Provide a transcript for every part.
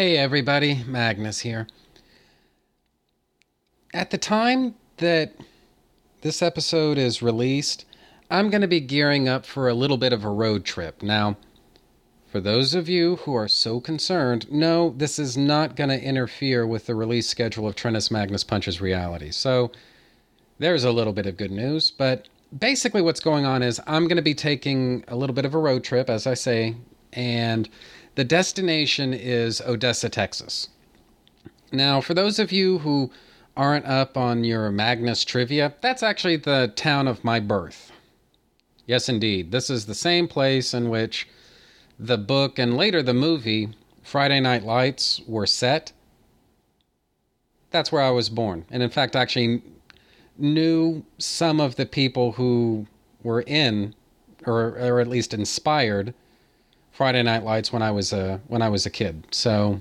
hey, everybody, Magnus here. At the time that this episode is released, I'm going to be gearing up for a little bit of a road trip. Now, for those of you who are so concerned, no, this is not going to interfere with the release schedule of Trentus Magnus Punches Reality. So, there's a little bit of good news, but basically what's going on is I'm going to be taking a little bit of a road trip, as I say, and the destination is Odessa, Texas. Now, for those of you who aren't up on your Magnus trivia, that's actually the town of my birth. Yes, indeed. This is the same place in which the book and later the movie Friday Night Lights were set. That's where I was born. And in fact, actually knew some of the people who were in or or at least inspired Friday Night Lights when I was a when I was a kid. So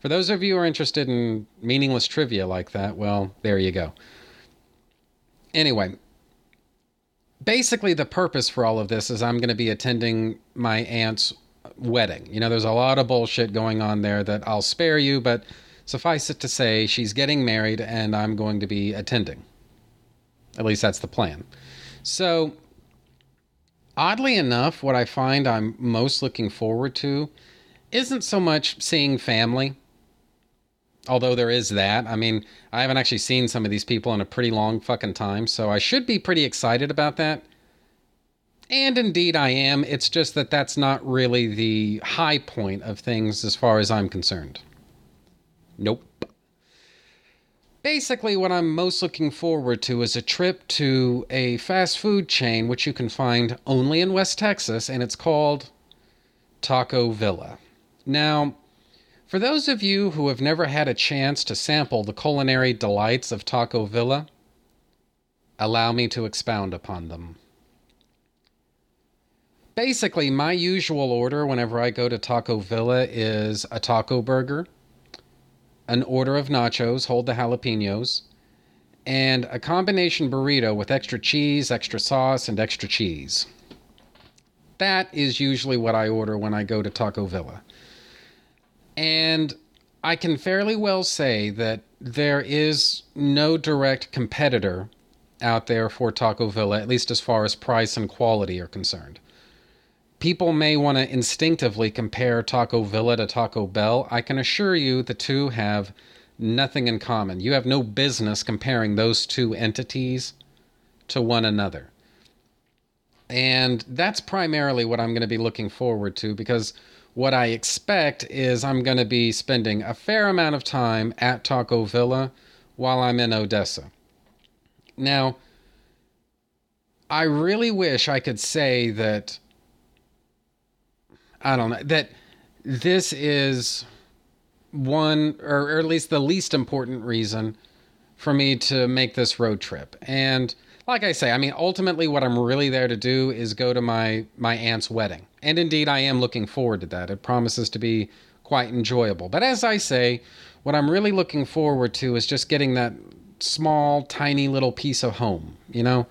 for those of you who are interested in meaningless trivia like that, well, there you go. Anyway, basically the purpose for all of this is I'm going to be attending my aunt's wedding. You know, there's a lot of bullshit going on there that I'll spare you, but suffice it to say, she's getting married and I'm going to be attending. At least that's the plan. So, oddly enough, what I find I'm most looking forward to isn't so much seeing family, although there is that. I mean, I haven't actually seen some of these people in a pretty long fucking time, so I should be pretty excited about that. And indeed, I am. It's just that that's not really the high point of things as far as I'm concerned. Nope. Basically, what I'm most looking forward to is a trip to a fast food chain which you can find only in West Texas, and it's called Taco Villa. Now, for those of you who have never had a chance to sample the culinary delights of Taco Villa, allow me to expound upon them. Basically, my usual order whenever I go to Taco Villa is a taco burger an order of nachos, hold the jalapenos, and a combination burrito with extra cheese, extra sauce, and extra cheese. That is usually what I order when I go to Taco Villa. And I can fairly well say that there is no direct competitor out there for Taco Villa, at least as far as price and quality are concerned people may want to instinctively compare Taco Villa to Taco Bell. I can assure you the two have nothing in common. You have no business comparing those two entities to one another. And that's primarily what I'm going to be looking forward to because what I expect is I'm going to be spending a fair amount of time at Taco Villa while I'm in Odessa. Now, I really wish I could say that I don't know that this is one or, or at least the least important reason for me to make this road trip. And like I say, I mean ultimately what I'm really there to do is go to my my aunt's wedding. And indeed I am looking forward to that. It promises to be quite enjoyable. But as I say, what I'm really looking forward to is just getting that small tiny little piece of home, you know?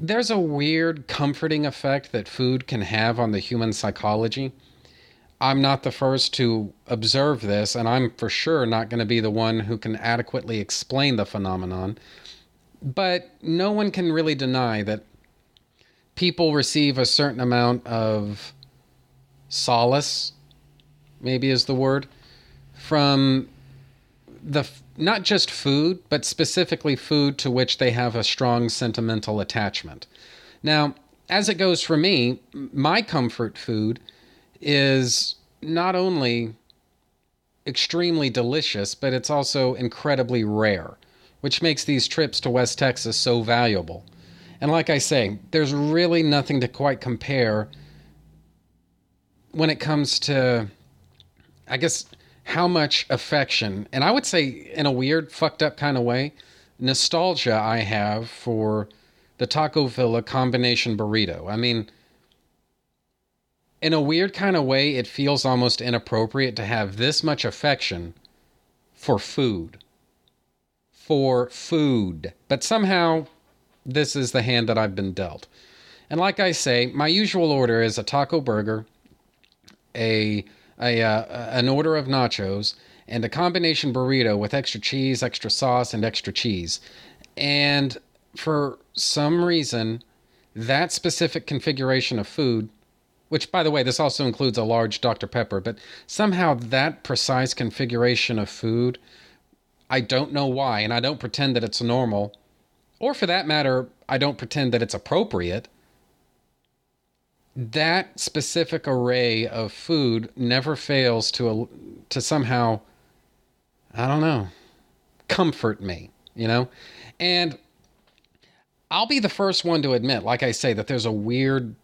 There's a weird comforting effect that food can have on the human psychology. I'm not the first to observe this, and I'm for sure not going to be the one who can adequately explain the phenomenon. But no one can really deny that people receive a certain amount of solace, maybe is the word, from the not just food, but specifically food to which they have a strong sentimental attachment. Now, as it goes for me, my comfort food is not only extremely delicious, but it's also incredibly rare, which makes these trips to West Texas so valuable. And like I say, there's really nothing to quite compare when it comes to, I guess, how much affection, and I would say in a weird, fucked up kind of way, nostalgia I have for the Taco Villa combination burrito. I mean, in a weird kind of way, it feels almost inappropriate to have this much affection for food. For food. But somehow, this is the hand that I've been dealt. And like I say, my usual order is a taco burger, a a uh, an order of nachos and a combination burrito with extra cheese, extra sauce, and extra cheese. And for some reason, that specific configuration of food, which by the way, this also includes a large Dr. Pepper, but somehow that precise configuration of food, I don't know why, and I don't pretend that it's normal, or for that matter, I don't pretend that it's appropriate. That specific array of food never fails to to somehow I don't know, comfort me, you know? And I'll be the first one to admit, like I say, that there's a weird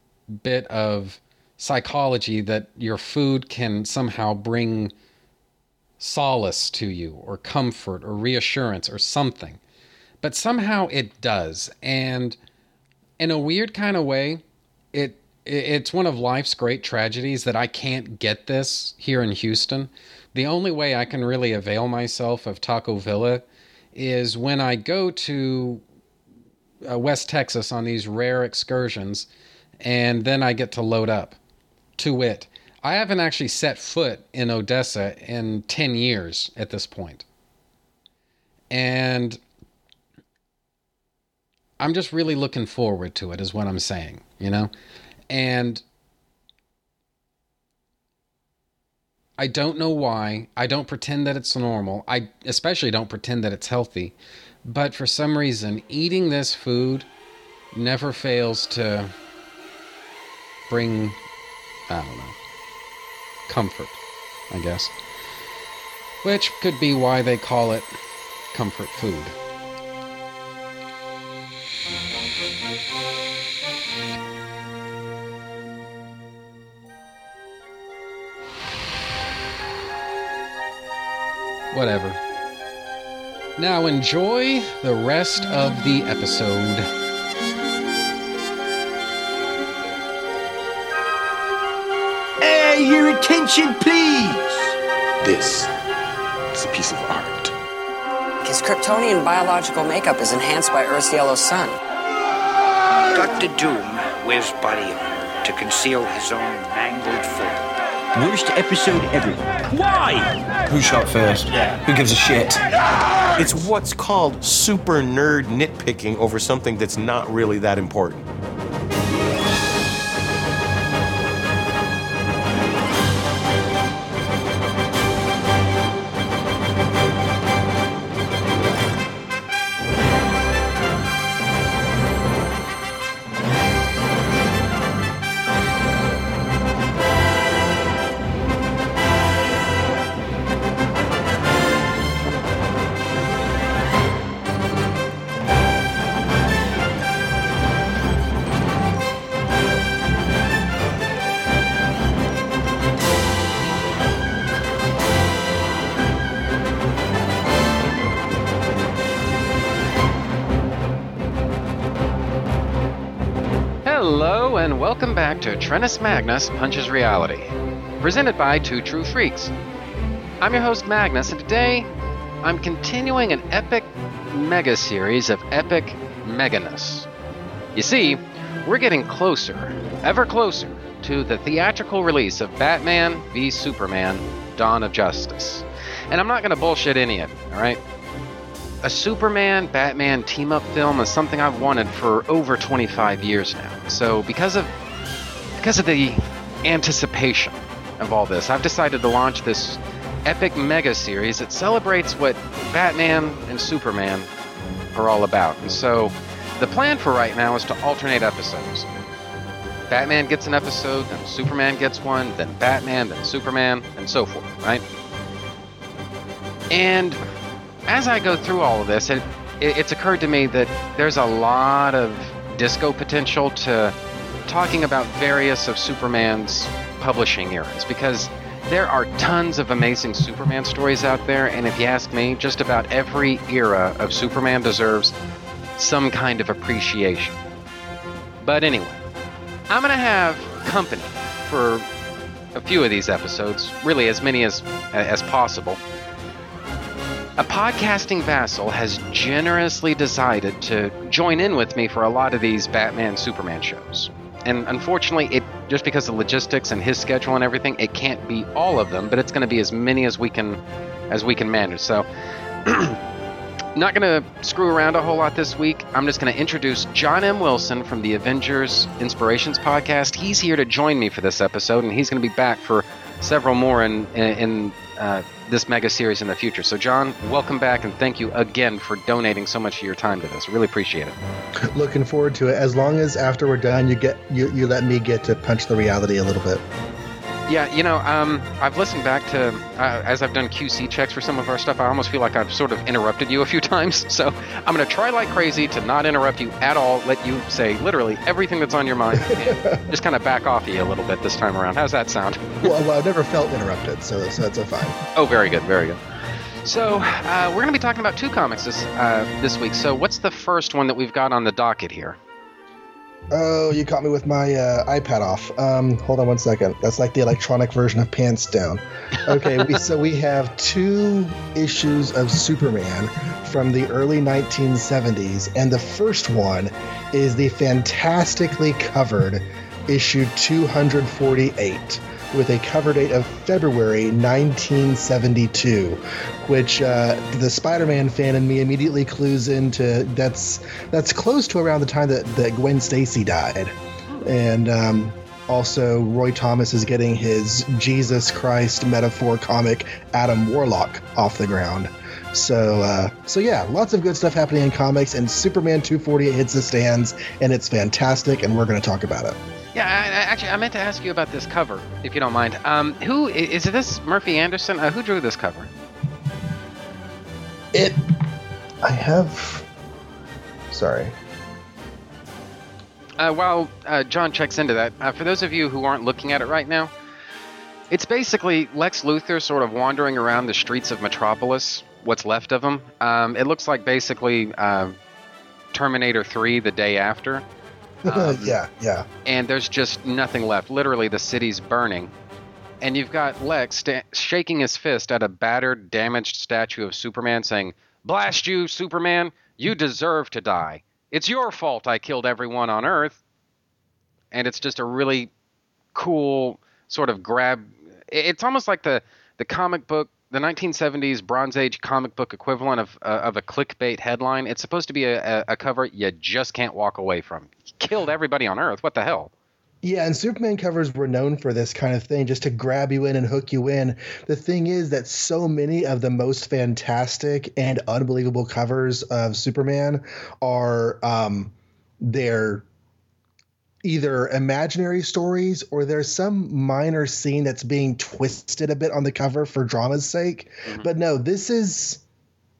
bit of psychology that your food can somehow bring solace to you, or comfort, or reassurance, or something. But somehow it does. And in a weird kind of way, it it's one of life's great tragedies that I can't get this here in Houston. The only way I can really avail myself of Taco Villa is when I go to uh, West Texas on these rare excursions, and then I get to load up. To wit, I haven't actually set foot in Odessa in 10 years at this point. And I'm just really looking forward to it, is what I'm saying, you know? And I don't know why. I don't pretend that it's normal. I especially don't pretend that it's healthy. But for some reason, eating this food never fails to bring, I don't know, comfort, I guess. Which could be why they call it comfort food. Whatever. Now enjoy the rest of the episode. Hey, your attention, please! This is a piece of art. His Kryptonian biological makeup is enhanced by Earth's yellow sun. Dr. Doom wears body armor to conceal his own mangled form. Worst episode ever. Why? Who shot first? Who gives a shit? It's what's called super nerd nitpicking over something that's not really that important. Trennis Magnus Punches Reality, presented by Two True Freaks. I'm your host, Magnus, and today I'm continuing an epic mega series of epic meganess. You see, we're getting closer, ever closer, to the theatrical release of Batman v Superman Dawn of Justice. And I'm not going to bullshit any of it, alright? A Superman Batman team up film is something I've wanted for over 25 years now. So because of because of the anticipation of all this, I've decided to launch this epic mega series that celebrates what Batman and Superman are all about. And so the plan for right now is to alternate episodes. Batman gets an episode, then Superman gets one, then Batman, then Superman, and so forth, right? And as I go through all of this, it, it, it's occurred to me that there's a lot of disco potential to talking about various of Superman's publishing eras because there are tons of amazing Superman stories out there, and if you ask me, just about every era of Superman deserves some kind of appreciation. But anyway, I'm going to have company for a few of these episodes, really as many as as possible. A podcasting vassal has generously decided to join in with me for a lot of these Batman Superman shows. And unfortunately, it just because of logistics and his schedule and everything, it can't be all of them, but it's going to be as many as we can as we can manage. So not going to screw around a whole lot this week. I'm just going to introduce John M. Wilson from the Avengers Inspirations podcast. He's here to join me for this episode, and he's going to be back for several more in in, uh, this mega series in the future. So, John, welcome back, and thank you again for donating so much of your time to this. Really appreciate it. Looking forward to it. As long as after we're done, you get you, you let me get to punch the reality a little bit. Yeah, you know, um, I've listened back to uh, as I've done QC checks for some of our stuff. I almost feel like I've sort of interrupted you a few times. So I'm going to try like crazy to not interrupt you at all. Let you say literally everything that's on your mind. just kind of back off of you a little bit this time around. How's that sound? Well, well I've never felt interrupted, so, so that's a fine. Oh, very good, very good. So uh, we're going to be talking about two comics this uh, this week. So what's the first one that we've got on the docket here? Oh, you caught me with my uh, iPad off. Um, hold on one second. That's like the electronic version of Pants Down. Okay, we, so we have two issues of Superman from the early 1970s, and the first one is the fantastically covered issue 248 with a cover date of February 1972, which uh, the Spider-Man fan in me immediately clues into. That's that's close to around the time that, that Gwen Stacy died, and um, also Roy Thomas is getting his Jesus Christ metaphor comic Adam Warlock off the ground. So, uh, so yeah, lots of good stuff happening in comics, and Superman 248 hits the stands, and it's fantastic, and we're going to talk about it. Yeah, I, I, actually, I meant to ask you about this cover, if you don't mind. Um, who is this? Murphy Anderson? Uh, who drew this cover? It. I have. Sorry. Uh, while uh, John checks into that, uh, for those of you who aren't looking at it right now, it's basically Lex Luthor sort of wandering around the streets of Metropolis, what's left of him. Um, it looks like basically uh, Terminator 3 the day after. Um, yeah, yeah. And there's just nothing left. Literally, the city's burning. And you've got Lex sta- shaking his fist at a battered, damaged statue of Superman saying, Blast you, Superman! You deserve to die. It's your fault I killed everyone on Earth. And it's just a really cool sort of grab. It's almost like the, the comic book, the 1970s Bronze Age comic book equivalent of, uh, of a clickbait headline. It's supposed to be a, a, a cover you just can't walk away from. Killed everybody on Earth. What the hell? Yeah, and Superman covers were known for this kind of thing, just to grab you in and hook you in. The thing is that so many of the most fantastic and unbelievable covers of Superman are um, they're either imaginary stories or there's some minor scene that's being twisted a bit on the cover for drama's sake. Mm-hmm. But no, this is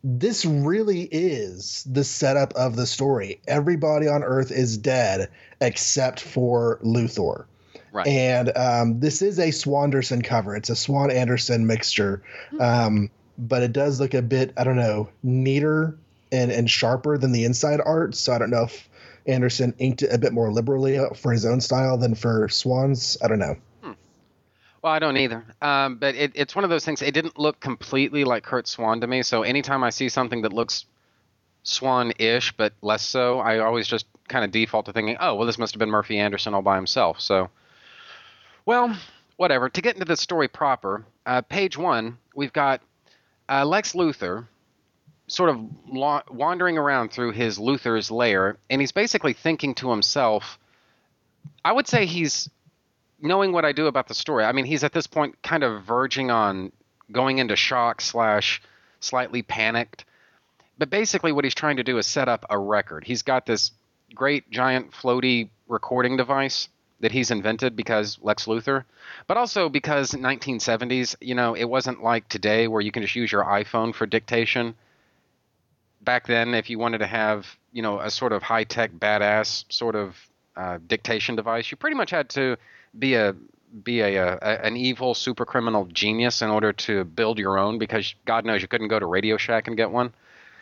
this really is the setup of the story. Everybody on Earth is dead except for Luthor. Right. And um, this is a Swanderson cover. It's a Swan Anderson mixture, um, but it does look a bit, I don't know, neater and, and sharper than the inside art. So I don't know if Anderson inked it a bit more liberally for his own style than for Swans. I don't know. Well, I don't either. Um, but it, it's one of those things. It didn't look completely like Curt Swan to me. So anytime I see something that looks Swan-ish but less so, I always just kind of default to thinking, oh, well, this must have been Murphy Anderson all by himself. So, well, whatever. To get into the story proper, uh, page one, we've got uh, Lex Luthor sort of wandering around through his Luthor's lair, and he's basically thinking to himself. I would say he's knowing what I do about the story, I mean, he's at this point kind of verging on going into shock slash slightly panicked. But basically, what he's trying to do is set up a record. He's got this great giant floaty recording device that he's invented because Lex Luthor, but also because 1970s, you know, it wasn't like today where you can just use your iPhone for dictation. Back then, if you wanted to have, you know, a sort of high tech, badass sort of uh, dictation device, you pretty much had to be a be a, uh, a, an evil super criminal genius in order to build your own because God knows you couldn't go to Radio Shack and get one.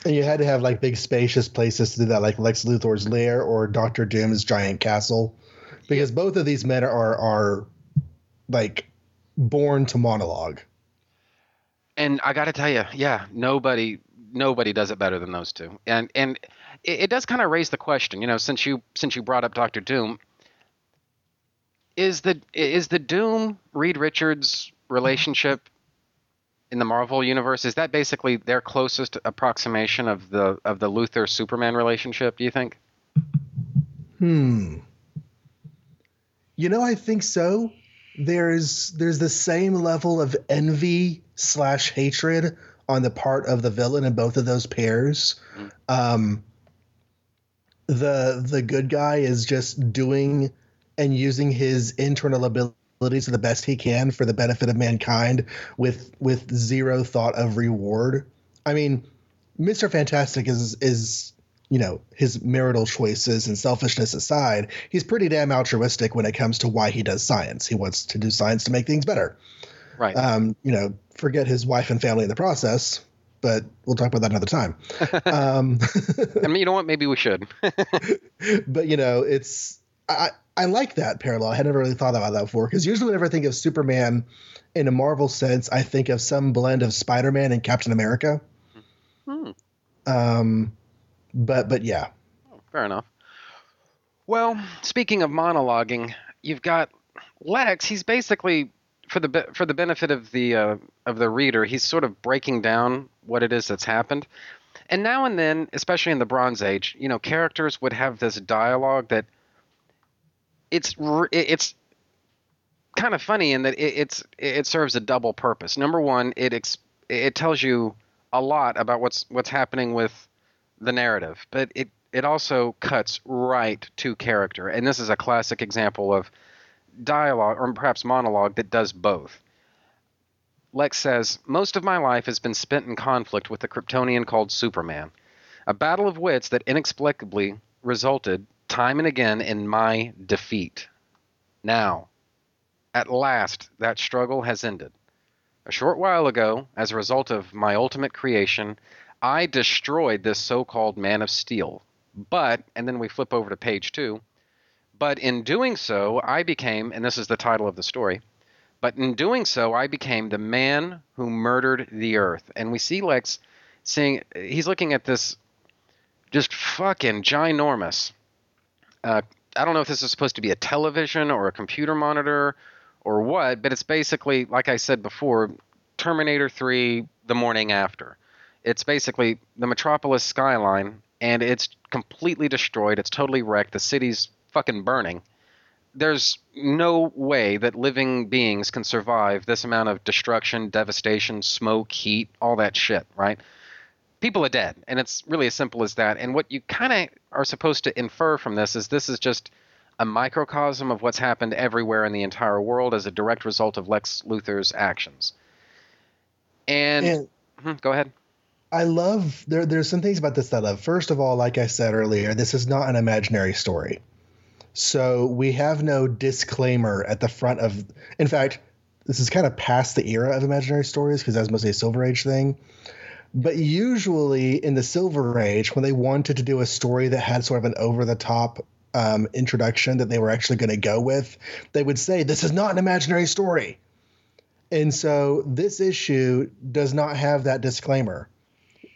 And you had to have like big spacious places to do that, like Lex Luthor's lair or Doctor Doom's giant castle, because both of these men are are like born to monologue. And I got to tell you, yeah, nobody nobody does it better than those two. And and it, it does kind of raise the question, you know, since you since you brought up Doctor Doom is the is the Doom Reed Richards relationship in the Marvel universe is that basically their closest approximation of the of the Luthor Superman relationship? Do you think? Hmm. You know, I think so. There's there's the same level of envy slash hatred on the part of the villain in both of those pairs. Um, the the good guy is just doing and using his internal abilities to the best he can for the benefit of mankind with with zero thought of reward. I mean, Mr. Fantastic is is you know his marital choices and selfishness aside, he's pretty damn altruistic when it comes to why he does science. He wants to do science to make things better. Right. Um, you know, forget his wife and family in the process, but we'll talk about that another time. um, I mean, you know what? Maybe we should. but you know, it's I I like that parallel. I had never really thought about that before because usually whenever I think of Superman in a Marvel sense, I think of some blend of Spider-Man and Captain America. Hmm. Um, but but yeah, Fair enough. Well, speaking of monologuing, you've got Lex. He's basically for the be- for the benefit of the uh, of the reader, he's sort of breaking down what it is that's happened. And now and then, especially in the Bronze Age, you know, characters would have this dialogue that it's it's kind of funny in that it, it's it serves a double purpose. Number one, it ex- it tells you a lot about what's what's happening with the narrative, but it it also cuts right to character. And this is a classic example of dialogue or perhaps monologue that does both. Lex says, Most of my life has been spent in conflict with a Kryptonian called Superman, a battle of wits that inexplicably resulted time and again in my defeat. Now, at last, that struggle has ended. A short while ago, as a result of my ultimate creation, I destroyed this so called Man of Steel. But, and then we flip over to page two, but in doing so, I became, and this is the title of the story, but in doing so, I became the man who murdered the earth. And we see Lex seeing, he's looking at this just fucking ginormous. Uh, I don't know if this is supposed to be a television or a computer monitor or what, but it's basically, like I said before, Terminator 3 the morning after. It's basically the Metropolis skyline, and it's completely destroyed. It's totally wrecked. The city's fucking burning. There's no way that living beings can survive this amount of destruction, devastation, smoke, heat, all that shit, right? People are dead, and it's really as simple as that. And what you kind of are supposed to infer from this is this is just a microcosm of what's happened everywhere in the entire world as a direct result of Lex Luthor's actions. And, and Hmm, go ahead. I love there. There's some things about this that I love. First of all, like I said earlier, this is not an imaginary story, so we have no disclaimer at the front of. In fact, this is kind of past the era of imaginary stories because that's mostly a Silver Age thing. But usually in the Silver Age, when they wanted to do a story that had sort of an over the top um, introduction that they were actually going to go with, they would say, This is not an imaginary story. And so this issue does not have that disclaimer.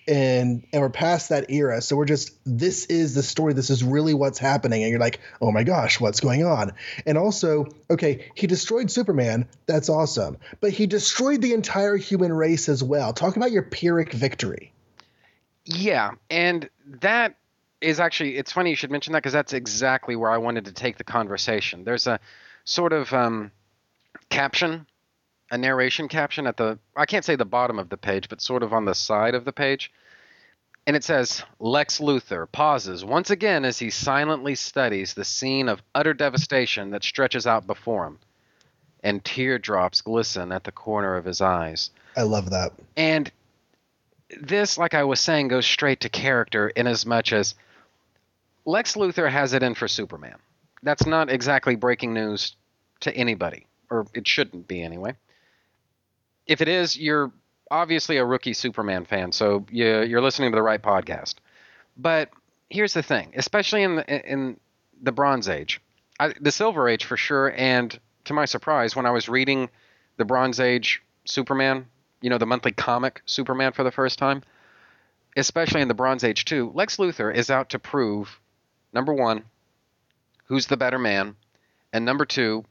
And and we're past that era. So we're just this is the story. This is really what's happening. And you're like, oh my gosh, what's going on? And also, okay, he destroyed Superman. That's awesome. But he destroyed the entire human race as well. Talk about your Pyrrhic victory. Yeah, and that is actually it's funny you should mention that because that's exactly where I wanted to take the conversation. There's a sort of um, caption, a narration caption at the I can't say the bottom of the page, but sort of on the side of the page. And it says Lex Luthor pauses once again as he silently studies the scene of utter devastation that stretches out before him. And teardrops glisten at the corner of his eyes. I love that. And this, like I was saying, goes straight to character in as much as Lex Luthor has it in for Superman. That's not exactly breaking news to anybody, or it shouldn't be anyway. If it is, you're obviously a rookie Superman fan, so you, you're listening to the right podcast. But here's the thing, especially in the, in the Bronze Age, I, the Silver Age for sure, and to my surprise, when I was reading the Bronze Age Superman, you know, the monthly comic Superman for the first time, especially in the Bronze Age too, Lex Luthor is out to prove number one, who's the better man, and number two,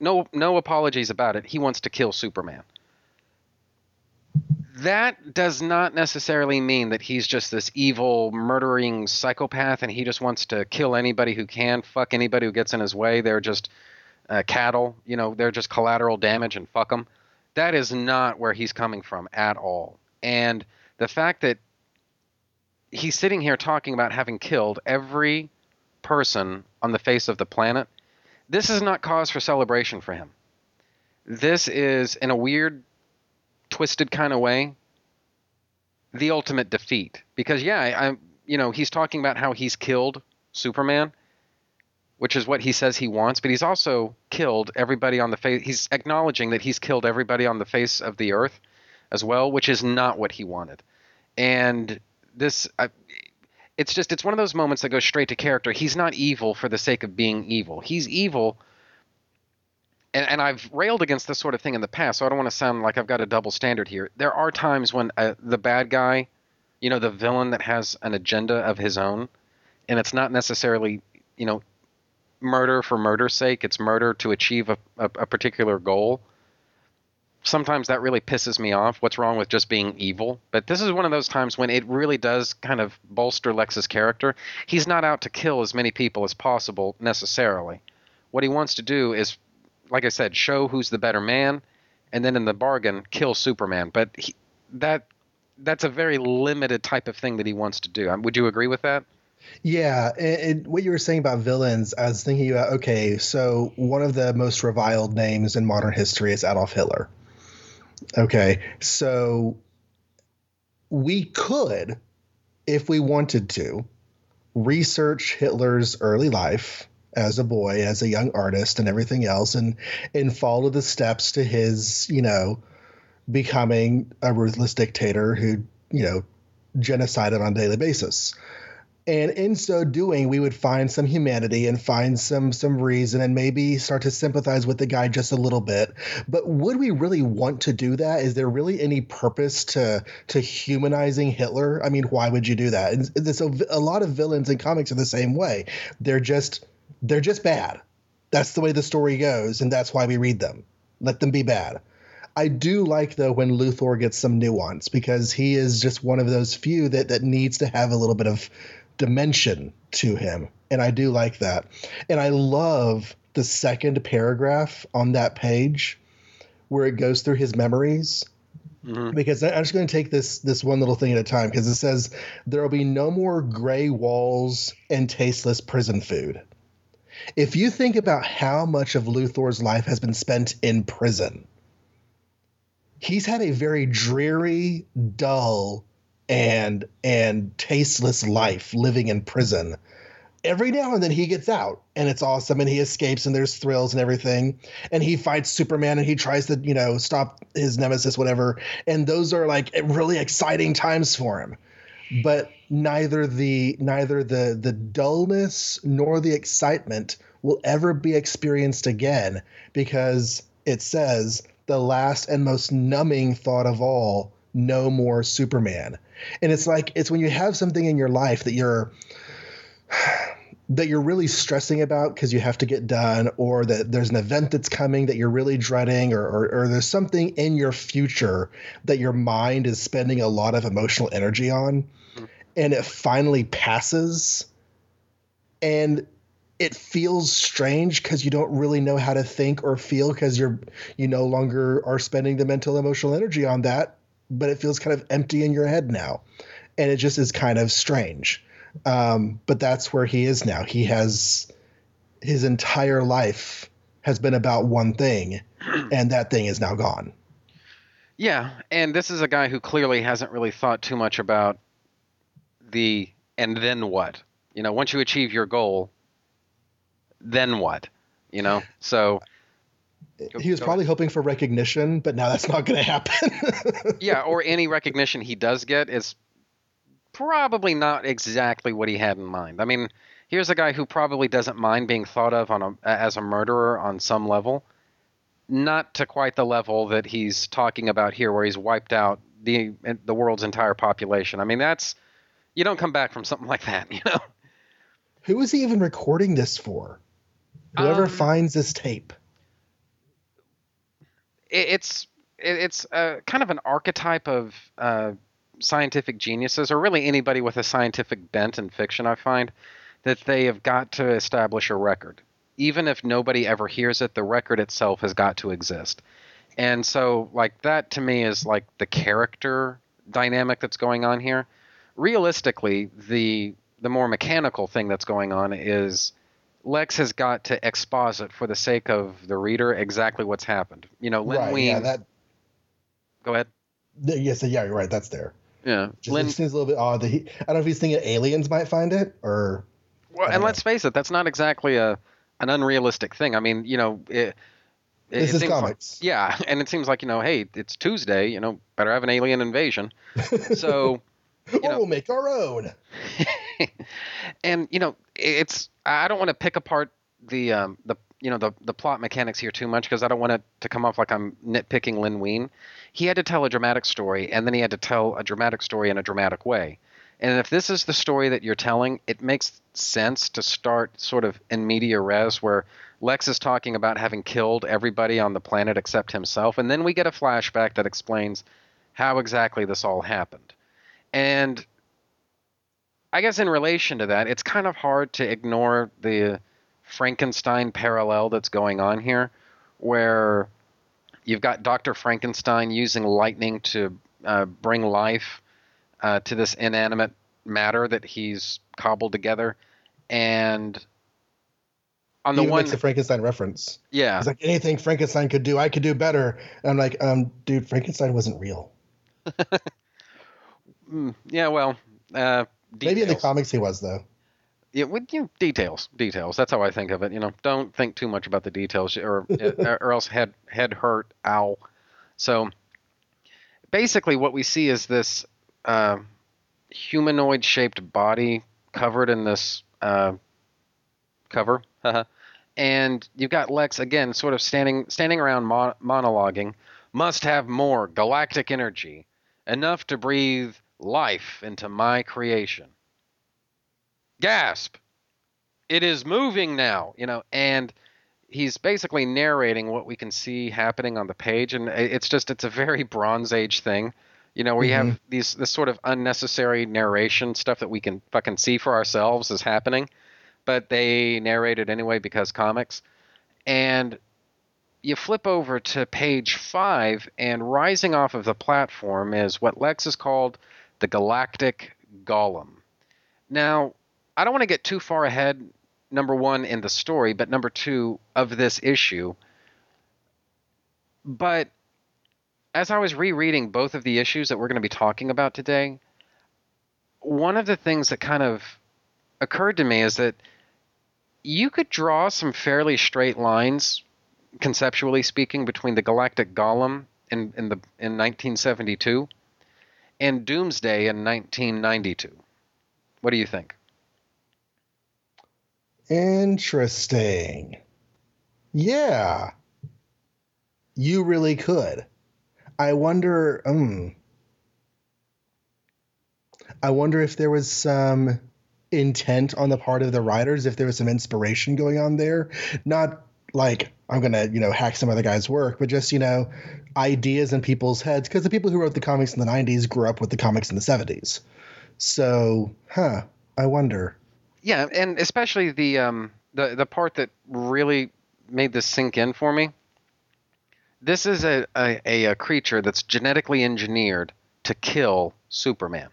No, no apologies about it. He wants to kill Superman. That does not necessarily mean that he's just this evil, murdering psychopath, and he just wants to kill anybody who can, fuck anybody who gets in his way. They're just uh, cattle, you know, they're just collateral damage, and fuck them. That is not where he's coming from at all. And the fact that he's sitting here talking about having killed every person on the face of the planet, this is not cause for celebration for him. This is, in a weird, twisted kind of way, the ultimate defeat. Because yeah, I'm, you know, he's talking about how he's killed Superman, which is what he says he wants, but he's also killed everybody on the face. He's acknowledging that he's killed everybody on the face of the earth as well, which is not what he wanted. And this, I, it's just, it's one of those moments that goes straight to character. He's not evil for the sake of being evil. He's evil. And, and I've railed against this sort of thing in the past, so I don't want to sound like I've got a double standard here. There are times when uh, the bad guy, you know, the villain that has an agenda of his own, and it's not necessarily, you know, murder for murder's sake. It's murder to achieve a, a, a particular goal. Sometimes that really pisses me off. What's wrong with just being evil? But this is one of those times when it really does kind of bolster Lex's character. He's not out to kill as many people as possible necessarily. What he wants to do is, like I said, show who's the better man, and then in the bargain, kill Superman. But he, that that's a very limited type of thing that he wants to do. Um, Would you agree with that? Yeah, and, and what you were saying about villains, I was thinking about okay, so one of the most reviled names in modern history is Adolf Hitler. Okay, so we could, if we wanted to, research Hitler's early life as a boy, as a young artist, and everything else, and and follow the steps to his, you know, becoming a ruthless dictator who, you know, genocided on a daily basis. And in so doing we would find some humanity and find some some reason and maybe start to sympathize with the guy just a little bit. But would we really want to do that? Is there really any purpose to to humanizing hitler? I mean why would you do that? And so a lot of villains in comics are the same way. They're just they're just bad that's the way the story goes and that's why we read them let them be bad I do like though when Luthor gets some nuance because he is just one of those few that that needs to have a little bit of dimension to him. And I do like that. And I love the second paragraph on that page where it goes through his memories. Mm-hmm. Because I'm just going to take this this one little thing at a time because it says there will be no more gray walls and tasteless prison food. If you think about how much of Luthor's life has been spent in prison, he's had a very dreary, dull, and and tasteless life living in prison. Every now and then he gets out and it's awesome and he escapes and there's thrills and everything and he fights Superman and he tries to, you know, stop his nemesis whatever and those are like really exciting times for him. But neither the neither the the dullness nor the excitement will ever be experienced again because it says the last and most numbing thought of all no more Superman. And it's like it's when you have something in your life that you're that you're really stressing about because you have to get done, or that there's an event that's coming that you're really dreading, or, or, or there's something in your future that your mind is spending a lot of emotional energy on, mm-hmm. and it finally passes, and it feels strange because you don't really know how to think or feel because you're you no longer are spending the mental emotional energy on that but it feels kind of empty in your head now. And it just is kind of strange. Um, but that's where he is now. He has his entire life has been about one thing, and that thing is now gone. Yeah, and this is a guy who clearly hasn't really thought too much about the and then what. You know, once you achieve your goal, then what? You know, so he was probably ahead. hoping for recognition, but now that's not going to happen. yeah, or any recognition he does get is probably not exactly what he had in mind. I mean, here's a guy who probably doesn't mind being thought of on a, as a murderer on some level, not to quite the level that he's talking about here, where he's wiped out the the world's entire population. I mean, that's you don't come back from something like that, you know. Who is he even recording this for? Whoever um, finds this tape it, it's it, it's uh, kind of an archetype of uh, scientific geniuses, or really anybody with a scientific bent in fiction. I find that they have got to establish a record, even if nobody ever hears it. The record itself has got to exist, and so like that to me is like the character dynamic that's going on here. Realistically, the the more mechanical thing that's going on is Lex has got to exposit for the sake of the reader exactly what's happened. You know, Len right. Wein. Yeah. That. go ahead. Yes. Yeah. You're right. That's there. Yeah, Just, seems a little bit odd that he. I don't know if he's thinking aliens might find it or. well, and don't let's face it, that's not exactly a an unrealistic thing. I mean, you know, it, it, This it is seems like- yeah, and it seems like you know, hey, it's Tuesday. You know, better have an alien invasion. So. or know- we'll make our own. and you know it's i don't want to pick apart the um the you know the the plot mechanics here too much because i don't want it to come off like i'm nitpicking Len Wein he had to tell a dramatic story and then he had to tell a dramatic story in a dramatic way. And if this is the story that you're telling it makes sense to start sort of in media res where lex is talking about having killed everybody on the planet except himself and then we get a flashback that explains how exactly this all happened. And I guess in relation to that, it's kind of hard to ignore the Frankenstein parallel that's going on here, where you've got Dr. Frankenstein using lightning to uh, bring life uh, to this inanimate matter that he's cobbled together. And on the He one, makes a Frankenstein reference. yeah, It's like anything Frankenstein could do, I could do better. And I'm like, um, dude, Frankenstein wasn't real. Mm, yeah, well, uh, Maybe in the comics he was though. Yeah, with you know, details, details. That's how I think of it. You know, don't think too much about the details, or or else head head hurt. Ow. So basically, what we see is this uh, humanoid-shaped body covered in this uh, cover, and you've got Lex again, sort of standing standing around mon- monologuing. Must have more galactic energy, enough to breathe life into my creation gasp. It is moving now you know and he's basically narrating what we can see happening on the page and it's just it's a very bronze age thing. You know we have mm-hmm. these this sort of unnecessary narration stuff that we can fucking see for ourselves is happening but they narrate it anyway because comics. And you flip over to page five and rising off of the platform is what lex is called the galactic golem. Now I don't want to get too far ahead, number one, in the story, but number two, of this issue. But as I was rereading both of the issues that we're going to be talking about today, one of the things that kind of occurred to me is that you could draw some fairly straight lines, conceptually speaking, between the Galactic Golem in, in, the, in 1972 and Doomsday in 1992. What do you think? Interesting. Yeah. You really could. I wonder um I wonder if there was some intent on the part of the writers, if there was some inspiration going on there. Not like I'm gonna, you know, hack some other guy's work, but just, you know, ideas in people's heads. Because the people who wrote the comics in the nineties grew up with the comics in the seventies. So, huh, I wonder. Yeah, and especially the um the the part that really made this sink in for me. This is a a, a, creature that's genetically engineered to kill Superman.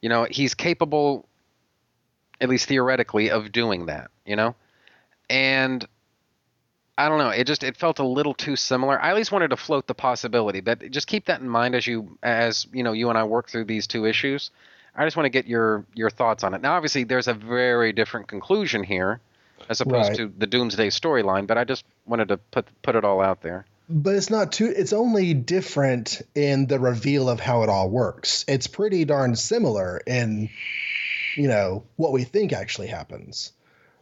You know, he's capable, at least theoretically, of doing that. You know, and I don't know. It just it felt a little too similar. I at least wanted to float the possibility, but just keep that in mind as you as you know you and I work through these two issues. I just want to get your your thoughts on it. Now, obviously, there's a very different conclusion here, as opposed Right. to the Doomsday storyline. But I just wanted to put put it all out there. But it's not too. It's only different in the reveal of how it all works. It's pretty darn similar in, you know, what we think actually happens.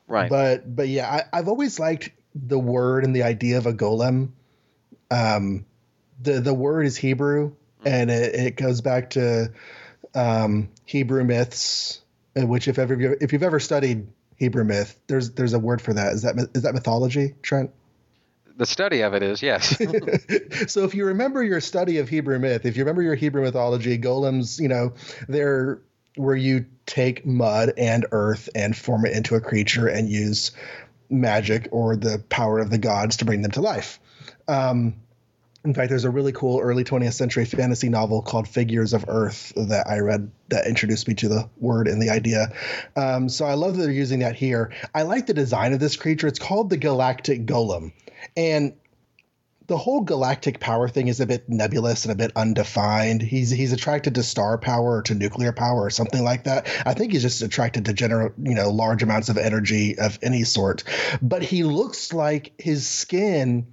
Right. But but yeah, I, I've always liked the word and the idea of a golem. Um, the the word is Hebrew, and it, it goes back to um, Hebrew myths, uh, which if ever if you've ever studied Hebrew myth, there's there's a word for that. Is that mythology, Trent? the study of it is yes. so if you remember your study of Hebrew myth, if you remember your Hebrew mythology, golems, you know, they're where you take mud and earth and form it into a creature and use magic or the power of the gods to bring them to life. Um, in fact, there's a really cool early 20th century fantasy novel called Figures of Earth that I read that introduced me to the word and the idea. Um, so I love that they're using that here. I like the design of this creature. It's called the Galactic Golem. And the whole galactic power thing is a bit nebulous and a bit undefined. He's he's attracted to star power or to nuclear power or something like that. I think he's just attracted to general, you know, large amounts of energy of any sort. But he looks like his skin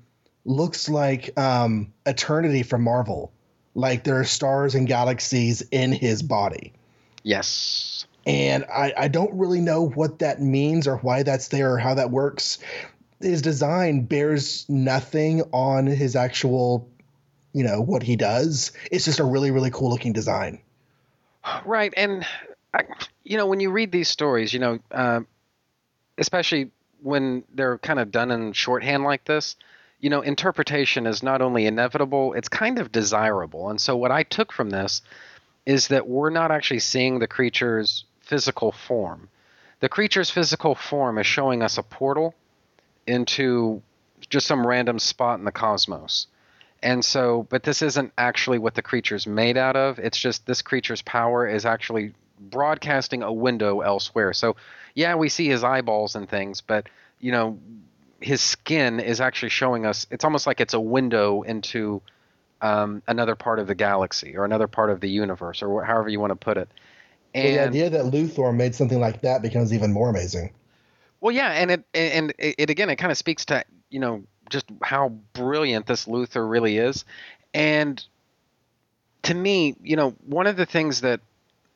looks like um, eternity from Marvel. Like there are stars and galaxies in his body. Yes. And I, I don't really know what that means or why that's there or how that works his design bears nothing on his actual, you know, what he does. It's just a really, really cool looking design. Right, and I, you know, when you read these stories, you know, uh, especially when they're kind of done in shorthand like this, you know, interpretation is not only inevitable, it's kind of desirable. And so, what I took from this is that we're not actually seeing the creature's physical form. The creature's physical form is showing us a portal into just some random spot in the cosmos. And so, but this isn't actually what the creature's made out of. It's just this creature's power is actually broadcasting a window elsewhere. So, yeah, we see his eyeballs and things, but, you know, his skin is actually showing us, it's almost like it's a window into um, another part of the galaxy or another part of the universe or however you want to put it. And well, the idea that Luthor made something like that becomes even more amazing. Well, yeah, and it and it, it again it kind of speaks to you know just how brilliant this Luthor really is, and to me, you know, one of the things that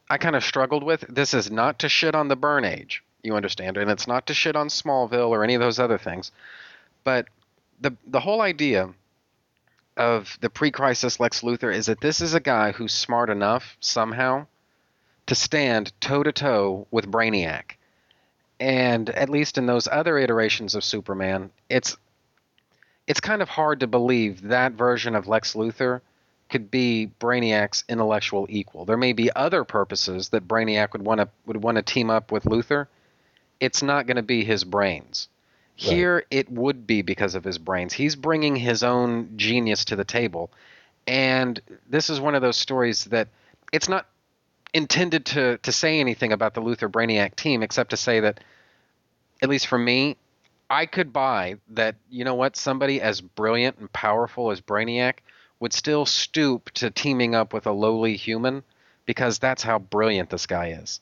I kind of struggled with. This is not to shit on the Byrne Age, you understand, and it's not to shit on Smallville or any of those other things, but the the whole idea of the pre-crisis Lex Luthor is that this is a guy who's smart enough somehow to stand toe to toe with Brainiac and at least in those other iterations of Superman, it's it's kind of hard to believe that version of Lex Luthor could be Brainiac's intellectual equal. There may be other purposes that Brainiac would want to would want to team up with Luthor. It's not going to be his brains. Right. Here it would be because of his brains. He's bringing his own genius to the table. And this is one of those stories that it's not intended to to say anything about the Luthor Brainiac team except to say that at least for me, I could buy that you know what somebody as brilliant and powerful as Brainiac would still stoop to teaming up with a lowly human because that's how brilliant this guy is.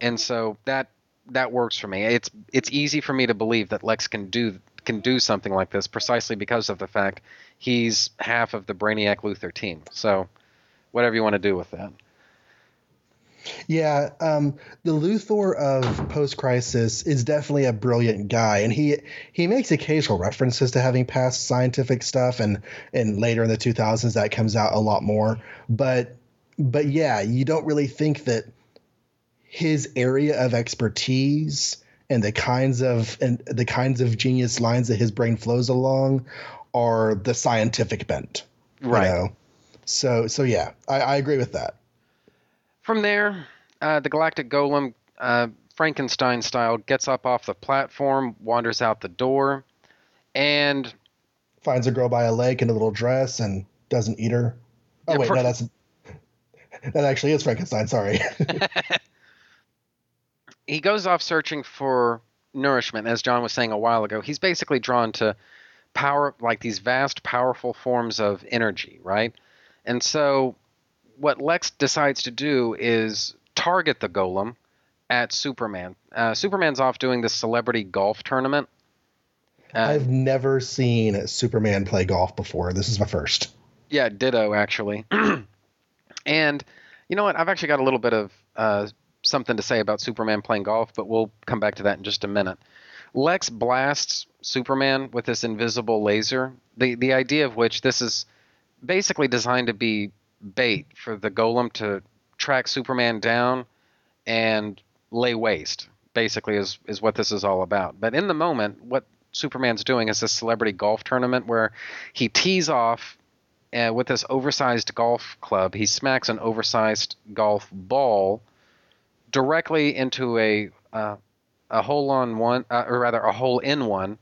And so that that works for me. It's it's easy for me to believe that Lex can do can do something like this precisely because of the fact he's half of the Brainiac Luthor team. So whatever you want to do with that. Yeah, um, the Luthor of post crisis is definitely a brilliant guy, and he he makes occasional references to having past scientific stuff, and and later in the 2000s that comes out a lot more. But but yeah, you don't really think that his area of expertise and the kinds of and the kinds of genius lines that his brain flows along are the scientific bent, right? You know? So so yeah, I, I agree with that. From there, uh, the Galactic Golem, uh, Frankenstein style, gets up off the platform, wanders out the door, and finds a girl by a lake in a little dress and doesn't eat her. Oh yeah, wait, no, that's that actually is Frankenstein. Sorry. he goes off searching for nourishment, as John was saying a while ago. He's basically drawn to power, like these vast, powerful forms of energy, right? And so what Lex decides to do is target the golem at Superman. Uh, Superman's off doing this celebrity golf tournament. Uh, I've never seen Superman play golf before. This is my first. Yeah, ditto actually. and you know what? I've actually got a little bit of uh, something to say about Superman playing golf, but we'll come back to that in just a minute. Lex blasts Superman with this invisible laser. The the idea of which this is basically designed to be bait for the golem to track Superman down and lay waste. Basically, is is what this is all about. But in the moment, what Superman's doing is this celebrity golf tournament where he tees off uh, with this oversized golf club. He smacks an oversized golf ball directly into a uh, a hole on one, uh, or rather a hole in one,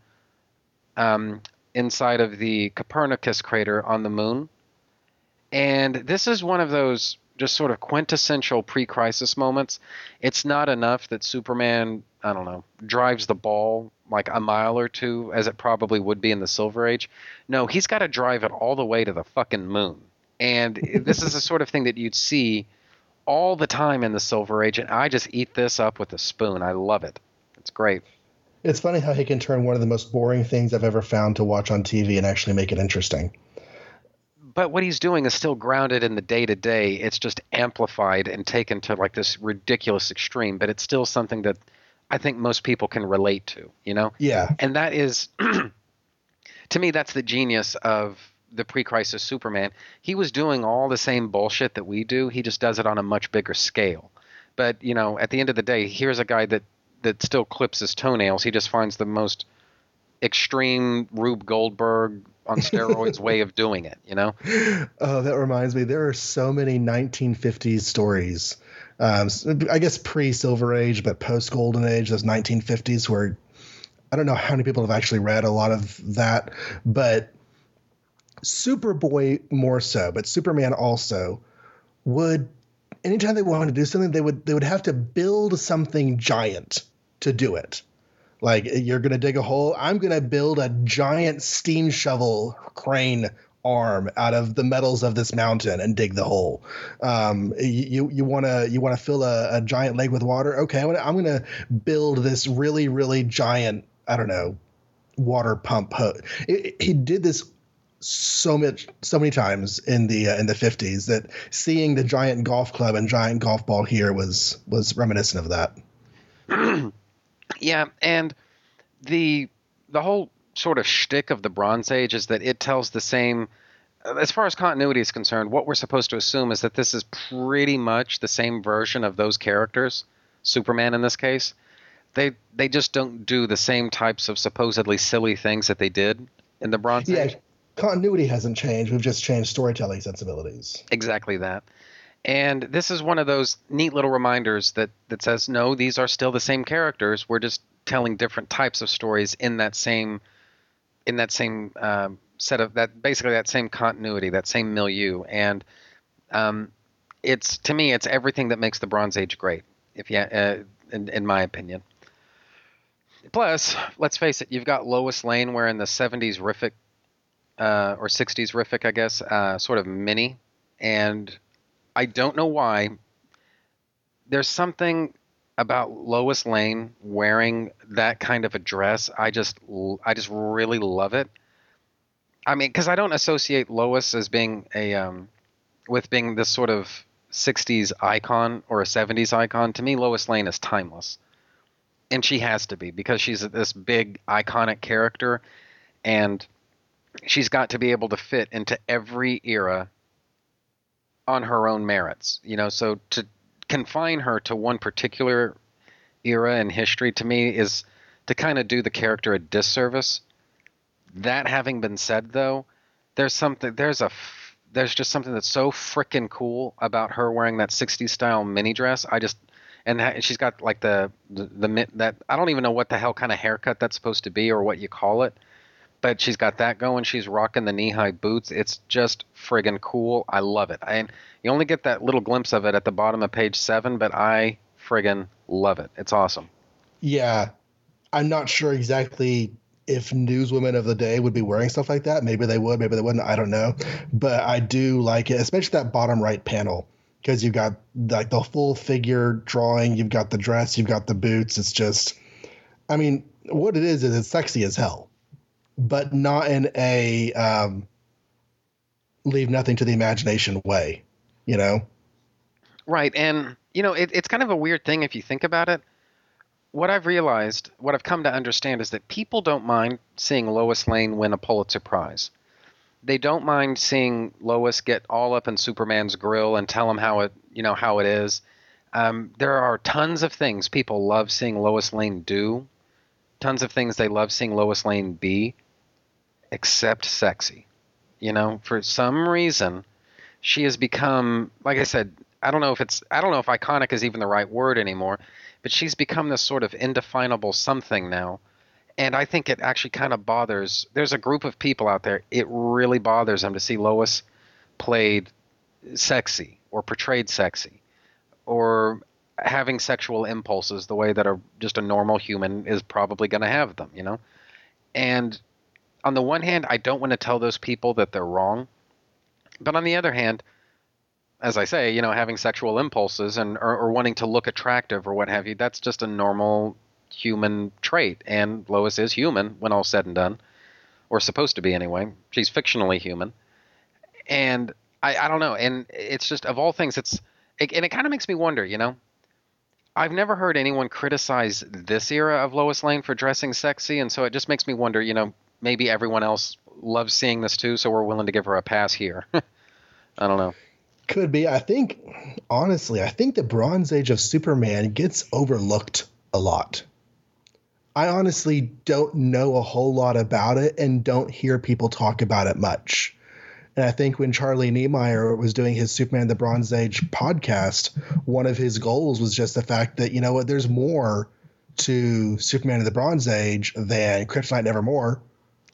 um, inside of the Copernicus crater on the moon. And this is one of those just sort of quintessential pre-crisis moments. It's not enough that Superman, I don't know, drives the ball like a mile or two as it probably would be in the Silver Age. No, he's got to drive it all the way to the fucking moon. And this is the sort of thing that you'd see all the time in the Silver Age and I just eat this up with a spoon. I love it. It's great. It's funny how he can turn one of the most boring things I've ever found to watch on TV and actually make it interesting. But what he's doing is still grounded in the day to day. It's just amplified and taken to like this ridiculous extreme, but it's still something that I think most people can relate to, you know? Yeah. And that is, to me, that's the genius of the pre crisis Superman. He was doing all the same bullshit that we do, he just does it on a much bigger scale. But, you know, at the end of the day, here's a guy that that still clips his toenails. He just finds the most extreme Rube Goldberg on steroids way of doing it. You know. Oh, that reminds me. There are so many 1950s stories. Um, I guess pre Silver Age, but post Golden Age, those 1950s where I don't know how many people have actually read a lot of that, but Superboy more so, but Superman also would anytime they wanted to do something, they would they would have to build something giant to do it. Like you're gonna dig a hole, I'm gonna build a giant steam shovel crane arm out of the metals of this mountain and dig the hole. Um, you you want to you want to fill a, a, giant lake with water? Okay, I'm gonna, I'm gonna build this really really giant I don't know water pump. he did this so much so many times in the uh, in the 50s that seeing the giant golf club and giant golf ball here was was reminiscent of that. yeah, and the the whole sort of shtick of the Bronze Age is that it tells the same. As far as continuity is concerned, what we're supposed to assume is that this is pretty much the same version of those characters, Superman in this case. They they just don't do the same types of supposedly silly things that they did in the Bronze yeah, Age continuity hasn't changed. We've just changed storytelling sensibilities. Exactly that. And this is one of those neat little reminders that that says no, these are still the same characters. We're just telling different types of stories in that same in that same um, set of that basically that same continuity, that same milieu. And um, it's to me, it's everything that makes the Bronze Age great. If you, uh, in, in my opinion. Plus, let's face it, you've got Lois Lane wearing the '70s Riffic uh, or 60s Riffic, I guess, uh, sort of mini. And I don't know why. There's something about Lois Lane wearing that kind of a dress. I just, I just really love it. I mean, because I don't associate Lois as being a, um, with being this sort of 60s icon or a 70s icon. To me, Lois Lane is timeless. And she has to be because she's this big iconic character. And she's got to be able to fit into every era on her own merits. You know, so to confine her to one particular era in history to me is to kind of do the character a disservice. That having been said, though, there's something there's a there's just something that's so freaking cool about her wearing that 60s style mini dress. I just and she's got like the, the the that I don't even know what the hell kind of haircut that's supposed to be or what you call it but she's got that going. She's rocking the knee high boots. It's just friggin' cool. I love it. And you only get that little glimpse of it at the bottom of page seven, but I friggin' love it. It's awesome. Yeah. I'm not sure exactly if newswomen of the day would be wearing stuff like that. Maybe they would, maybe they wouldn't. I don't know. But I do like it, especially that bottom right panel because you've got like the full figure drawing, you've got the dress, you've got the boots. It's just, I mean, what it is is it's sexy as hell but not in a um, leave nothing to the imagination way, you know? Right. And, you know, it, it's kind of a weird thing if you think about it. What I've realized, what I've come to understand is that people don't mind seeing Lois Lane win a Pulitzer Prize. They don't mind seeing Lois get all up in Superman's grill and tell him how it, you know, how it is. Um, there are tons of things people love seeing Lois Lane do tons of things they love seeing Lois Lane be, except sexy. You know, for some reason, she has become, like I said, I don't know if it's, I don't know if iconic is even the right word anymore, but she's become this sort of indefinable something now. And I think it actually kind of bothers, there's a group of people out there, it really bothers them to see Lois played sexy or portrayed sexy or having sexual impulses the way that a just a normal human is probably going to have them, you know? And on the one hand, I don't want to tell those people that they're wrong. But on the other hand, as I say, you know, having sexual impulses and or, or wanting to look attractive or what have you, that's just a normal human trait. And Lois is human when all said and done, or supposed to be anyway. She's fictionally human. And I, I don't know. And it's just, of all things, it's, it, and it kind of makes me wonder, you know, I've never heard anyone criticize this era of Lois Lane for dressing sexy, and so it just makes me wonder, you know, maybe everyone else loves seeing this too, so we're willing to give her a pass here. I don't know. Could be. I think, honestly, I think the Bronze Age of Superman gets overlooked a lot. I honestly don't know a whole lot about it and don't hear people talk about it much. And I think when Charlie Niemeyer was doing his Superman the Bronze Age podcast, one of his goals was just the fact that, you know what, there's more to Superman of the Bronze Age than Kryptonite Nevermore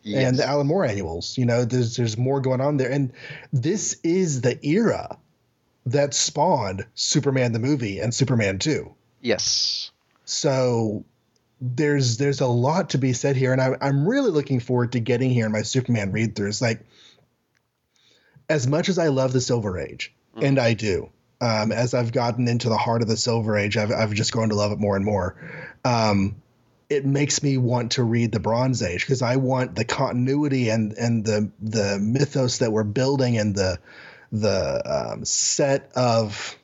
Yes. and the Alan Moore annuals. You know, there's there's more going on there. And this is the era that spawned Superman the movie and Superman 2. Yes. So there's there's a lot to be said here, and I, I'm really looking forward to getting here in my Superman read throughs. Like, as much as I love the Silver Age, and I do, um, as I've gotten into the heart of the Silver Age, I've I've just grown to love it more and more. Um, it makes me want to read the Bronze Age because I want the continuity and and the the mythos that we're building and the the um, set of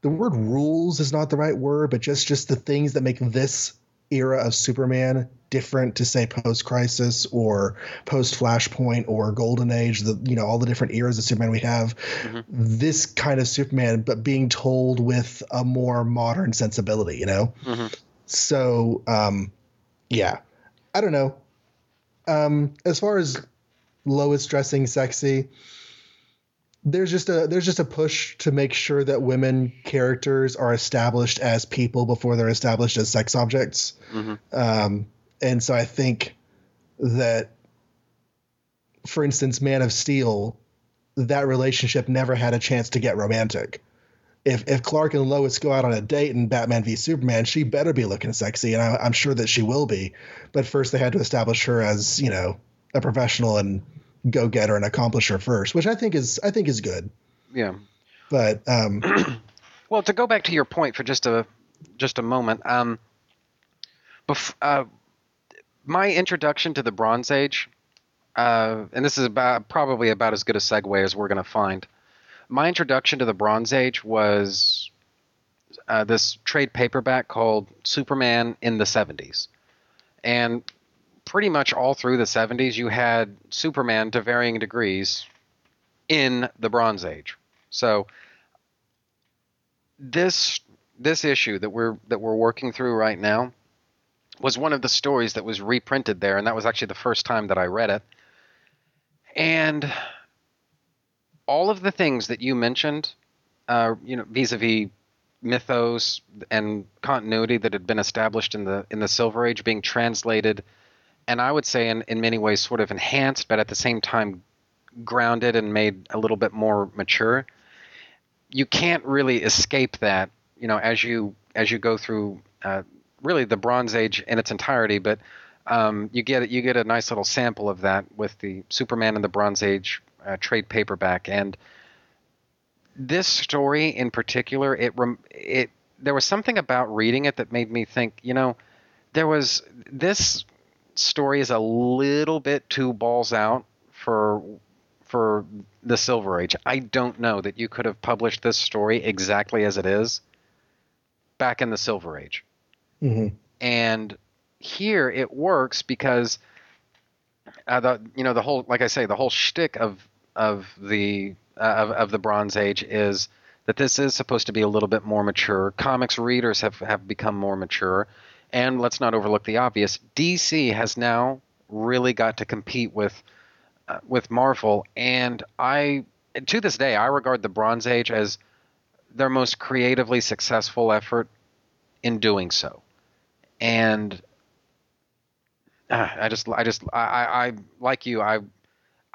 the word rules is not the right word, but just just the things that make this era of Superman different to say post Crisis or post Flashpoint or Golden Age. The you know all the different eras of Superman we have. This kind of Superman, but being told with a more modern sensibility. You know. So um, yeah, I don't know. Um, as far as Lois dressing sexy, there's just a there's just a push to make sure that women characters are established as people before they're established as sex objects. Um, and so I think that, for instance, Man of Steel, that relationship never had a chance to get romantic. If if Clark and Lois go out on a date in Batman v Superman, she better be looking sexy, and I, I'm sure that she will be. But first, they had to establish her as you know a professional and go getter and accomplish her first, which I think is I think is good. Yeah. But um, Well, to go back to your point for just a just a moment, um, bef- uh, my introduction to the Bronze Age, uh, and this is about probably about as good a segue as we're going to find. My introduction to the Bronze Age was uh, this trade paperback called Superman in the 70s. And pretty much all through the 70s, you had Superman to varying degrees in the Bronze Age. So this this issue that we're that we're working through right now was one of the stories that was reprinted there, and that was actually the first time that I read it. And all of the things that you mentioned, uh, you know, vis-a-vis mythos and continuity that had been established in the in the Silver Age being translated, and I would say in, in many ways sort of enhanced, but at the same time grounded and made a little bit more mature. You can't really escape that, you know, as you as you go through uh, really the Bronze Age in its entirety, but um, you get you get a nice little sample of that with the Superman and the Bronze Age uh, trade paperback, and this story in particular, it rem- it there was something about reading it that made me think, you know, there was this story is a little bit too balls out for for the Silver Age. I don't know that you could have published this story exactly as it is back in the Silver Age. mhm. And here it works because uh, the you know the whole like I say the whole shtick of of the uh, of, of the Bronze Age is that this is supposed to be a little bit more mature. Comics readers have have become more mature, And let's not overlook the obvious. DC has now really got to compete with uh, with Marvel, and I to this day I regard the Bronze Age as their most creatively successful effort in doing so. And uh, I just, I just, I, I, I, like you. I,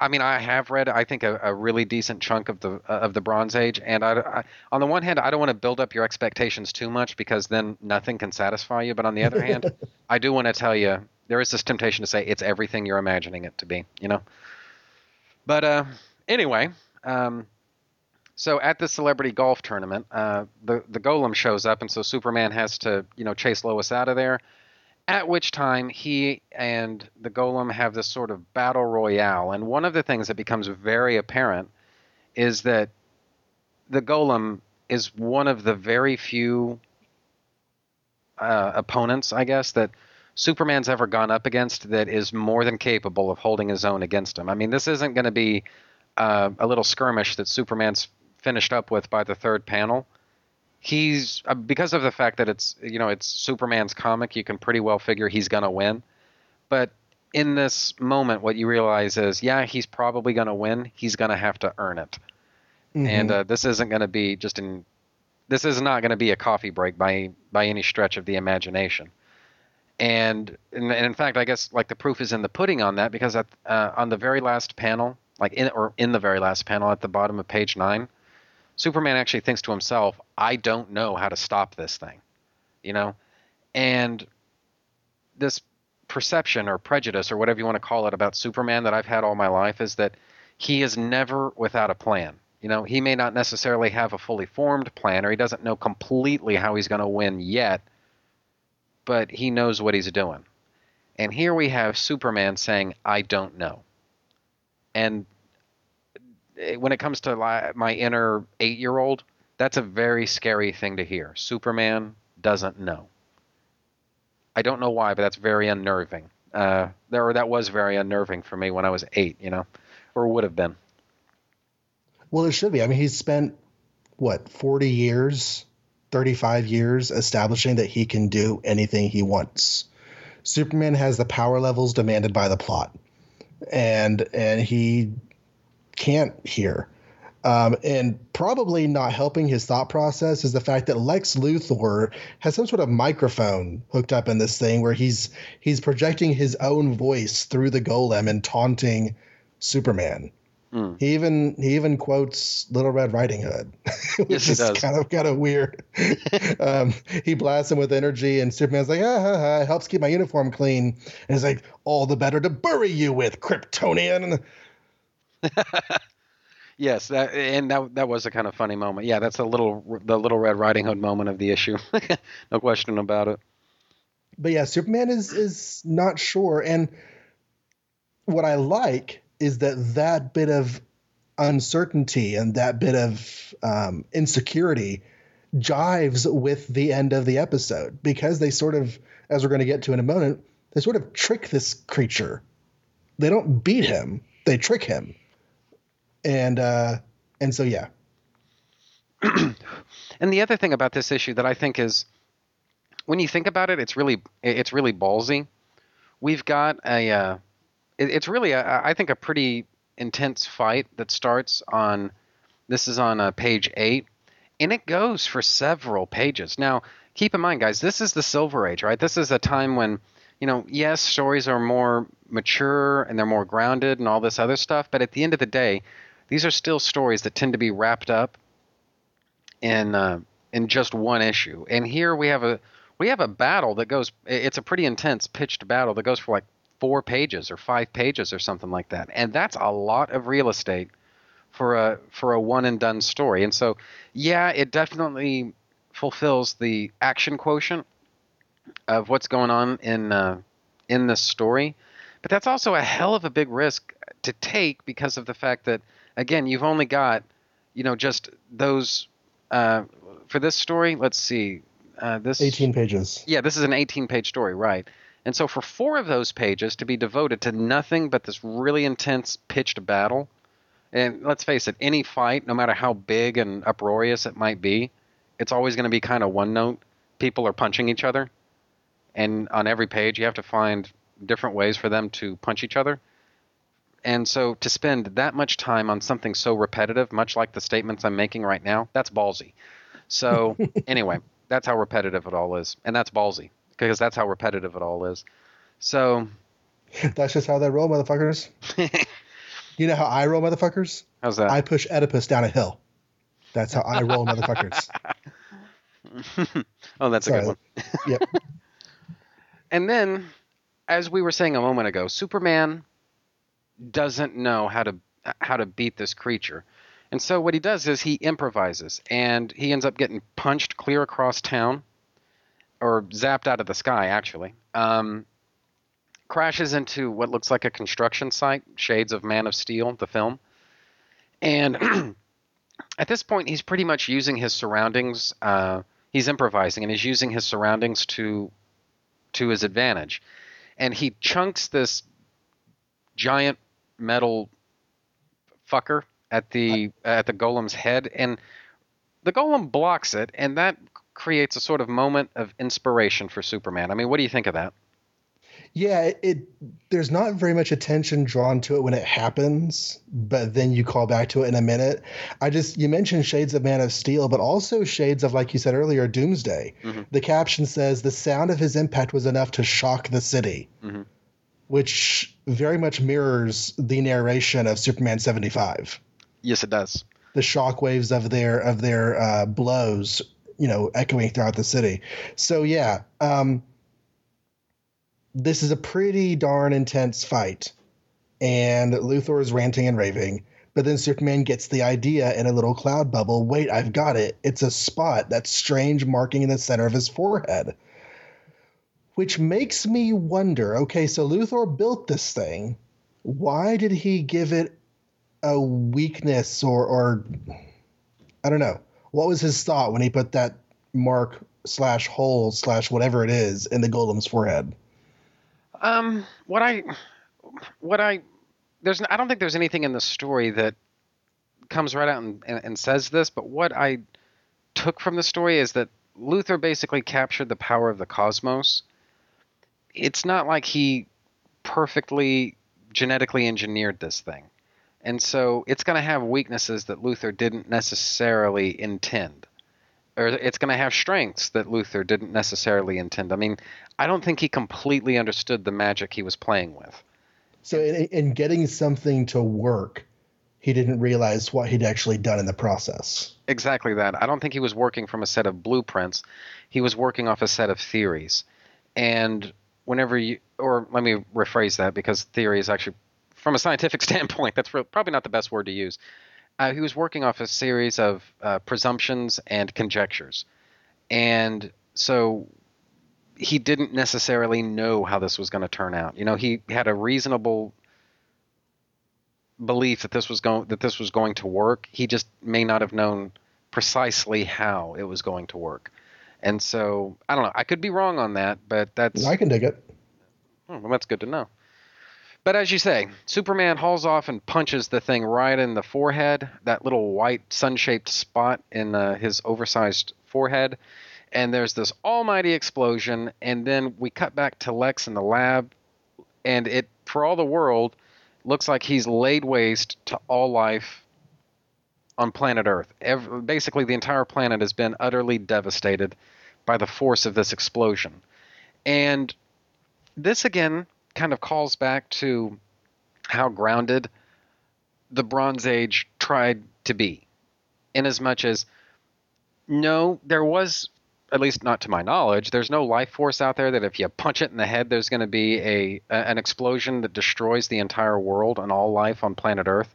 I mean, I have read, I think, a, a really decent chunk of the uh, of the Bronze Age, and I, I, on the one hand, I don't want to build up your expectations too much because then nothing can satisfy you. But on the other hand, I do want to tell you there is this temptation to say it's everything you're imagining it to be. You know. But uh, anyway, um, so at the celebrity golf tournament, uh, the the golem shows up, and so Superman has to you know chase Lois out of there. At which time he and the golem have this sort of battle royale, and one of the things that becomes very apparent is that the golem is one of the very few uh, opponents, I guess, that Superman's ever gone up against that is more than capable of holding his own against him. I mean, this isn't going to be uh, a little skirmish that Superman's finished up with by the third panel. He's uh, because of the fact that it's you know it's Superman's comic, you can pretty well figure he's going to win. But in this moment, what you realize is, yeah, he's probably going to win. He's going to have to earn it, mm-hmm. and uh, this isn't going to be just in. This is not going to be a coffee break by by any stretch of the imagination. And, and, and in fact, I guess like the proof is in the pudding on that because at, uh, on the very last panel, like in or in the very last panel at the bottom of page nine, Superman actually thinks to himself, I don't know how to stop this thing. You know? And this perception or prejudice or whatever you want to call it about Superman that I've had all my life is that he is never without a plan. You know, he may not necessarily have a fully formed plan or he doesn't know completely how he's going to win yet, but he knows what he's doing. And here we have Superman saying, I don't know. And when it comes to my inner eight year old, that's a very scary thing to hear. Superman doesn't know. I don't know why, but that's very unnerving. Uh, or that was very unnerving for me when I was eight, you know, or would have been. Well, it should be. I mean, he's spent what forty years, thirty-five years establishing that he can do anything he wants. Superman has the power levels demanded by the plot, and and he can't hear. Um, and probably not helping his thought process is the fact that Lex Luthor has some sort of microphone hooked up in this thing where he's he's projecting his own voice through the golem and taunting Superman. Mm. He even he even quotes Little Red Riding Hood, which yes, is does. kind of kind of weird. um, he blasts him with energy, and Superman's like, ah, ha, ha, it helps keep my uniform clean. And he's like, all the better to bury you with, Kryptonian. yes, that and that that was a kind of funny moment. Yeah, that's a little the little Red Riding Hood moment of the issue. no question about it. But yeah, Superman is is not sure, and what I like is that that bit of uncertainty and that bit of um, insecurity jives with the end of the episode because they sort of, as we're going to get to in a moment, they sort of trick this creature. They don't beat him; they trick him and uh, and so yeah. and the other thing about this issue that I think is, when you think about it, it's really it's really ballsy. We've got a, uh, it, it's really a, I think a pretty intense fight that starts on, this is on uh, page eight, and it goes for several pages. Now, keep in mind, guys, this is the Silver Age, right? This is a time when, you know, yes, stories are more mature and they're more grounded and all this other stuff, but at the end of the day, these are still stories that tend to be wrapped up in uh, in just one issue. And here we have a we have a battle that goes. It's a pretty intense pitched battle that goes for like four pages or five pages or something like that. And that's a lot of real estate for a for a one and done story. And so, yeah, it definitely fulfills the action quotient of what's going on in uh, in this story. But that's also a hell of a big risk to take because of the fact that again, you've only got, you know, just those uh, for this story. Let's see, uh, this 18 pages. Yeah, this is an 18 page story, right? And so for four of those pages to be devoted to nothing but this really intense pitched battle, and let's face it, any fight, no matter how big and uproarious it might be, it's always going to be kind of one note. People are punching each other. and on every page you have to find different ways for them to punch each other. And so to spend that much time on something so repetitive, much like the statements I'm making right now, that's ballsy. So anyway, that's how repetitive it all is, and that's ballsy because that's how repetitive it all is. So That's just how they roll, motherfuckers. you know how I roll, motherfuckers? how's that? I push Oedipus down a hill. That's how I roll, motherfuckers. oh, that's a good one. Yep. And then, as we were saying a moment ago, Superman doesn't know how to how to beat this creature. And so what he does is he improvises and he ends up getting punched clear across town or zapped out of the sky actually. Um, crashes into what looks like a construction site, shades of Man of Steel, the film. And at this point he's pretty much using his surroundings uh, he's improvising and he's using his surroundings to to his advantage. And he chunks this giant metal fucker at the at the golem's head and the golem blocks it and that creates a sort of moment of inspiration for Superman. I mean, what do you think of that? Yeah, it, it there's not very much attention drawn to it when it happens, but then you call back to it in a minute. I just you mentioned shades of Man of Steel, but also shades of like you said earlier, Doomsday. Mm-hmm. The caption says the sound of his impact was enough to shock the city, mm-hmm. Which very much mirrors the narration of Superman 75. Yes, it does. The shockwaves of their of their uh, blows, you know, echoing throughout the city. So yeah, um, this is a pretty darn intense fight. And Luthor is ranting and raving. But then Superman gets the idea in a little cloud bubble. Wait, I've got it. It's a spot, that strange marking in the center of his forehead. Which makes me wonder okay, so Luthor built this thing. Why did he give it a weakness or, or I don't know. What was his thought when he put that mark slash hole slash whatever it is in the golem's forehead? Um, what I, what I, there's, I don't think there's anything in the story that comes right out and, and, and says this, but what I took from the story is that Luthor basically captured the power of the cosmos. It's not like he perfectly genetically engineered this thing. And so it's going to have weaknesses that Luthor didn't necessarily intend. Or it's going to have strengths that Luthor didn't necessarily intend. I mean, I don't think he completely understood the magic he was playing with. So in, in getting something to work, he didn't realize what he'd actually done in the process. Exactly that. I don't think he was working from a set of blueprints. He was working off a set of theories. And whenever you, or let me rephrase that because theory is actually, from a scientific standpoint, that's probably not the best word to use. Uh, he was working off a series of uh, presumptions and conjectures. And so he didn't necessarily know how this was going to turn out. You know, he had a reasonable belief that this was going that this was going to work. He just may not have known precisely how it was going to work. And so I don't know. I could be wrong on that, but that's I can dig it. Oh, well, that's good to know. But as you say, Superman hauls off and punches the thing right in the forehead, that little white sun shaped spot in uh, his oversized forehead. And there's this almighty explosion. And then we cut back to Lex in the lab. And it, for all the world, looks like he's laid waste to all life on planet Earth. Ev basically, the entire planet has been utterly devastated by the force of this explosion. And this again kind of calls back to how grounded the Bronze Age tried to be, in as much as no, there was, at least not to my knowledge, there's no life force out there that if you punch it in the head, there's going to be a, a an explosion that destroys the entire world and all life on planet Earth.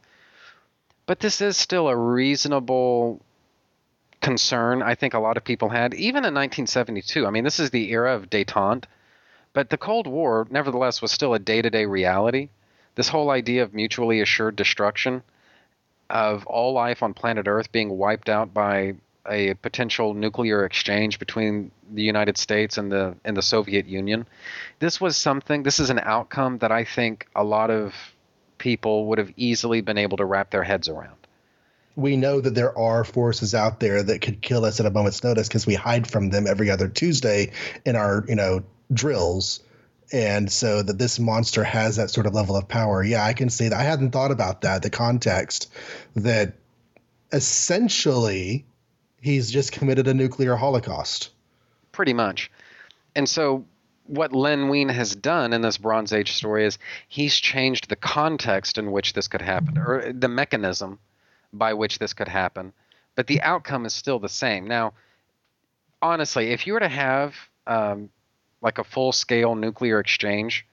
But this is still a reasonable concern I think a lot of people had, even in 1972. I mean, this is the era of detente. But the Cold War, nevertheless, was still a day to day reality. This whole idea of mutually assured destruction, of all life on planet Earth being wiped out by a potential nuclear exchange between the United States and the and the Soviet Union. This was something. This is an outcome that I think a lot of people would have easily been able to wrap their heads around. We know that there are forces out there that could kill us at a moment's notice because we hide from them every other Tuesday in our, you know, drills, and so that this monster has that sort of level of power. Yeah, I can see that. I hadn't thought about that. The context that essentially he's just committed a nuclear holocaust. pretty much. And so, what Len Wein has done in this Bronze Age story is he's changed the context in which this could happen, or the mechanism by which this could happen, but the outcome is still the same. Now, honestly, if you were to have um, like a full scale nuclear exchange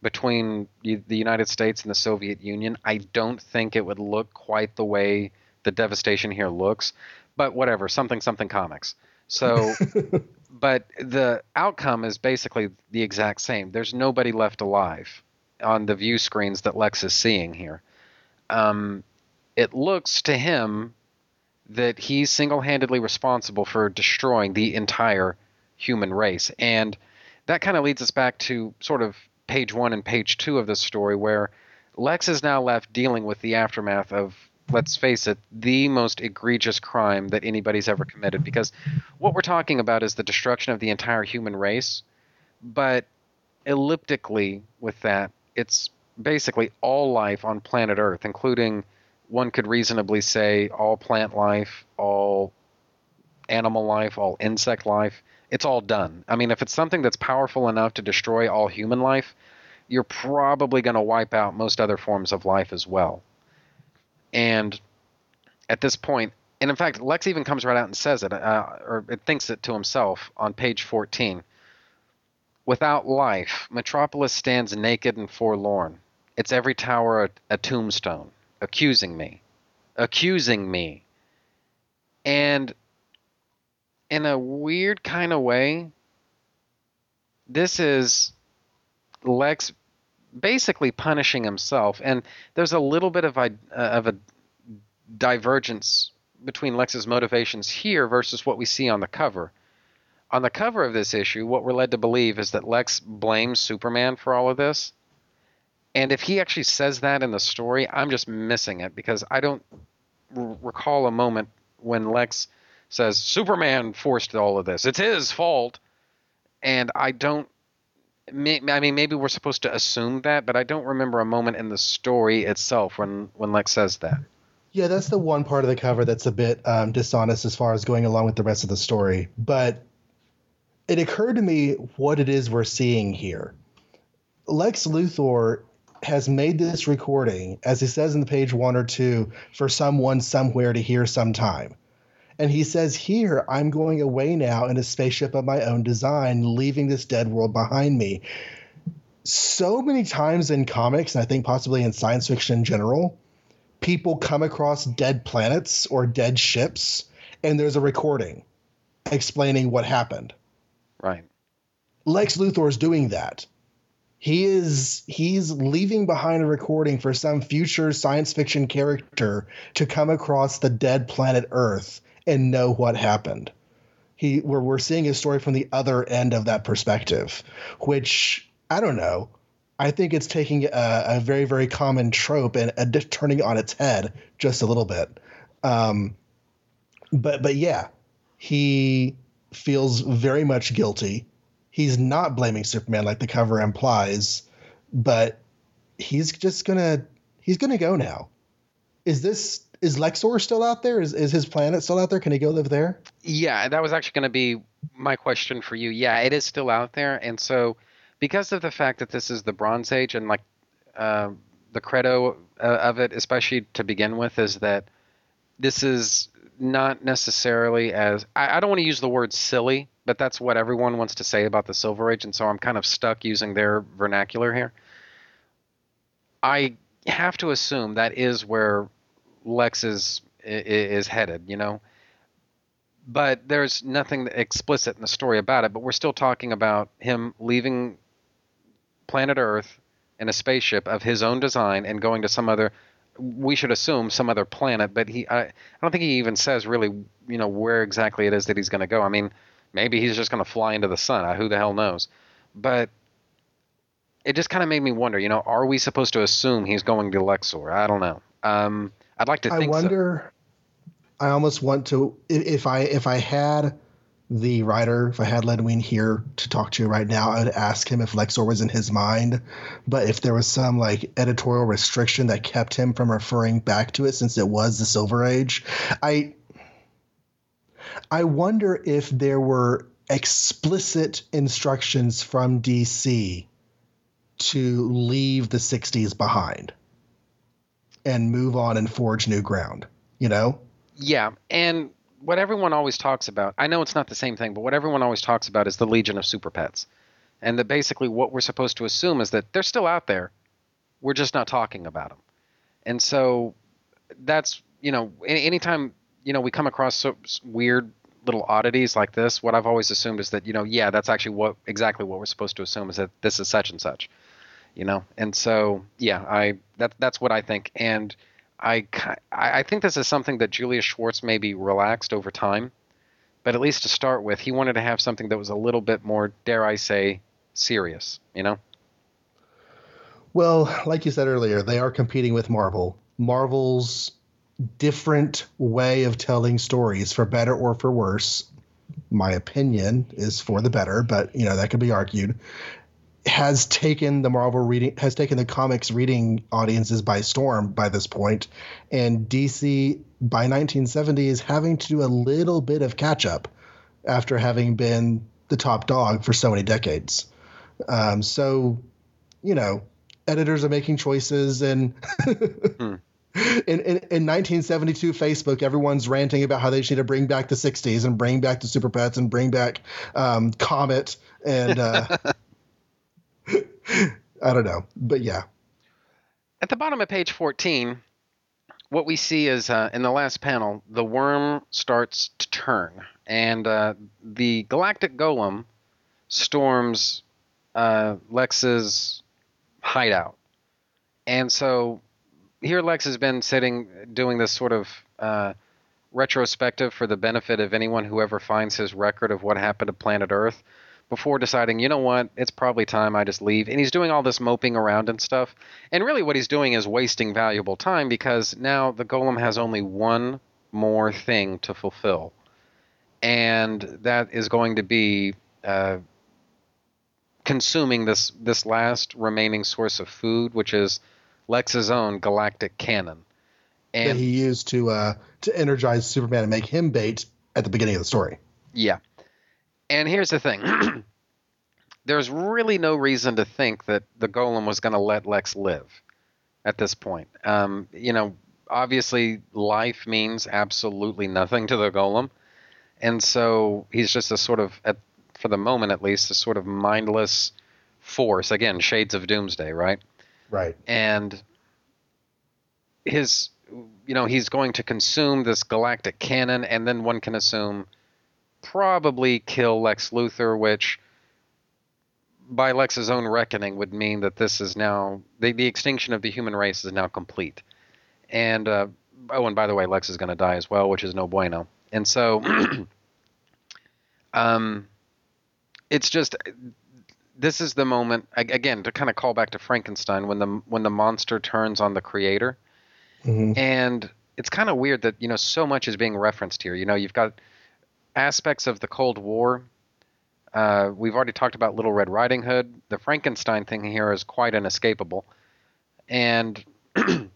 between the the United States and the Soviet Union, I don't think it would look quite the way the devastation here looks. But whatever, something something comics. So but the outcome is basically the exact same. There's nobody left alive on the view screens that Lex is seeing here. Um, it looks to him that he's single-handedly responsible for destroying the entire human race, and that kind of leads us back to sort of page one and page two of this story, where Lex is now left dealing with the aftermath of let's face it, the most egregious crime that anybody's ever committed. Because what we're talking about is the destruction of the entire human race, but elliptically with that, it's basically all life on planet Earth, including one could reasonably say all plant life, all animal life, all insect life. It's all done. I mean, if it's something that's powerful enough to destroy all human life, you're probably going to wipe out most other forms of life as well. And at this point, and in fact, Lex even comes right out and says it, uh, or it thinks it to himself on page 14. Without life, Metropolis stands naked and forlorn. Its every tower a, a tombstone, accusing me, accusing me. And in a weird kind of way, this is Lex basically punishing himself. And there's a little bit of a, uh, of a divergence between Lex's motivations here versus what we see on the cover. On the cover of this issue, what we're led to believe is that Lex blames Superman for all of this. And if he actually says that in the story, I'm just missing it because I don't r- recall a moment when Lex says Superman forced all of this. It's his fault. And I don't I mean, maybe we're supposed to assume that, but I don't remember a moment in the story itself when when Lex says that. Yeah, that's the one part of the cover that's a bit um, dishonest as far as going along with the rest of the story. But it occurred to me what it is we're seeing here. Lex Luthor has made this recording, as he says in the page one or two, for someone somewhere to hear sometime. And he says, Here, I'm going away now in a spaceship of my own design, leaving this dead world behind me. So many times in comics, and I think possibly in science fiction in general, people come across dead planets or dead ships, and there's a recording explaining what happened. Right. Lex Luthor is doing that. He is he's leaving behind a recording for some future science fiction character to come across the dead planet Earth and know what happened. He we're, we're seeing his story from the other end of that perspective, which I don't know. I think it's taking a, a very very common trope and a, turning on its head just a little bit. Um, but but yeah, he feels very much guilty. He's not blaming Superman like the cover implies, but he's just gonna he's gonna go now. Is this is Lexor still out there? Is is his planet still out there? Can he go live there? Yeah, that was actually going to be my question for you. Yeah, it is still out there, and so because of the fact that this is the Bronze Age and like uh, the credo uh, of it, especially to begin with, is that this is not necessarily as I, I don't want to use the word silly, but that's what everyone wants to say about the Silver Age, and so I'm kind of stuck using their vernacular here. I have to assume that is where Lex is is headed, you know. But there's nothing explicit in the story about it. But we're still talking about him leaving planet Earth in a spaceship of his own design and going to some other. We should assume some other planet, but he. I, I don't think he even says really, you know, where exactly it is that he's going to go. I mean, maybe he's just going to fly into the sun. Who the hell knows? But it just kind of made me wonder. You know, are we supposed to assume he's going to Lexor? I don't know. Um, I'd like to I wonder. so. I almost want to if I if I had the writer, if I had Len Wein here to talk to right now, I would ask him if Lexor was in his mind. But if there was some like editorial restriction that kept him from referring back to it since it was the Silver Age, I I wonder if there were explicit instructions from DC to leave the 60s behind and move on and forge new ground, you know? Yeah, and what everyone always talks about, I know it's not the same thing, but what everyone always talks about is the Legion of Super Pets. And that basically what we're supposed to assume is that they're still out there. We're just not talking about them. And so that's, you know, anytime, you know, we come across so, weird little oddities like this, what I've always assumed is that, you know, yeah, that's actually what exactly what we're supposed to assume is that this is such and such. You know? And so, yeah, I that that's what I think. And I, I think this is something that Julius Schwartz maybe relaxed over time, but at least to start with, he wanted to have something that was a little bit more, dare I say, serious. You know. Well, like you said earlier, they are competing with Marvel. Marvel's different way of telling stories, for better or for worse, my opinion is for the better, but you know that could be argued has taken the Marvel reading has taken the comics reading audiences by storm by this point, and DC by 1970 is having to do a little bit of catch up after having been the top dog for so many decades. Um, so, you know, editors are making choices, and hmm. in, in, in 1972 Facebook, everyone's ranting about how they should to bring back the 60s and bring back the Super Pets and bring back um, Comet and. Uh, I don't know, but yeah. At the bottom of page 14, what we see is uh, in the last panel, the worm starts to turn, and uh, the galactic golem storms uh, Lex's hideout. And so here Lex has been sitting doing this sort of uh, retrospective for the benefit of anyone who ever finds his record of what happened to planet Earth before deciding, you know what, it's probably time I just leave. And he's doing all this moping around and stuff. And really, what he's doing is wasting valuable time because now the golem has only one more thing to fulfill. And that is going to be uh, consuming this, this last remaining source of food, which is Lex's own galactic cannon. And that he used to uh, to energize Superman and make him bait at the beginning of the story. Yeah. And here's the thing there's really no reason to think that the golem was going to let Lex live at this point. Um, you know, obviously, life means absolutely nothing to the golem. And so he's just a sort of, at, for the moment at least, a sort of mindless force. Again, shades of doomsday, right? Right. And his, you know, he's going to consume this galactic cannon, and then one can assume probably kill Lex Luthor, which, by Lex's own reckoning, would mean that this is now the, the extinction of the human race is now complete. And uh, oh, and by the way, Lex is going to die as well, which is no bueno. And so, um, it's just this is the moment again to kind of call back to Frankenstein when the when the monster turns on the creator, mm-hmm. and it's kind of weird that you know so much is being referenced here. You know, you've got aspects of the Cold War. Uh, we've already talked about Little Red Riding Hood. The Frankenstein thing here is quite inescapable, and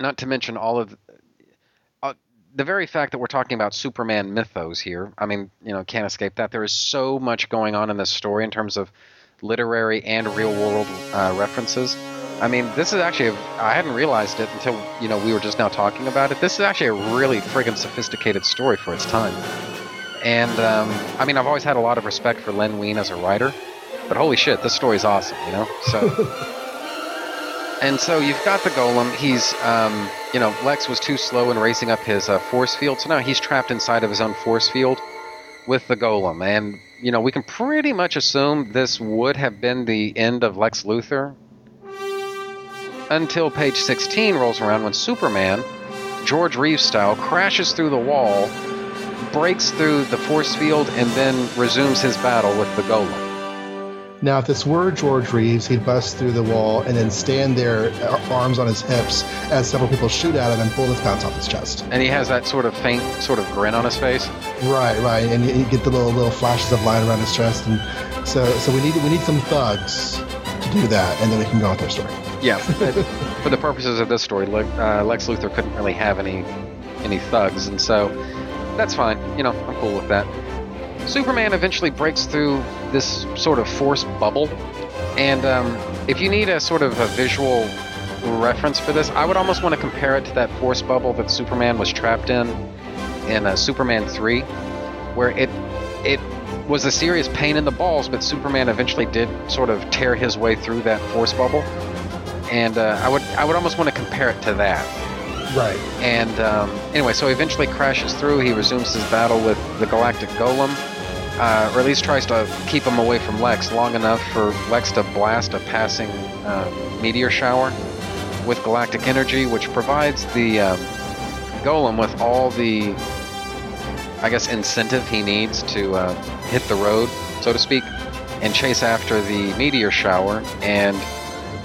not to mention all of the, uh, the very fact that we're talking about Superman mythos here. I mean, you know, can't escape that. There is so much going on in this story in terms of literary and real world uh, references. I mean, this is actually, I hadn't realized it until, you know, we were just now talking about it. This is actually a really friggin' sophisticated story for its time. And um, I mean, I've always had a lot of respect for Len Wein as a writer, but holy shit, this story's awesome, you know? So. and so you've got the golem. He's, um, you know, Lex was too slow in racing up his uh, force field, so now he's trapped inside of his own force field with the golem. And, you know, we can pretty much assume this would have been the end of Lex Luthor until page 16 rolls around when Superman, George Reeves style, crashes through the wall breaks through the force field and then resumes his battle with the golem. Now, if this were George Reeves, he'd bust through the wall and then stand there, uh, arms on his hips, as several people shoot at him and pull bullets bounce off his chest. And he has that sort of faint sort of grin on his face. Right, right, and you, you get the little little flashes of light around his chest, and so so we need we need some thugs to do that, and then we can go with our story. Yeah, for the purposes of this story, uh, Lex Luthor couldn't really have any any thugs, and so that's fine. You know, I'm cool with that. Superman eventually breaks through this sort of force bubble, and um, if you need a sort of a visual reference for this, I would almost want to compare it to that force bubble that Superman was trapped in in uh, Superman 3, where it it was a serious pain in the balls, but Superman eventually did sort of tear his way through that force bubble, and uh, I would I would almost want to compare it to that. Right. And um, anyway, so he eventually crashes through. He resumes his battle with the Galactic Golem, uh, or at least tries to keep him away from Lex long enough for Lex to blast a passing uh, meteor shower with galactic energy, which provides the um, Golem with all the, I guess, incentive he needs to uh, hit the road, so to speak, and chase after the meteor shower and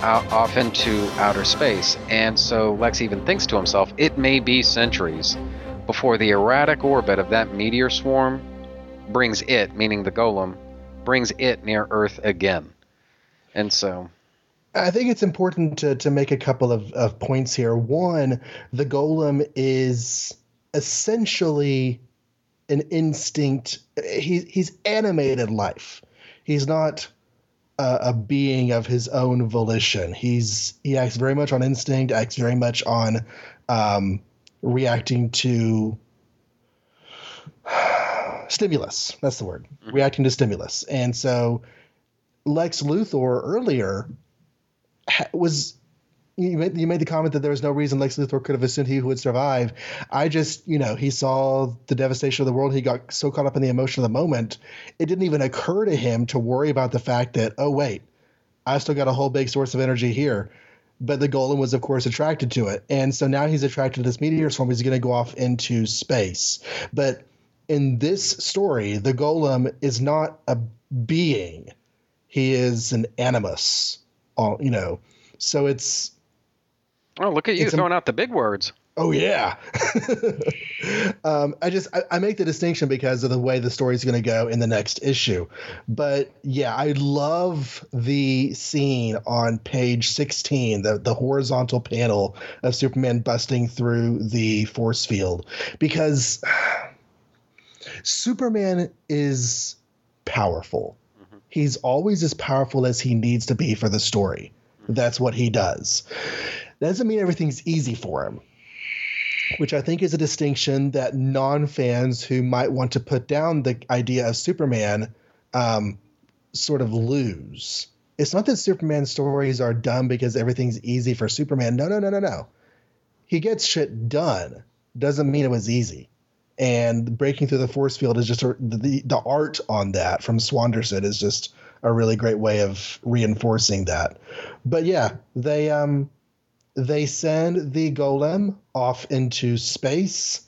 out, off into outer space. And so Lex even thinks to himself, it may be centuries before the erratic orbit of that meteor swarm brings it, meaning the golem, brings it near Earth again. And so. I think it's important to, to make a couple of, of points here. One, the golem is essentially an instinct. He, he's animated life. He's not a, a being of his own volition. He's he acts very much on instinct. Acts very much on um, reacting to stimulus. That's the word. Mm-hmm. Reacting to stimulus. And so Lex Luthor earlier ha- was you made, you made the comment that there was no reason Lex Luthor could have assumed he would survive. I just, you know, he saw the devastation of the world. He got so caught up in the emotion of the moment, it didn't even occur to him to worry about the fact that, oh, wait, I still got a whole big source of energy here. But the golem was, of course, attracted to it. And so now he's attracted to this meteor swarm. He's going to go off into space. But in this story, the golem is not a being, he is an animus, you know. So it's Oh, look at you throwing a, out the big words. Oh yeah. um, I just I, I, make the distinction because of the way the story's going to go in the next issue. But yeah, I love the scene on page 16, the the horizontal panel of Superman busting through the force field because Superman is powerful. Mm-hmm. He's always as powerful as he needs to be for the story. That's what he does. That doesn't mean everything's easy for him, which I think is a distinction that non fans who might want to put down the idea of Superman um, sort of lose. It's not that Superman stories are dumb because everything's easy for Superman. No, no, no, no, no. He gets shit done. Doesn't mean it was easy. And breaking through the force field is just a, the the art on that from Swanderson is just a really great way of reinforcing that. But yeah, they um they send the golem off into space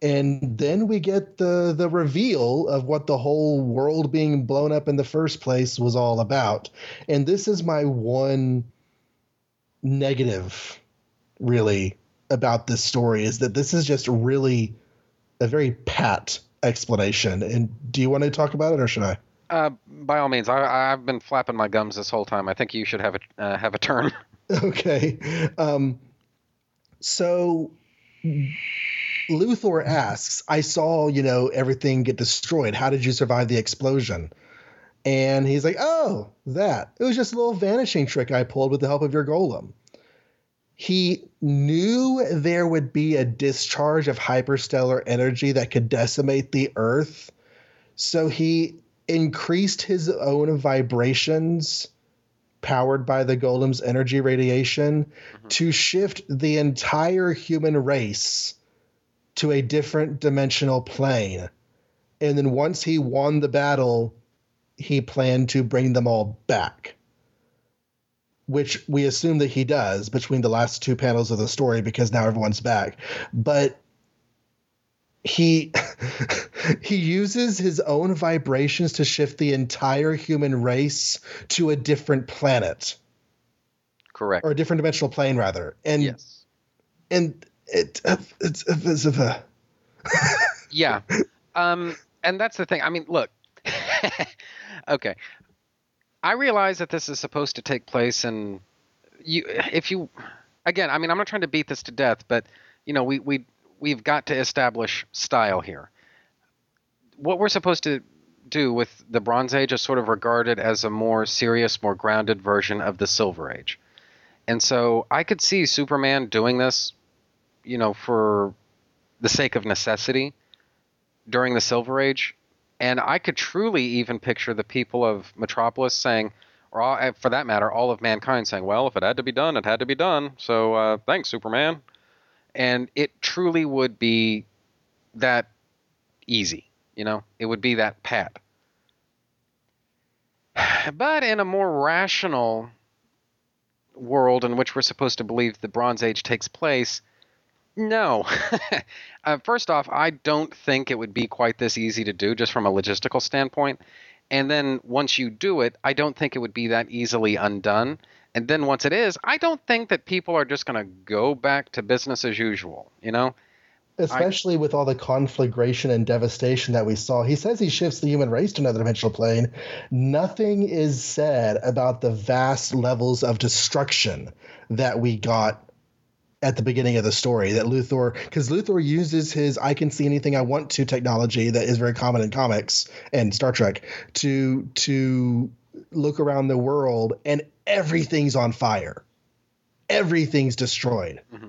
and then we get the the reveal of what the whole world being blown up in the first place was all about. And this is my one negative really about this story is that this is just really a very pat explanation. And do you want to talk about it or should i? Uh, by all means. I, i've been flapping my gums this whole time. I think you should have a uh, have a turn Okay. Um, so Luthor asks, I saw, you know, everything get destroyed. How did you survive the explosion? And he's like, Oh, that. It was just a little vanishing trick I pulled with the help of your golem. He knew there would be a discharge of hyperstellar energy that could decimate the Earth. So he increased his own vibrations powered by the golem's energy radiation mm-hmm. to shift the entire human race to a different dimensional plane. And then once he won the battle, he planned to bring them all back. Which we assume that he does between the last two panels of the story because now everyone's back. But he he uses his own vibrations to shift the entire human race to a different planet Correct. or a different dimensional plane rather and yes. and it it's, it's, it's Yeah. Um, and that's the thing. I mean, look. okay. I realize that this is supposed to take place and you if you again, I mean, I'm not trying to beat this to death, but you know, we we we've got to establish style here. What we're supposed to do with the Bronze Age is sort of regarded as a more serious, more grounded version of the Silver Age. And so I could see Superman doing this, you know, for the sake of necessity during the Silver Age, and I could truly even picture the people of Metropolis saying, or all, for that matter, all of mankind saying, "Well, if it had to be done, it had to be done." So uh, thanks, Superman. And it truly would be that easy, you know. It would be that pat. But in a more rational world in which we're supposed to believe the Bronze Age takes place, no. uh, first off, I don't think it would be quite this easy to do just from a logistical standpoint. And then once you do it, I don't think it would be that easily undone. And then once it is, I don't think that people are just going to go back to business as usual, you know? especially with all the conflagration and devastation that we saw. He says he shifts the human race to another dimensional plane. Nothing is said about the vast levels of destruction that we got at the beginning of the story that Luthor because Luthor uses his I can see anything I want to technology that is very common in comics and Star Trek to to look around the world and everything's on fire. Everything's destroyed. Mm-hmm.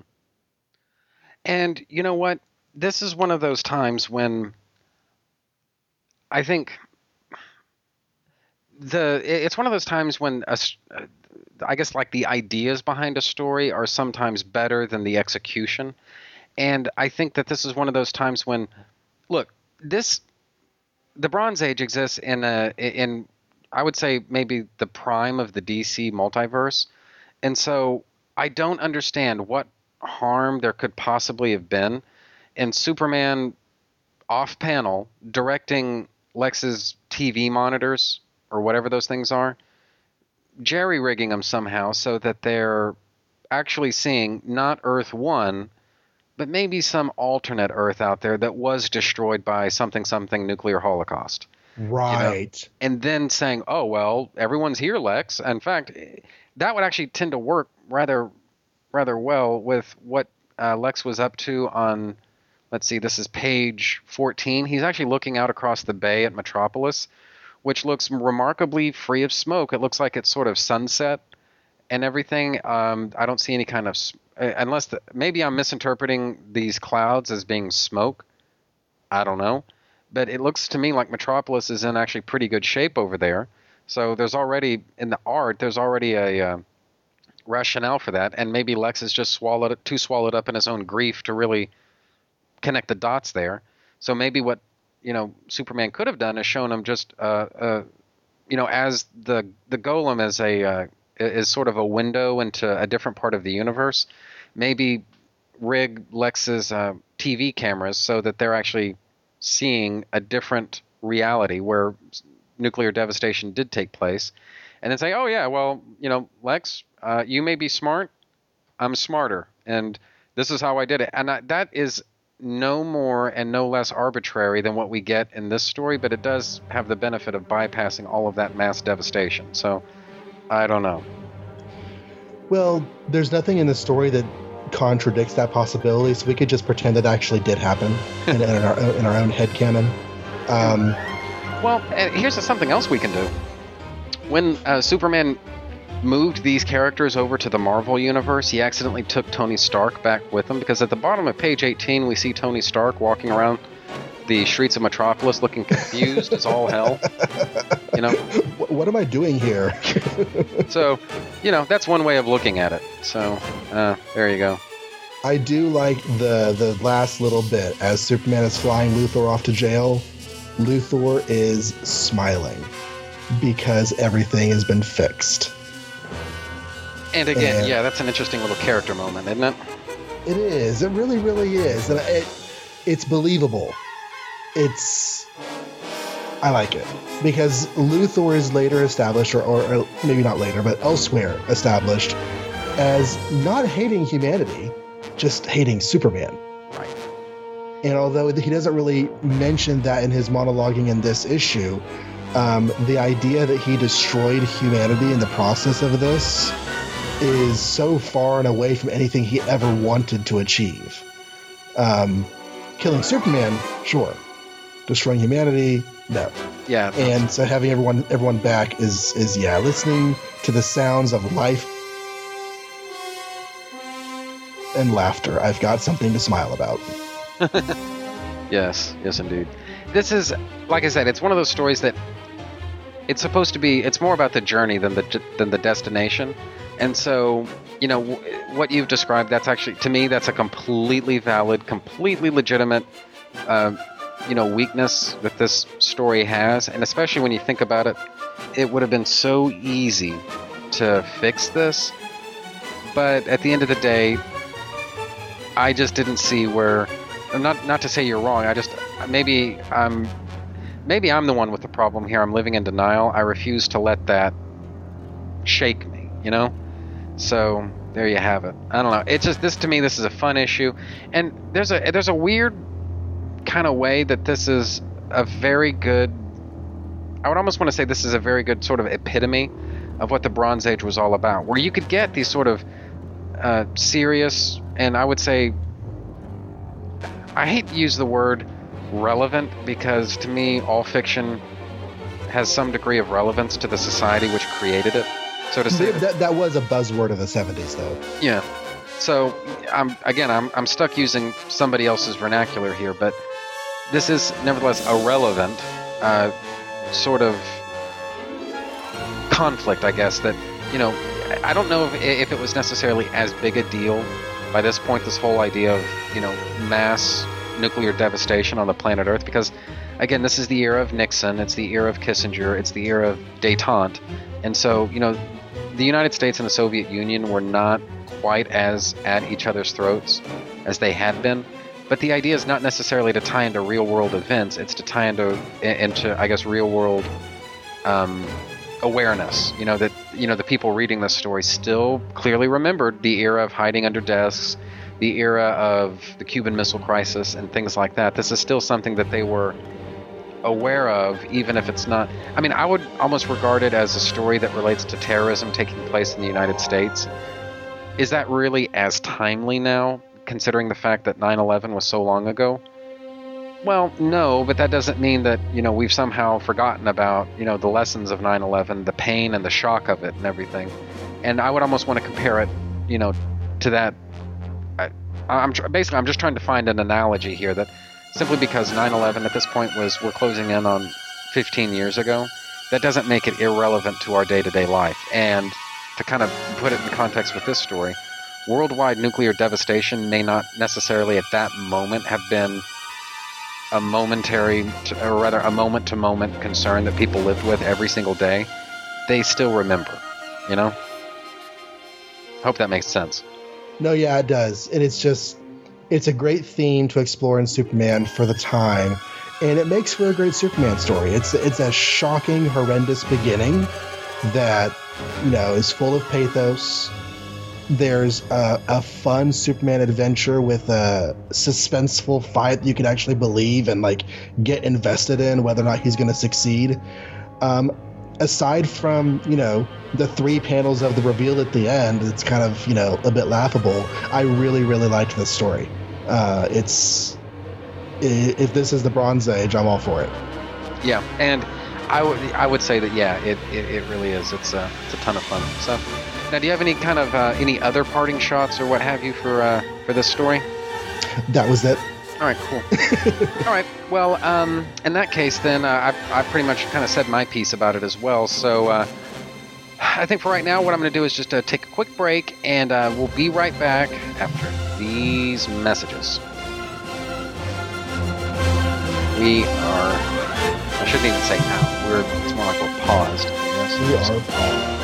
And you know what? This is one of those times when I think the it's one of those times when a I guess like the ideas behind a story are sometimes better than the execution. And I think that this is one of those times when look, this the Bronze Age exists in a in I would say maybe the prime of the DC multiverse. And so I don't understand what harm there could possibly have been in Superman off panel directing Lex's TV monitors or whatever those things are, jerry rigging them somehow so that they're actually seeing not Earth 1, but maybe some alternate Earth out there that was destroyed by something something nuclear holocaust Right. and then saying, "Oh well, everyone's here, Lex." In fact, that would actually tend to work rather, rather well with what uh, Lex was up to on. Let's see, this is page 14. He's actually looking out across the bay at Metropolis, which looks remarkably free of smoke. It looks like it's sort of sunset and everything. Um, I don't see any kind of, uh, unless the, maybe I'm misinterpreting these clouds as being smoke. I don't know but it looks to me like Metropolis is in actually pretty good shape over there. So there's already in the art, there's already a uh, rationale for that, and maybe Lex is just swallowed too swallowed up in his own grief to really connect the dots there. So maybe what you know Superman could have done is shown him just uh, uh, you know as the the golem is a uh, is sort of a window into a different part of the universe. Maybe rig Lex's uh, TV cameras so that they're actually seeing a different reality where nuclear devastation did take place, and then say, "Oh yeah, well, you know, Lex, uh, you may be smart, I'm smarter, and this is how I did it." And I, that is no more and no less arbitrary than what we get in this story, but it does have the benefit of bypassing all of that mass devastation. So, I don't know. Well, there's nothing in the story that contradicts that possibility, so we could just pretend that actually did happen in, in, our, in our own head canon. Um, Well, uh, here's something else we can do. When uh, Superman moved these characters over to the Marvel universe, he accidentally took Tony Stark back with him because at the bottom of page 18 we see Tony Stark walking around the streets of Metropolis looking confused as all hell. You know, what am I doing here? so you know that's one way of looking at it. So uh, there you go. I do like the the last little bit as Superman is flying Luthor off to jail. Luthor is smiling because everything has been fixed. And again, And- yeah, that's an interesting little character moment, isn't it? It is. It really, really is. And it it's believable. It's I like it because Luthor is later established, or, or, or maybe not later, but elsewhere established as not hating humanity, just hating Superman. Right. And although he doesn't really mention that in his monologuing in this issue, um, the idea that he destroyed humanity in the process of this is so far and away from anything he ever wanted to achieve. Um, killing Superman, sure. Destroying humanity, no. Yeah. And so having everyone everyone back is is yeah, listening to the sounds of life and laughter. I've got something to smile about. Yes, yes, indeed. This is, like I said, it's one of those stories that it's supposed to be. It's more about the journey than the than the destination, and so you know w- what you've described. That's actually to me that's a completely valid, completely legitimate, uh, you know, weakness that this story has, and especially when you think about it, it would have been so easy to fix this, but at the end of the day, I just didn't see where not not to say you're wrong. I just maybe I'm maybe I'm the one with the problem here. I'm living in denial. I refuse to let that shake me, you know? So there you have it. I don't know. It's just this to me this is a fun issue. And there's a there's a weird kind of way that this is a very good I would almost want to say this is a very good sort of epitome of what the Bronze Age was all about, where you could get these sort of uh, serious and I would say I hate to use the word relevant because to me all fiction has some degree of relevance to the society which created it. So to say, That, that was a buzzword of the 70s, though. yeah. So I'm again I'm I'm stuck using somebody else's vernacular here, but this is nevertheless a relevant uh, sort of conflict, I guess. That you know I don't know if if it was necessarily as big a deal by this point. This whole idea of you know mass nuclear devastation on the planet Earth, because again, this is the era of Nixon, it's the era of Kissinger, it's the era of détente, and so you know the United States and the Soviet Union were not quite as at each other's throats as they had been. But the idea is not necessarily to tie into real world events; it's to tie into into I guess real world um, awareness. You know that you know the people reading this story still clearly remembered the era of hiding under desks, the era of the Cuban Missile Crisis, and things like that. This is still something that they were aware of, even if it's not. I mean, I would almost regard it as a story that relates to terrorism taking place in the United States. Is that really as timely now, considering the fact that 9 11 was so long ago? Well, no, but that doesn't mean that, you know, we've somehow forgotten about, you know, the lessons of 9 11, the pain and the shock of it and everything. And I would almost want to compare it, you know, to that. I, I'm tr- basically, I'm just trying to find an analogy here that simply because 9/11 at this point was we're closing in on 15 years ago, that doesn't make it irrelevant to our day-to-day life. And to kind of put it in context with this story, worldwide nuclear devastation may not necessarily at that moment have been a momentary, to, or rather, a moment-to-moment concern that people lived with every single day. They still remember, you know. Hope that makes sense. No, yeah, it does. And it's just, it's a great theme to explore in Superman for the time. And it makes for a great Superman story. It's it's a shocking, horrendous beginning that, you know, is full of pathos. There's a, a fun Superman adventure with a suspenseful fight that you can actually believe and like get invested in whether or not he's going to succeed. Um, aside from you know the three panels of the reveal at the end, it's kind of you know a bit laughable. I really really liked this story. Uh, it's if this is the Bronze Age, I'm all for it. Yeah, and I would I would say that yeah, it, it, it really is. It's a it's a ton of fun. So now, do you have any kind of uh, any other parting shots or what have you for uh, for this story? That was it. All right, cool. All right, well, um, in that case, then uh, I I pretty much kind of said my piece about it as well. So. Uh, I think for right now, what I'm going to do is just uh, take a quick break, and uh, we'll be right back after these messages. We are. I shouldn't even say now. We're. It's more like we're paused. Yes. We are paused.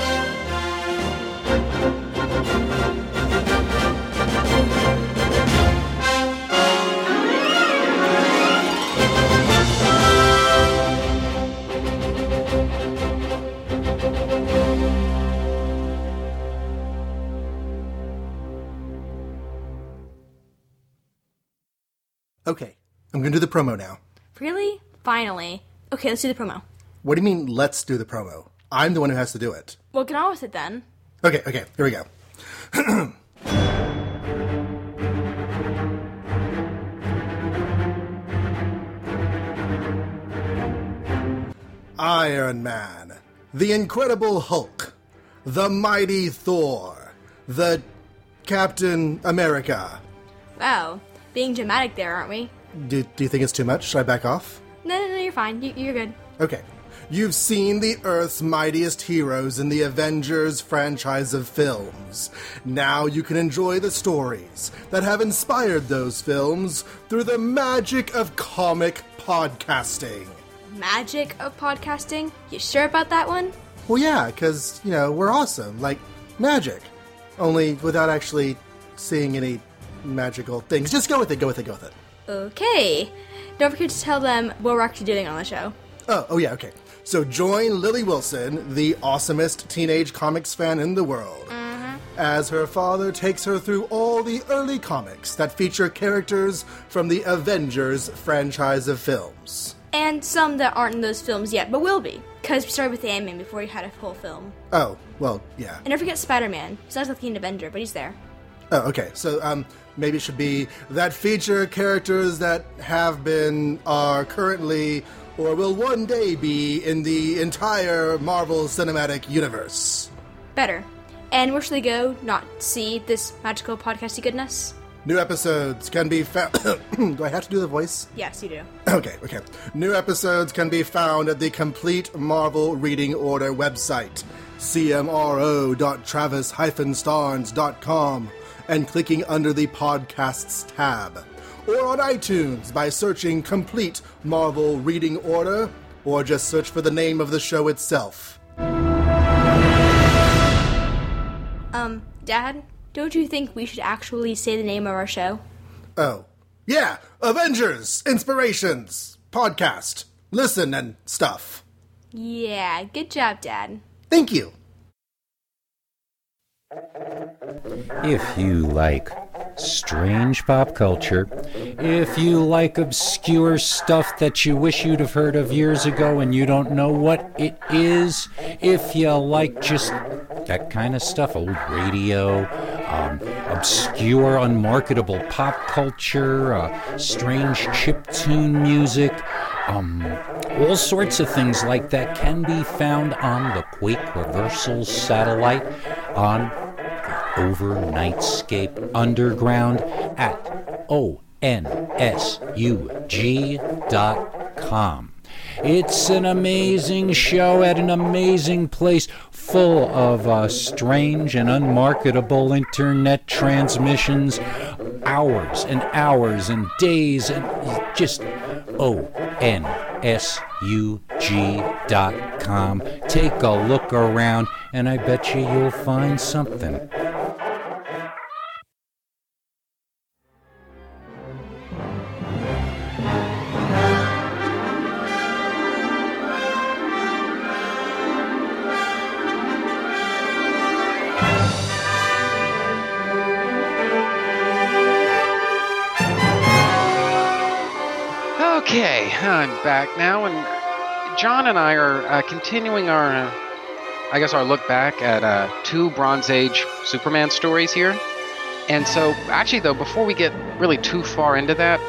I'm gonna do the promo now. Really? Finally. Okay, let's do the promo. What do you mean, let's do the promo? I'm the one who has to do it. Well, get on with it then. Okay, okay, here we go. Iron Man, the Incredible Hulk, the Mighty Thor, the Captain America. Wow, being dramatic there, aren't we? Do, do you think it's too much? Should I back off? No, no, no, you're fine. You, you're good. Okay. You've seen the Earth's mightiest heroes in the Avengers franchise of films. Now you can enjoy the stories that have inspired those films through the magic of comic podcasting. Magic of podcasting? You sure about that one? Well, yeah, because, you know, we're awesome. Like, magic. Only without actually seeing any magical things. Just go with it, go with it, go with it. Okay. Don't forget to tell them what we're actually doing on the show. Oh, oh yeah, okay. So join Lily Wilson, the awesomest teenage comics fan in the world, as her father takes her through all the early comics that feature characters from the Avengers franchise of films. And some that aren't in those films yet, but will be. Because we started with Ant-Man before we had a full film. Oh, well, yeah. And don't forget Spider-Man. He's not like an Avenger, but he's there. Oh, okay. So, um, maybe it should be that feature characters that have been, are currently, or will one day be in the entire Marvel Cinematic Universe. Better. And where should they go not see this magical podcasty goodness? New episodes can be found. do I have to do the voice? Yes, you do. Okay, okay. New episodes can be found at the Complete Marvel Reading Order website, cmro.travis-starnes.com, and clicking under the Podcasts tab. Or on iTunes by searching Complete Marvel Reading Order, or just search for the name of the show itself. Um, Dad, don't you think we should actually say the name of our show? Oh. Yeah, Avengers, Inspirations, Podcast. Listen and stuff. Yeah, good job, Dad. Thank you. If you like strange pop culture, if you like obscure stuff that you wish you'd have heard of years ago and you don't know what it is, if you like just that kind of stuff, old radio, um, obscure, unmarketable pop culture, uh, strange chiptune music, um, all sorts of things like that can be found on the Quake Reversal satellite on Overnightscape Underground at onsug.com. It's an amazing show at an amazing place full of uh, strange and unmarketable internet transmissions, hours and hours and days, and just onsug.com. Take a look around, and I bet you you'll find something. Okay, I'm back now, and John and I are uh, continuing our, uh, I guess, our look back at uh, two Bronze Age Superman stories here. And so, actually, though, before we get really too far into that,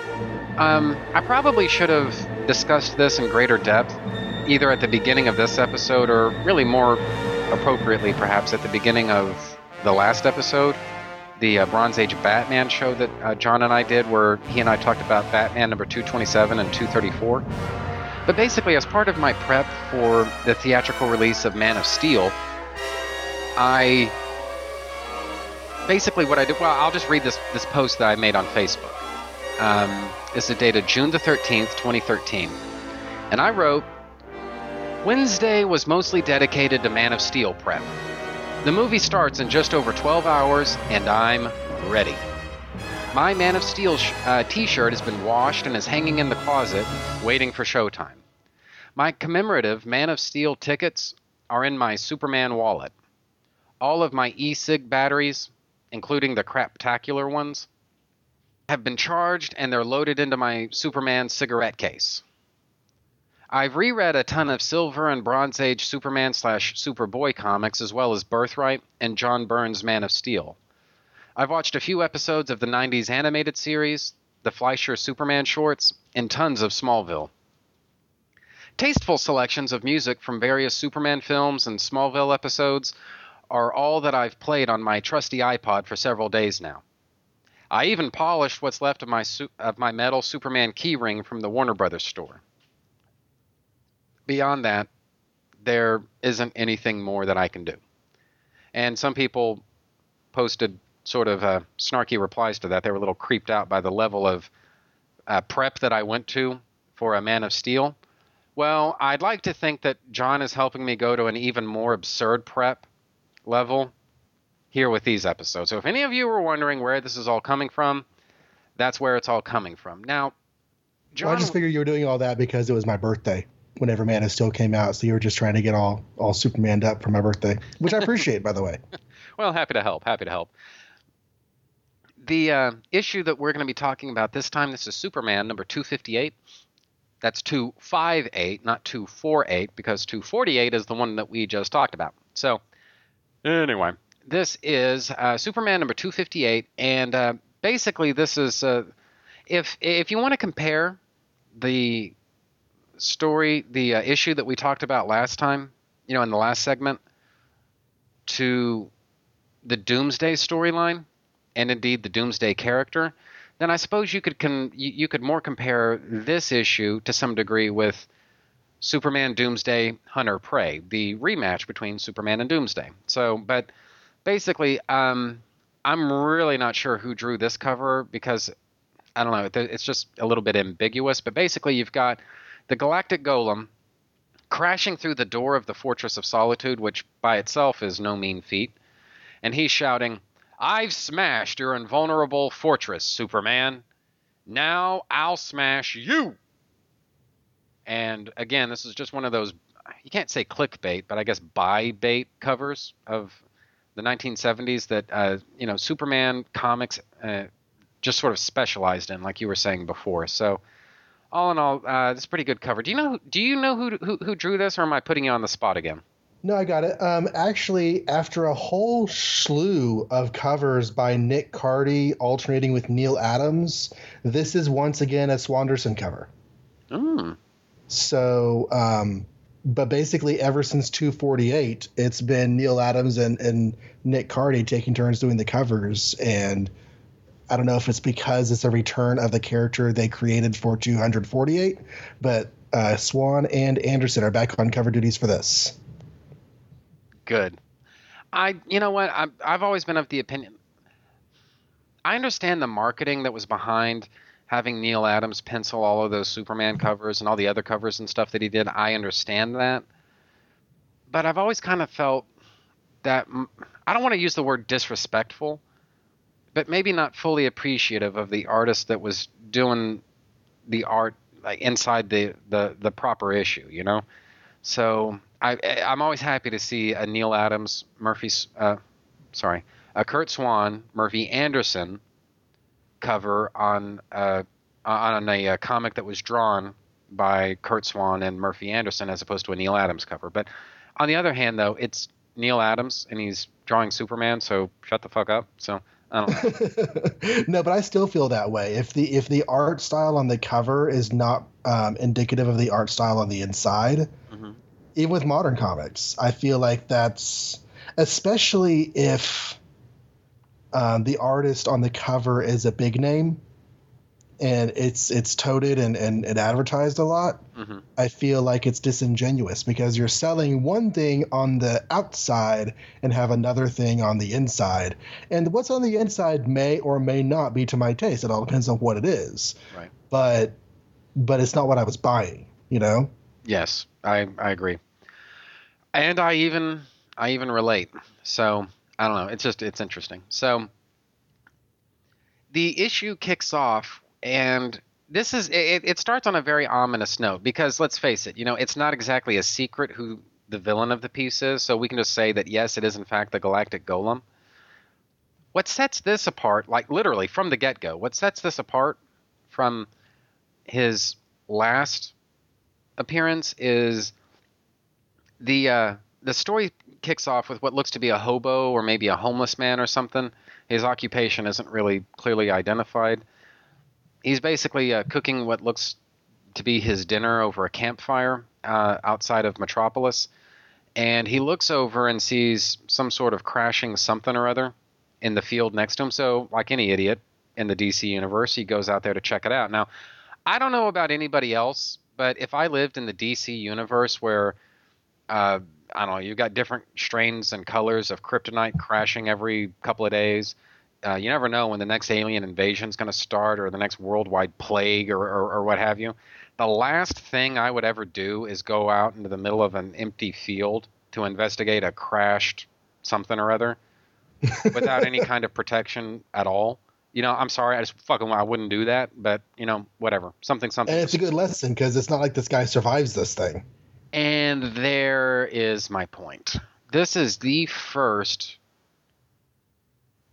um, I probably should have discussed this in greater depth, either at the beginning of this episode or really more appropriately, perhaps, at the beginning of the last episode the uh, Bronze Age Batman show that uh, John and I did, where he and I talked about Batman number 227 and 234. But basically, as part of my prep for the theatrical release of Man of Steel, I basically what I did. Well, I'll just read this this post that I made on Facebook. Um, this is dated June the 13th, 2013, and I wrote. Wednesday was mostly dedicated to Man of Steel prep. The movie starts in just over 12 hours, and I'm ready. My Man of Steel sh- uh, t shirt has been washed and is hanging in the closet, waiting for showtime. My commemorative Man of Steel tickets are in my Superman wallet. All of my e cig batteries, including the craptacular ones, have been charged and they're loaded into my Superman cigarette case. I've reread a ton of Silver and Bronze Age Superman slash Superboy comics, as well as Birthright and John Byrne's Man of Steel. I've watched a few episodes of the 90s animated series, the Fleischer Superman shorts, and tons of Smallville. Tasteful selections of music from various Superman films and Smallville episodes are all that I've played on my trusty iPod for several days now. I even polished what's left of my su- of my metal Superman keyring from the Warner Brothers store. Beyond that, there isn't anything more that I can do. And some people posted sort of uh, snarky replies to that. They were a little creeped out by the level of uh, prep that I went to for a Man of Steel. Well, I'd like to think that John is helping me go to an even more absurd prep level here with these episodes. So if any of you were wondering where this is all coming from, that's where it's all coming from. Now, John, well, I just figured you were doing all that because it was my birthday whenever Man of Steel came out, so you were just trying to get all all Supermaned up for my birthday, which I appreciate, by the way. Well, happy to help. Happy to help. The uh, issue that we're going to be talking about this time, this is Superman number 258. That's 258, not 248, because 248 is the one that we just talked about. So, anyway, this is uh, Superman number 258, and uh, basically, this is uh, if if you want to compare the story, the uh, issue that we talked about last time, you know, in the last segment, to the Doomsday storyline, and indeed the Doomsday character, then I suppose you could con- you, could more compare this issue to some degree with Superman Doomsday Hunter Prey, the rematch between Superman and Doomsday. So, but basically, um, I'm really not sure who drew this cover because I don't know. It's just a little bit ambiguous. But basically, you've got the Galactic Golem crashing through the door of the Fortress of Solitude, which by itself is no mean feat, and he's shouting, I've smashed your invulnerable fortress, Superman. Now I'll smash you. And again, this is just one of those you can't say clickbait, but I guess buy bait covers of the 1970s that uh, you know Superman comics uh, just sort of specialized in, like you were saying before. So, all in all, uh, it's pretty good cover. Do you know? Do you know who, who who drew this, or am I putting you on the spot again? No, I got it. Um, actually, after a whole slew of covers by Nick Cardy alternating with Neal Adams, this is once again a Swanderson cover. Mm. So, um, but basically ever since 248 it's been Neal adams and, and nick cardy taking turns doing the covers and i don't know if it's because it's a return of the character they created for 248 but uh, swan and anderson are back on cover duties for this. Good. I you know what? I I've always been of the opinion i understand the marketing that was behind having Neal Adams pencil all of those Superman covers and all the other covers and stuff that he did, I understand that. But I've always kind of felt that I don't want to use the word disrespectful, but maybe not fully appreciative of the artist that was doing the art like inside the the the proper issue, you know. So I I'm always happy to see a Neal Adams, Murphy, uh, sorry, a Curt Swan, Murphy Anderson cover on uh, on a, a, comic that was drawn by Curt Swan and Murphy Anderson as opposed to a Neal Adams cover. But on the other hand, though, it's Neal Adams and he's drawing Superman, so shut the fuck up. So no, but I still feel that way. If the if the art style on the cover is not um, indicative of the art style on the inside, mm-hmm. even with modern comics, I feel like that's especially if um, the artist on the cover is a big name and it's it's toted and, and, and advertised a lot, mm-hmm. I feel like it's disingenuous because you're selling one thing on the outside and have another thing on the inside. And what's on the inside may or may not be to my taste. It all depends on what it is. Right. But but it's not what I was buying, you know? Yes, I, I agree. And I even I even relate. So I don't know. It's just it's interesting. So the issue kicks off, and this is it, it starts on a very ominous note because let's face it, you know, it's not exactly a secret who the villain of the piece is. So we can just say that yes, it is in fact the Galactic Golem. what sets this apart, like literally from the get go, what sets this apart from his last appearance is the uh, the story kicks off with what looks to be a hobo or maybe a homeless man or something. His occupation isn't really clearly identified. He's basically uh, cooking what looks to be his dinner over a campfire uh, outside of Metropolis. And he looks over and sees some sort of crashing something or other in the field next to him. So, like any idiot in the DC universe, he goes out there to check it out. Now, I don't know about anybody else, but if I lived in the DC universe where, uh, I don't know, you've got different strains and colors of kryptonite crashing every couple of days. Uh, you never know when the next alien invasion is going to start or the next worldwide plague or, or, or what have you the last thing I would ever do is go out into the middle of an empty field to investigate a crashed something or other without any kind of protection at all. You know, I'm sorry, I just fucking I wouldn't do that, but you know, whatever. Something something. And it's a good lesson because it's not like this guy survives this thing. And there is my point. This is the first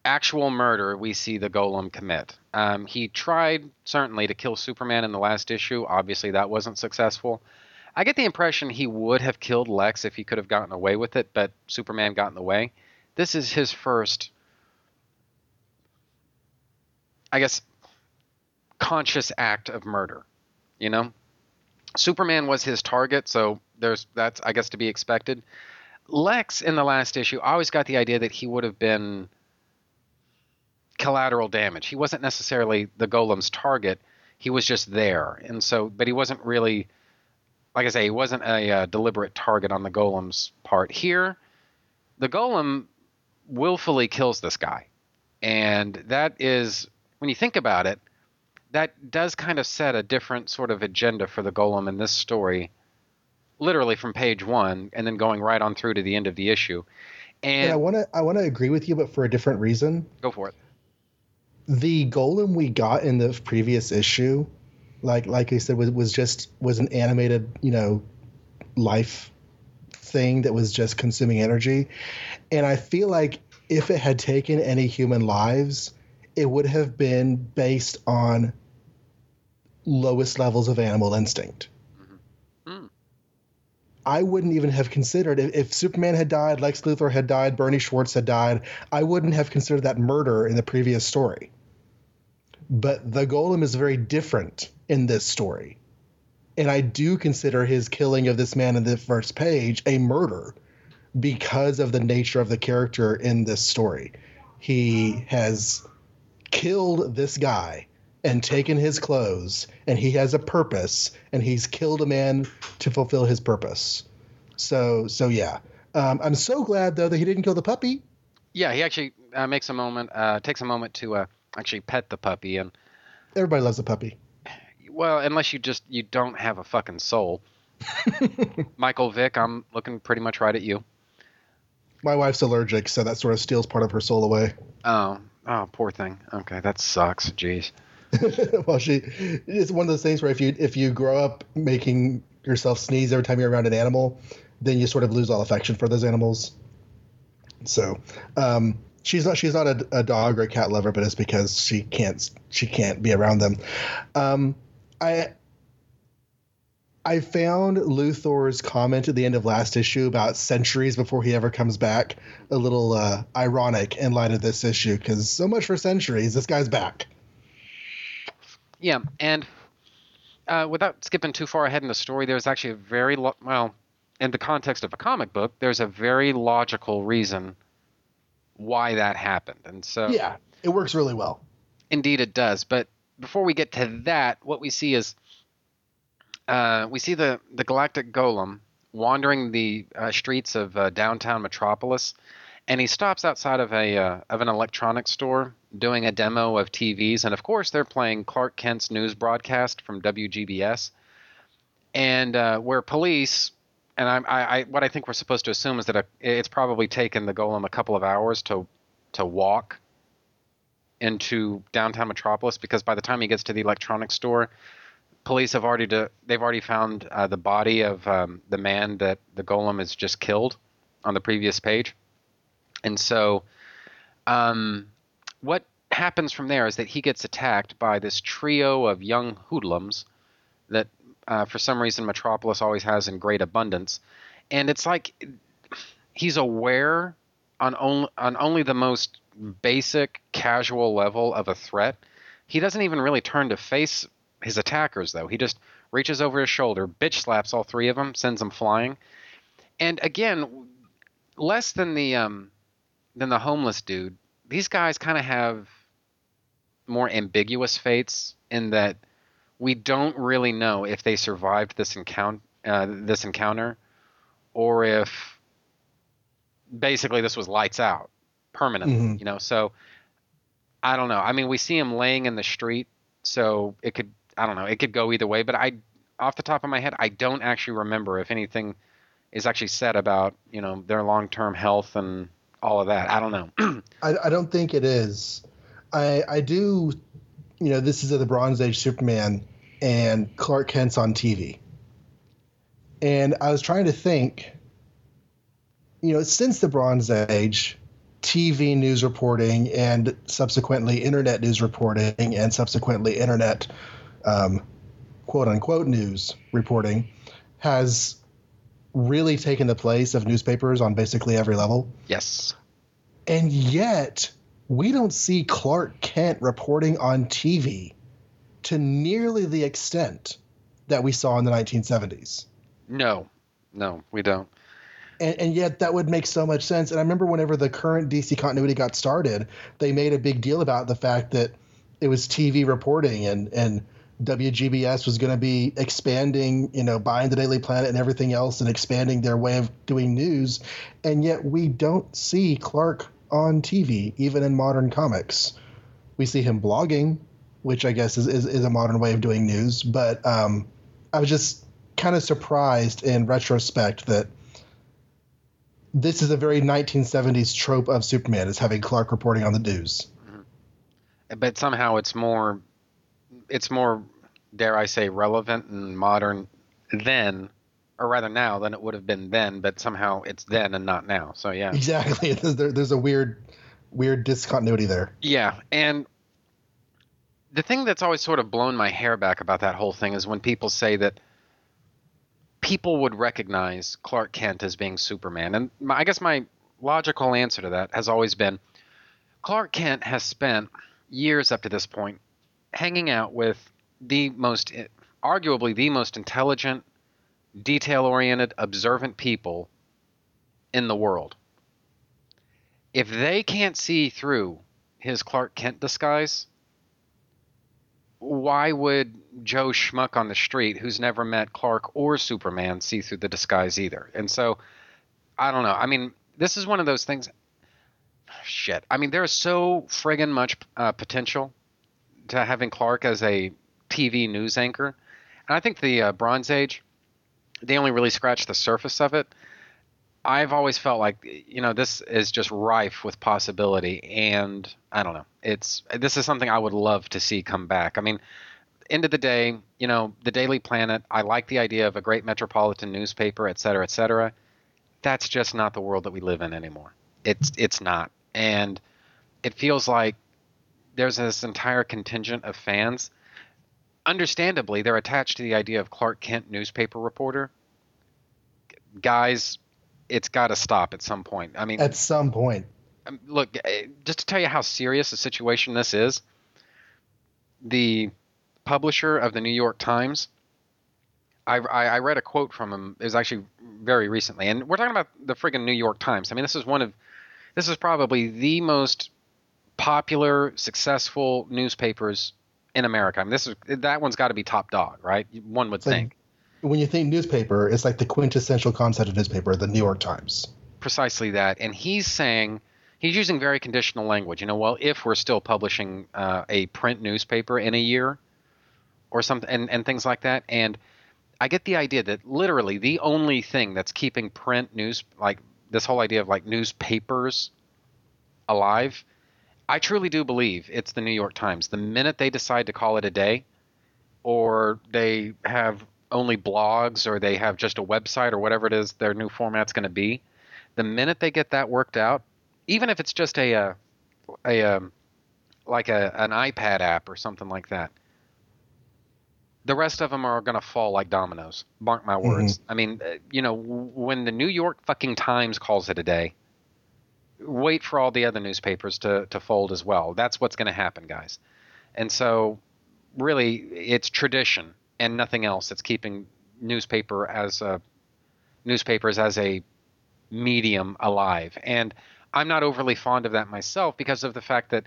actual murder we see the golem commit. Um, he tried certainly to kill Superman in the last issue. Obviously, that wasn't successful. I get the impression he would have killed Lex if he could have gotten away with it, but Superman got in the way. This is his first, I guess, conscious act of murder. You know, Superman was his target, so there's that's I guess to be expected. Lex in the last issue, I always got the idea that he would have been collateral damage. He wasn't necessarily the golem's target. He was just there, and so, but he wasn't really, like I say, he wasn't a uh, deliberate target on the golem's part. Here, the golem willfully kills this guy, and that is, when you think about it, that does kind of set a different sort of agenda for the golem in this story, literally from page one, and then going right on through to the end of the issue. And, and I want to I want to agree with you, but for a different reason. Go for it the golem we got in the previous issue, like like I said, was was just was an animated, you know, life thing that was just consuming energy. And I feel like if it had taken any human lives, it would have been based on lowest levels of animal instinct. I wouldn't even have considered if, if, Superman had died, Lex Luthor had died, Bernie Schwartz had died. I wouldn't have considered that murder in the previous story. But the Golem is very different in this story. And I do consider his killing of this man in the first page a murder because of the nature of the character in this story. He has killed this guy and taken his clothes, and he has a purpose, and he's killed a man to fulfill his purpose. So, so yeah. Um, I'm so glad though that he didn't kill the puppy. Yeah, he actually uh, makes a moment, uh, takes a moment to uh, actually pet the puppy and everybody loves a puppy. Well unless you just you don't have a fucking soul. Michael vick i'm looking pretty much right at you. My wife's allergic so that sort of steals part of her soul away. Oh oh poor thing. Okay that sucks. Jeez well she it's one of those things where if you if you grow up making yourself sneeze every time you're around an animal then you sort of lose all affection for those animals so um she's not she's not a, a, dog or a cat lover, but it's because she can't she can't be around them. Um, I I found Luthor's comment at the end of last issue about centuries before he ever comes back a little uh, ironic in light of this issue because so much for centuries. This guy's back. Yeah, and uh, without skipping too far ahead in the story, there's actually a very lo- well, in the context of a comic book, there's a very logical reason why that happened. And so Yeah, it works really well. Indeed it does. But before we get to that, what we see is uh, we see the, the galactic golem wandering the uh, streets of uh, downtown Metropolis, and he stops outside of a uh, of an electronics store doing a demo of TVs, and of course they're playing Clark Kent's news broadcast from WGBS, and uh, where police and I, I, what I think we're supposed to assume is that a, it's probably taken the golem a couple of hours to to walk into downtown Metropolis because by the time he gets to the electronics store, police have already they've already found uh, the body of um, the man that the golem has just killed on the previous page, and so um, what happens from there is that he gets attacked by this trio of young hoodlums that, uh, for some reason, Metropolis always has in great abundance, and it's like he's aware on only on only the most basic casual level of a threat. He doesn't even really turn to face his attackers though. He just reaches over his shoulder, bitch slaps all three of them, sends them flying. And again, less than the um than the homeless dude, these guys kind of have more ambiguous fates in that we don't really know if they survived this encounter uh, this encounter or if basically this was lights out permanently, Mhm. you know. So I don't know. I mean, we see him laying in the street, so it could I don't know, it could go either way, but I off the top of my head, I don't actually remember if anything is actually said about, you know, their long-term health and all of that. I don't know. I, I don't think it is. I I do, you know, this is the Bronze Age Superman and Clark Kent's on TV, and I was trying to think, you know, since the Bronze Age, TV news reporting and subsequently internet news reporting and subsequently internet, um, quote unquote news reporting, has really taken the place of newspapers on basically every level. yes. And yet, we don't see Clark Kent reporting on TV to nearly the extent that we saw in the 1970s. No. No, we don't. And, and yet, that would make so much sense. And I remember whenever the current DC continuity got started, they made a big deal about the fact that it was TV reporting and, and WGBS was going to be expanding, you know, buying the Daily Planet and everything else and expanding their way of doing news. And yet, we don't see Clark on TV, even in modern comics. We see him blogging, which I guess is, is, is a modern way of doing news. But um, I was just kind of surprised in retrospect that this is a very 1970s trope of Superman is having Clark reporting on the news. but somehow it's more it's more dare i say relevant and modern then or rather now than it would have been then but somehow it's then and not now so yeah Exactly. There's, there, there's a weird, weird discontinuity there. yeah and the thing that's always sort of blown my hair back about that whole thing is when people say that people would recognize clark kent as being superman and my, i guess my logical answer to that has always been clark kent has spent years up to this point hanging out with the most arguably the most intelligent detail oriented observant people in the world. If they can't see through his clark kent disguise why would joe schmuck on the street who's never met clark or superman see through the disguise either? And so i don't know. I mean this is one of those things. Shit. I mean there's so friggin much uh, potential to having Clark as a TV news anchor. And I think the uh, Bronze Age, they only really scratched the surface of it. I've always felt like you know this is just rife with possibility, and I don't know. It's this is something I would love to see come back. I mean, end of the day, you know, the Daily Planet. I like the idea of a great metropolitan newspaper, et cetera, et cetera. That's just not the world that we live in anymore. It's it's not, and it feels like there's this entire contingent of fans. Understandably, they're attached to the idea of Clark Kent newspaper reporter. Guys, it's got to stop at some point. I mean, At some point, um, look, eh, just to tell you how serious a situation this is, the publisher of the New York Times, I, I, I read a quote from him. It was actually very recently, and we're talking about the friggin' New York Times. I mean, this is one of, this is probably the most popular, successful newspapers in America. I mean, this is that one's got to be top dog, right? One would like- think. when you think newspaper, it's like the quintessential concept of newspaper, the New York Times. precisely that. And he's saying he's using very conditional language. You know, well, if we're still publishing uh, a print newspaper in a year or something, and, and things like that. And I get the idea that literally the only thing that's keeping print news, like this whole idea of like newspapers alive, I truly do believe it's the New York Times. The minute they decide to call it a day, or they have only blogs, or they have just a website, or whatever it is their new format's going to be, the minute they get that worked out, even if it's just a uh, a um, like a an iPad app or something like that, the rest of them are going to fall like dominoes. Mark my words. I mean, uh, you know, when the New York fucking Times calls it a day, wait for all the other newspapers to to fold as well. That's what's going to happen, guys. And so, really, it's tradition and nothing else that's keeping newspaper as a newspapers as a medium alive. And I'm not overly fond of that myself because of the fact that,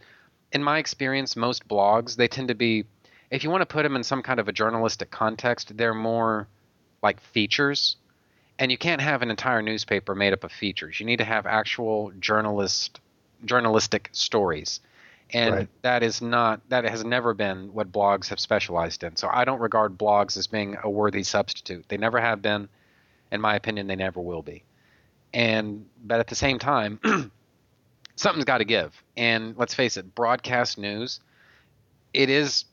in my experience, most blogs they tend to be, if you want to put them in some kind of a journalistic context, they're more like features. And you can't have an entire newspaper made up of features. You need to have actual journalist journalistic stories. And Right. that is not that has never been what blogs have specialized in. So I don't regard blogs as being a worthy substitute. They never have been. In my opinion, they never will be. And but at the same time, something's got to give. And let's face it, broadcast news, it is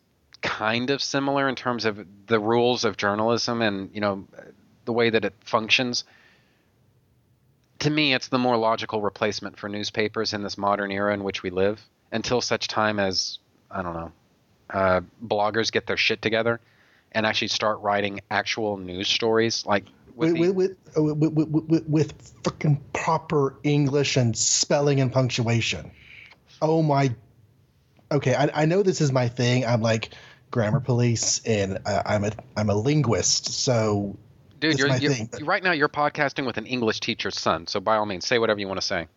kind of similar in terms of the rules of journalism and you know the way that it functions. To me, it's the more logical replacement for newspapers in this modern era in which we live. Until such time as I don't know, uh, bloggers get their shit together and actually start writing actual news stories, like with with the- with, with, with, with, with, with freaking proper English and spelling and punctuation. Oh my. Okay, I, I know this is my thing. I'm like grammar police, and uh, I'm a I'm a linguist. So Dude, you're, you're, thing. right now you're podcasting with an English teacher's son, so by all means, say whatever you want to say.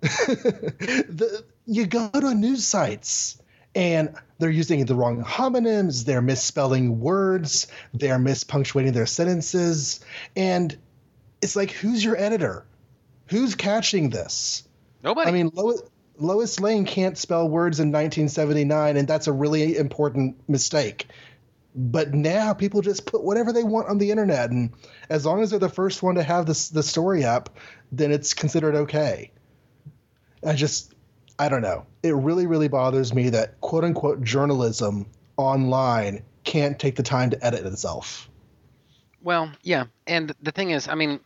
the, you go to news sites and they're using the wrong homonyms, they're misspelling words, they're mispunctuating their sentences, and it's like, who's your editor? Who's catching this? Nobody. I mean, Lois, Lois Lane can't spell words in 1979, and that's a really important mistake. But now people just put whatever they want on the internet, and as long as they're the first one to have this the story up, then it's considered okay. I just, I don't know. It really, really bothers me that quote unquote journalism online can't take the time to edit itself. Well, yeah, and the thing is, I mean,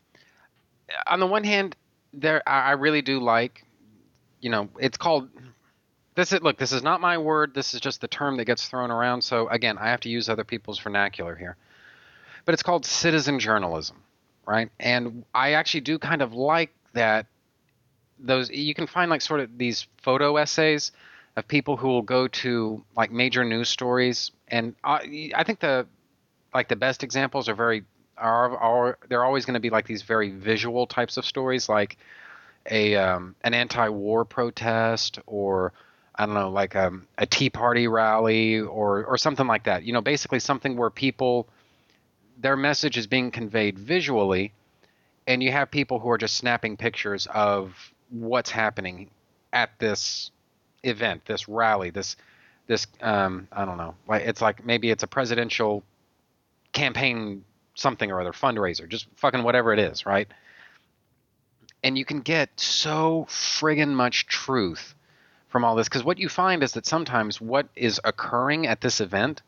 on the one hand, there I I really do like, you know, it's called. This is look. This is not my word. This is just the term that gets thrown around. So again, I have to use other people's vernacular here. But it's called citizen journalism, right? And I actually do kind of like that. Those you can find like sort of these photo essays of people who will go to like major news stories, and I, I think the like the best examples are very are, are they're always going to be like these very visual types of stories like a um, an anti-war protest or I don't know like um, a Tea Party rally or or something like that. You know, basically something where people their message is being conveyed visually, and you have people who are just snapping pictures of what's happening at this event, this rally, this this um, I don't know, like it's like maybe it's a presidential campaign something or other fundraiser, just fucking whatever it is, right? And you can get so friggin' much truth from all this because what you find is that sometimes what is occurring at this event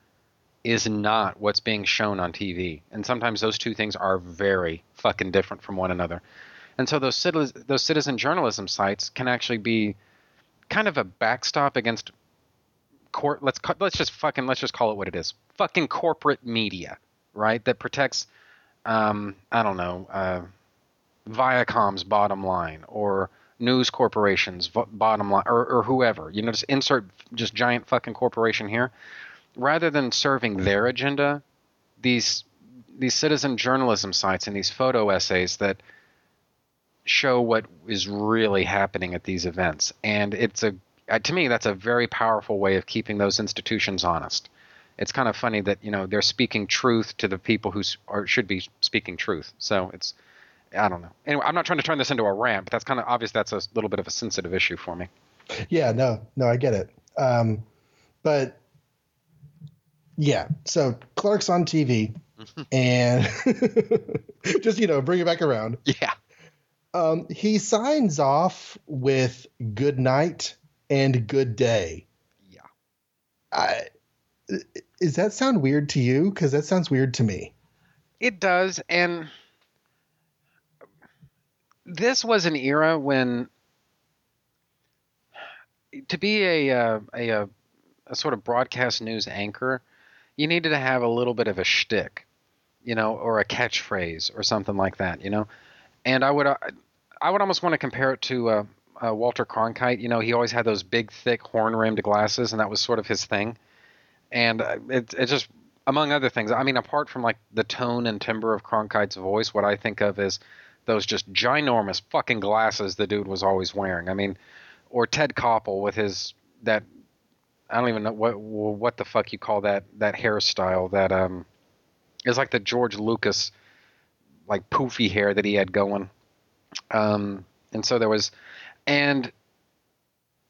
is not what's being shown on TV, and sometimes those two things are very fucking different from one another. And so those citizen, those citizen journalism sites can actually be kind of a backstop against court. Let's let's just fucking let's just call it what it is. Fucking corporate media, right? That protects, um, I don't know, uh, Viacom's bottom line or news corporations bottom line or, or whoever. You know, just insert just giant fucking corporation here, rather than serving their agenda. These these citizen journalism sites and these photo essays that show what is really happening at these events and it's a uh, to me that's a very powerful way of keeping those institutions honest it's kind of funny that you know they're speaking truth to the people who or should be speaking truth so it's i don't know anyway i'm not trying to turn this into a rant but that's kind of obvious that's a little bit of a sensitive issue for me Yeah, no, no, I get it. Um, but yeah, so Clark's on TV, and just you know, bring it back around. Yeah. Um, he signs off with "Good night" and "Good day." Yeah. I, does that sound weird to you? Because that sounds weird to me. It does, and this was an era when to be a, uh, a a a sort of broadcast news anchor, you needed to have a little bit of a shtick, you know, or a catchphrase or something like that, you know. And I would uh, I would almost want to compare it to uh, uh, Walter Cronkite. You know, he always had those big, thick, horn-rimmed glasses, and that was sort of his thing. And uh, it it just among other things. I mean, apart from like the tone and timbre of Cronkite's voice, what I think of is those just ginormous fucking glasses the dude was always wearing. I mean, or Ted Koppel with his that I don't even know what what the fuck you call that that hairstyle that um is like the George Lucas like poofy hair that he had going. Um and so there was and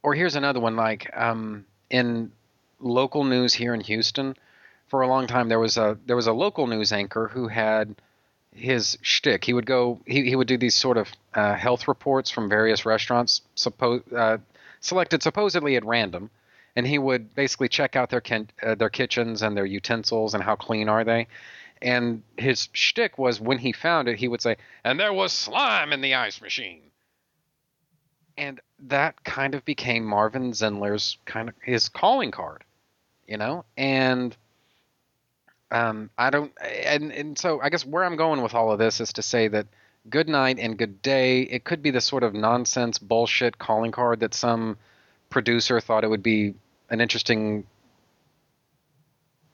or here's another one like um in local news here in Houston for a long time there was a there was a local news anchor who had his shtick. He would go. He, he would do these sort of uh, health reports from various restaurants, suppo- uh, selected supposedly at random, and he would basically check out their kin- uh, their kitchens and their utensils and how clean are they. And his shtick was when he found it, he would say, "And there was slime in the ice machine." And that kind of became Marvin Zindler's kind of his calling card, you know, and um, I don't, and and so I guess where I'm going with all of this is to say that good night and good day. It could be the sort of nonsense bullshit calling card that some producer thought it would be an interesting,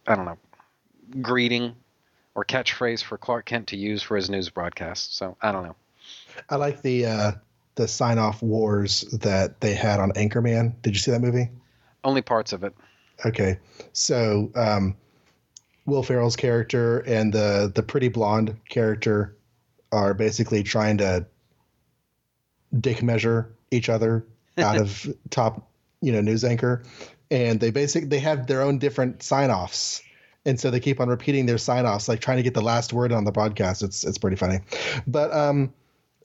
I don't know, greeting or catchphrase for Clark Kent to use for his news broadcast. So I don't know. I like the uh, the sign off wars that they had on Anchorman. Did you see that movie? Only parts of it. Okay, so um, Will Ferrell's character and the the pretty blonde character are basically trying to dick measure each other out of top you know news anchor, and they basically they have their own different sign offs. And so they keep on repeating their sign offs, like trying to get the last word on the broadcast. It's it's pretty funny. But um,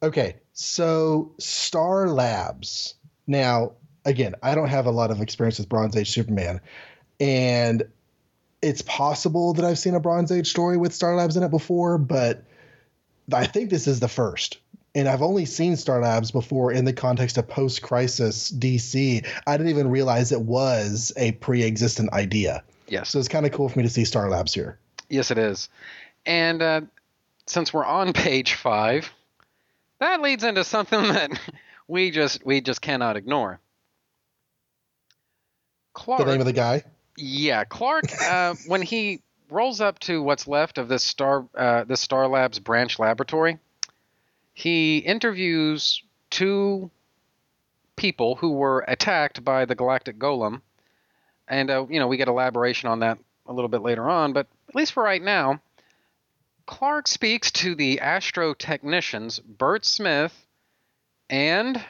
okay, so Star Labs. Now, again, I don't have a lot of experience with Bronze Age Superman, and it's possible that I've seen a Bronze Age story with Star Labs in it before, but I think this is the first. And I've only seen Star Labs before in the context of post crisis DC. I didn't even realize it was a pre existent idea. Yes. So it's kind of cool for me to see Star Labs here. Yes, it is. And uh, since we're on page five, that leads into something that we just we just cannot ignore. Clark, the name of the guy? Yeah, Clark. Uh, when he rolls up to what's left of this Star uh, this Star Labs branch laboratory, he interviews two people who were attacked by the Galactic Golem, and uh, you know we get elaboration on that a little bit later on. But at least for right now, Clark speaks to the astro technicians Bert Smith and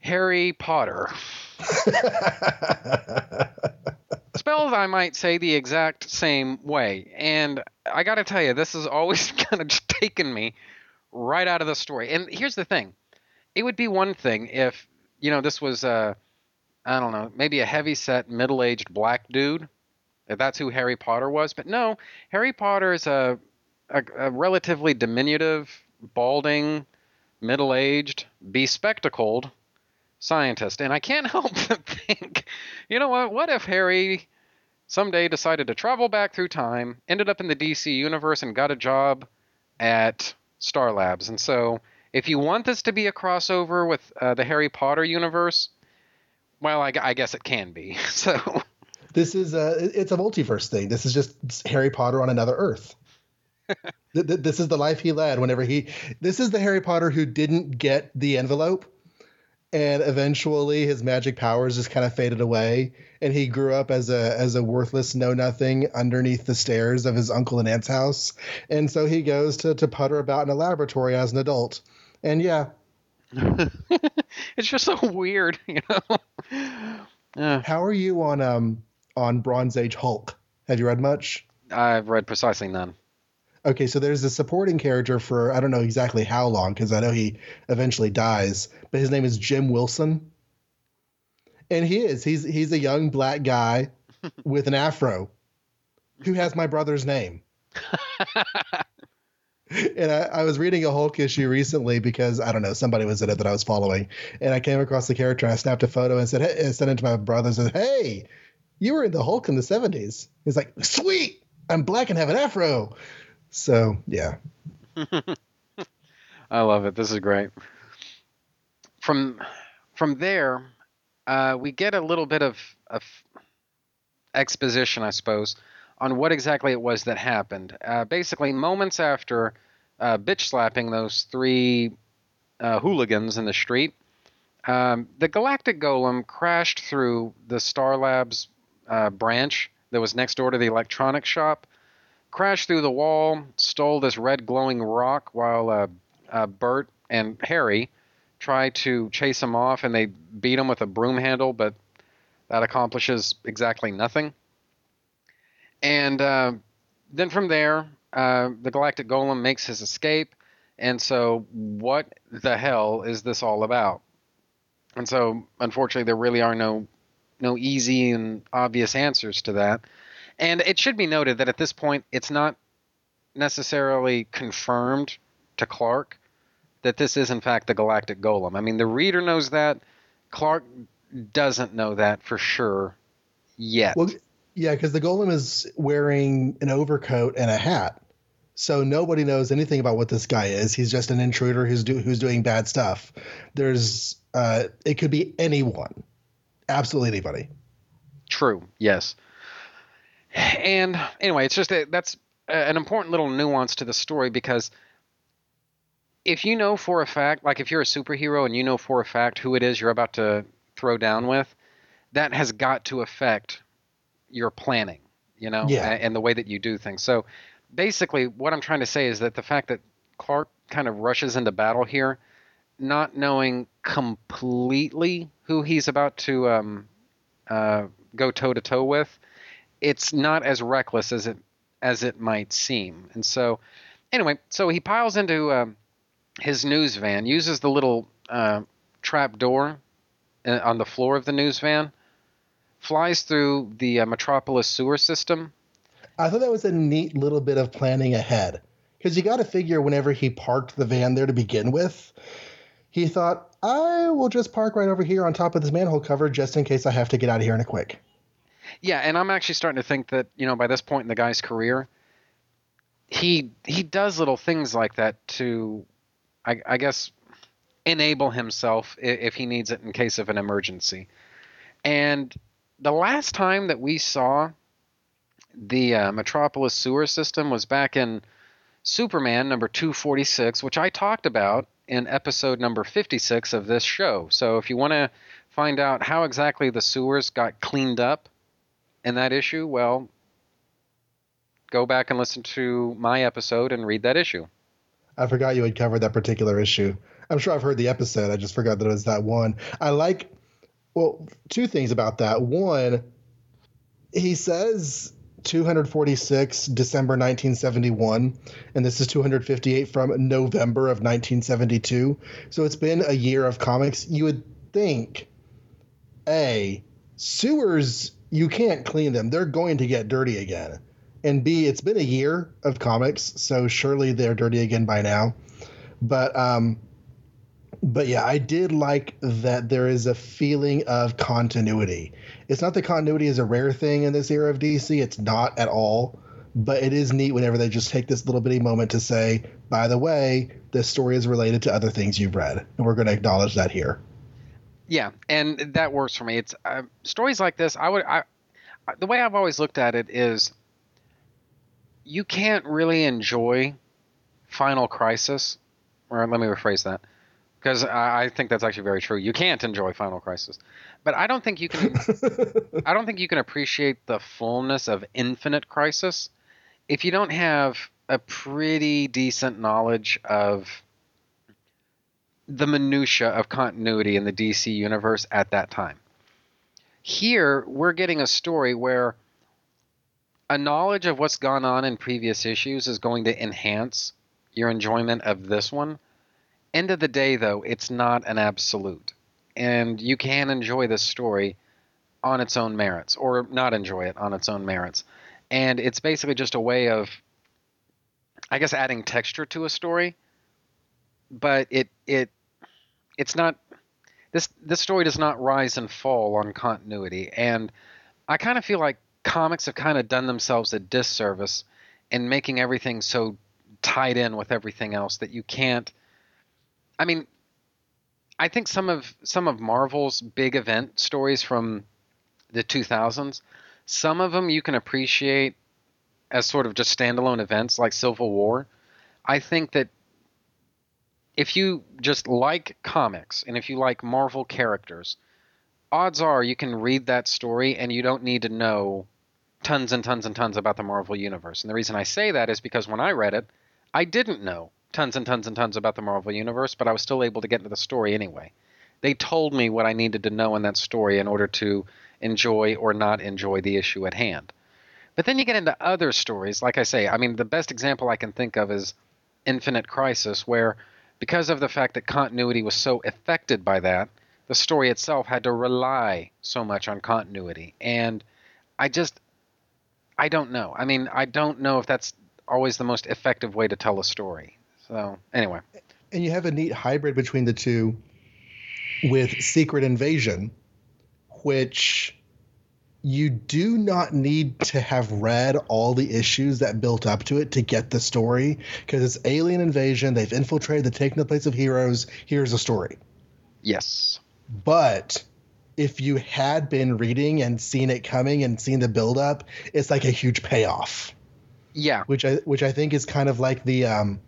Harry Potter. Spelled, I might say, the exact same way. And I got to tell you, this has always kind of just taken me right out of the story. And here's the thing it would be one thing if, you know, this was, uh, I don't know, maybe a heavy set, middle aged black dude. If that's who Harry Potter was. But no, Harry Potter is a, a, a relatively diminutive, balding, middle aged, bespectacled scientist. And I can't help but think, you know what? What if Harry someday decided to travel back through time, ended up in the DC universe, and got a job at Star Labs? And so, if you want this to be a crossover with uh, the Harry Potter universe, well, I, I guess it can be. So. This is a it's a multiverse thing. This is just Harry Potter on another Earth. this is the life he led whenever he. This is the Harry Potter who didn't get the envelope and eventually his magic powers just kind of faded away and he grew up as a as a worthless know nothing underneath the stairs of his uncle and aunt's house. And so he goes to to putter about in a laboratory as an adult. And yeah. It's just so weird you know? Uh, how are you on um on bronze age hulk? Have you read much? I've read precisely none okay, so there's a supporting character for I don't know exactly how long because I know he eventually dies, but his name is Jim Wilson, and he is he's he's a young black guy with an afro who has my brother's name. and I, I, was reading a Hulk issue recently because I don't know somebody was in it that I was following, and I came across the character. and I snapped a photo and said, hey, and sent it to my brother and said, "Hey, you were in the Hulk in the '70s." He's like, "Sweet, I'm black and have an afro." So yeah, I love it. This is great. From from there, uh, we get a little bit of, of exposition, I suppose, on what exactly it was that happened. Uh, basically, moments after uh, bitch slapping those three uh, hooligans in the street, um, the Galactic Golem crashed through the Star Labs uh, branch that was next door to the electronics shop, crashed through the wall, stole this red glowing rock while uh, uh, Bert and Harry try to chase him off, and they beat him with a broom handle, but that accomplishes exactly nothing. And uh, then from there, uh, the Galactic Golem makes his escape. And so, what the hell is this all about? And so, unfortunately, there really are no no easy and obvious answers to that. And it should be noted that at this point, it's not necessarily confirmed to Clark that this is in fact the Galactic Golem. I mean, the reader knows that. Clark doesn't know that for sure yet. Well, yeah, because the golem is wearing an overcoat and a hat, so nobody knows anything about what this guy is. He's just an intruder who's do, who's doing bad stuff. There's uh, it could be anyone, absolutely anybody. True. Yes. And anyway, it's just a, that's an important little nuance to the story because if you know for a fact, like if you're a superhero and you know for a fact who it is you're about to throw down with, that has got to affect your planning, you know, yeah. and, and the way that you do things. So basically, what I'm trying to say is that the fact that Clark kind of rushes into battle here, not knowing completely who he's about to um, uh, go toe to toe with, it's not as reckless as it as it might seem. And so, anyway, so he piles into uh, his news van, uses the little uh, trap door uh, on the floor of the news van, flies through the uh, Metropolis sewer system. I thought that was a neat little bit of planning ahead. Because you got to figure whenever he parked the van there to begin with, he thought, I will just park right over here on top of this manhole cover just in case I have to get out of here in a quick. Yeah, and I'm actually starting to think that, you know, by this point in the guy's career, he he does little things like that to I, I guess enable himself if, if he needs it in case of an emergency. And the last time that we saw the uh, Metropolis sewer system was back in Superman number 246, which I talked about in episode number 56 of this show. So if you want to find out how exactly the sewers got cleaned up that issue, well, go back and listen to my episode and read that issue. I forgot you had covered that particular issue. I'm sure I've heard the episode. I just forgot that it was that one. I like well, two things about that. One, he says 246 December 1971, and this is 258 from November of 1972. So it's been a year of comics. You would think, A, sewers, you can't clean them. They're going to get dirty again. And B, it's been a year of comics, so surely they're dirty again by now. But um, but yeah, I did like that there is a feeling of continuity. It's not that continuity is a rare thing in this era of DC, it's not at all. But it is neat whenever they just take this little bitty moment to say, by the way, this story is related to other things you've read. And we're going to acknowledge that here. Yeah, and that works for me. It's uh, stories like this. I would, I, the way I've always looked at it is, you can't really enjoy Final Crisis, or let me rephrase that because I think that's actually very true. You can't enjoy Final Crisis, but I don't think you can. I don't think you can appreciate the fullness of Infinite Crisis if you don't have a pretty decent knowledge of the minutia of continuity in the DC universe at that time. Here, we're getting a story where a knowledge of what's gone on in previous issues is going to enhance your enjoyment of this one end of the day, though, it's not an absolute. And you can enjoy this story on its own merits, or not enjoy it on its own merits. And it's basically just a way of I guess adding texture to a story, but it it it's not this this story does not rise and fall on continuity, and I kind of feel like comics have kind of done themselves a disservice in making everything so tied in with everything else that you can't. I mean, I think some of some of Marvel's big event stories from the 2000s, some of them you can appreciate as sort of just standalone events like Civil War. I think that if you just like comics and if you like Marvel characters, odds are you can read that story and you don't need to know tons and tons and tons about the Marvel universe. And the reason I say that is because when I read it, I didn't know tons and tons and tons about the Marvel universe, but I was still able to get into the story anyway. They told me what I needed to know in that story in order to enjoy or not enjoy the issue at hand. But then you get into other stories, like I say, I mean, the best example I can think of is Infinite Crisis, where because of the fact that continuity was so affected by that, the story itself had to rely so much on continuity. And I just, I don't know. I mean, I don't know if that's always the most effective way to tell a story. So, anyway. And you have a neat hybrid between the two with Secret Invasion, which you do not need to have read all the issues that built up to it to get the story because it's alien invasion. They've infiltrated, they've taken the place of heroes. Here's a story. Yes. But if you had been reading and seen it coming and seen the build up, it's like a huge payoff. Yeah. Which I which I think is kind of like the um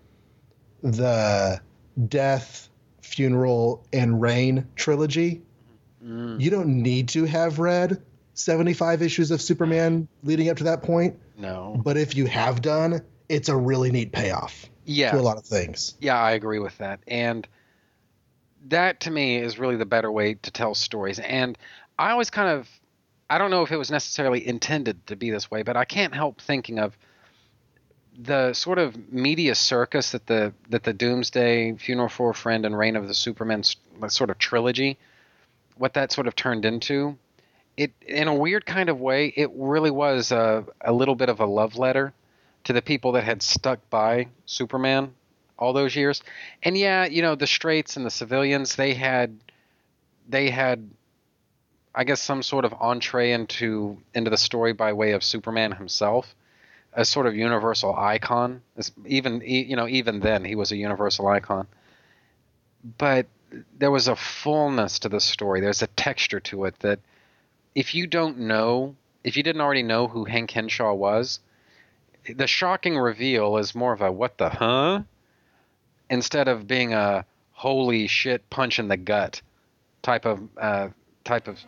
the death, funeral, and Reign trilogy. Mm. You don't need to have read 75 issues of Superman leading up to that point. No. But if you have done, it's a really neat payoff Yeah. to a lot of things. Yeah, I agree with that. And that to me is really the better way to tell stories. And I always kind of I don't know if it was necessarily intended to be this way, but I can't help thinking of the sort of media circus that the that the Doomsday, Funeral for a Friend, and Reign of the Superman sort of trilogy, what that sort of turned into. It in a weird kind of way, it really was a, a little bit of a love letter to the people that had stuck by Superman all those years. And yeah, you know, the straights and the civilians, they had they had I guess some sort of entree into into the story by way of Superman himself, a sort of universal icon. Even you know, even then he was a universal icon. But there was a fullness to the story. There's a texture to it that if you don't know, if you didn't already know who Hank Henshaw was, the shocking reveal is more of a what the huh instead of being a holy shit punch in the gut type of uh, type of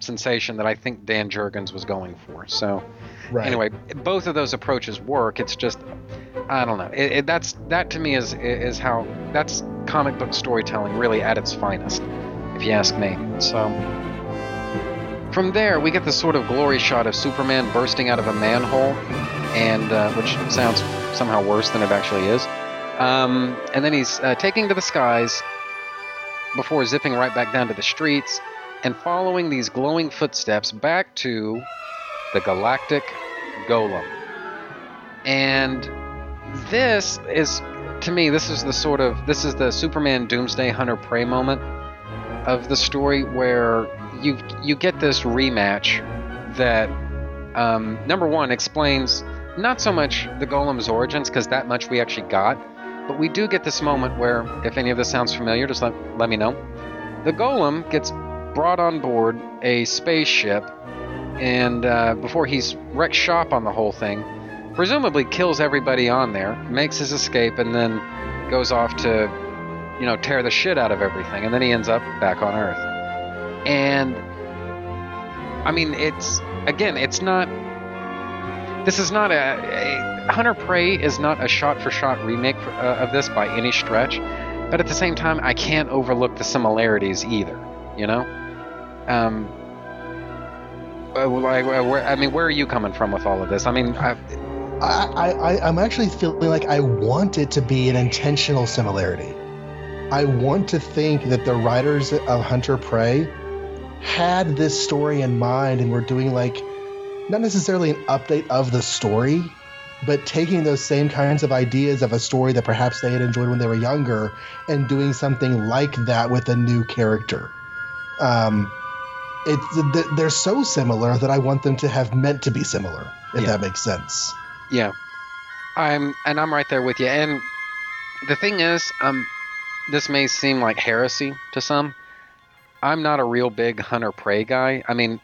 sensation that I think Dan Jurgens was going for. So Right. anyway, both of those approaches work. It's just I don't know. It, it, that's that to me is is how that's comic book storytelling really at its finest, if you ask me. So. From there, we get the sort of glory shot of Superman bursting out of a manhole, and uh, which sounds somehow worse than it actually is. Um, and then he's uh, taking to the skies before zipping right back down to the streets and following these glowing footsteps back to the Galactic Golem. And this is, to me, this is the sort of this is the Superman Doomsday Hunter Prey moment of the story where you you get this rematch that um, number one explains not so much the golem's origins because that much we actually got but we do get this moment where if any of this sounds familiar just let, let me know. The golem gets brought on board a spaceship and uh, before he's wrecked shop on the whole thing presumably kills everybody on there makes his escape and then goes off to you know tear the shit out of everything and then he ends up back on earth and i mean it's again it's not this is not a, a hunter prey is not a shot for shot remake for, uh, of this by any stretch but at the same time i can't overlook the similarities either you know um uh, uh, where, I mean where are you coming from with all of this i mean I, I, I, I'm actually feeling like I want it to be an intentional similarity. I want to think that the writers of Hunter Prey had this story in mind and were doing like not necessarily an update of the story, but taking those same kinds of ideas of a story that perhaps they had enjoyed when they were younger and doing something like that with a new character. Um, it's they're so similar that I want them to have meant to be similar, if Yeah. that makes sense. Yeah, I'm and I'm right there with you. And the thing is, um, this may seem like heresy to some. I'm not a real big hunter prey guy. I mean,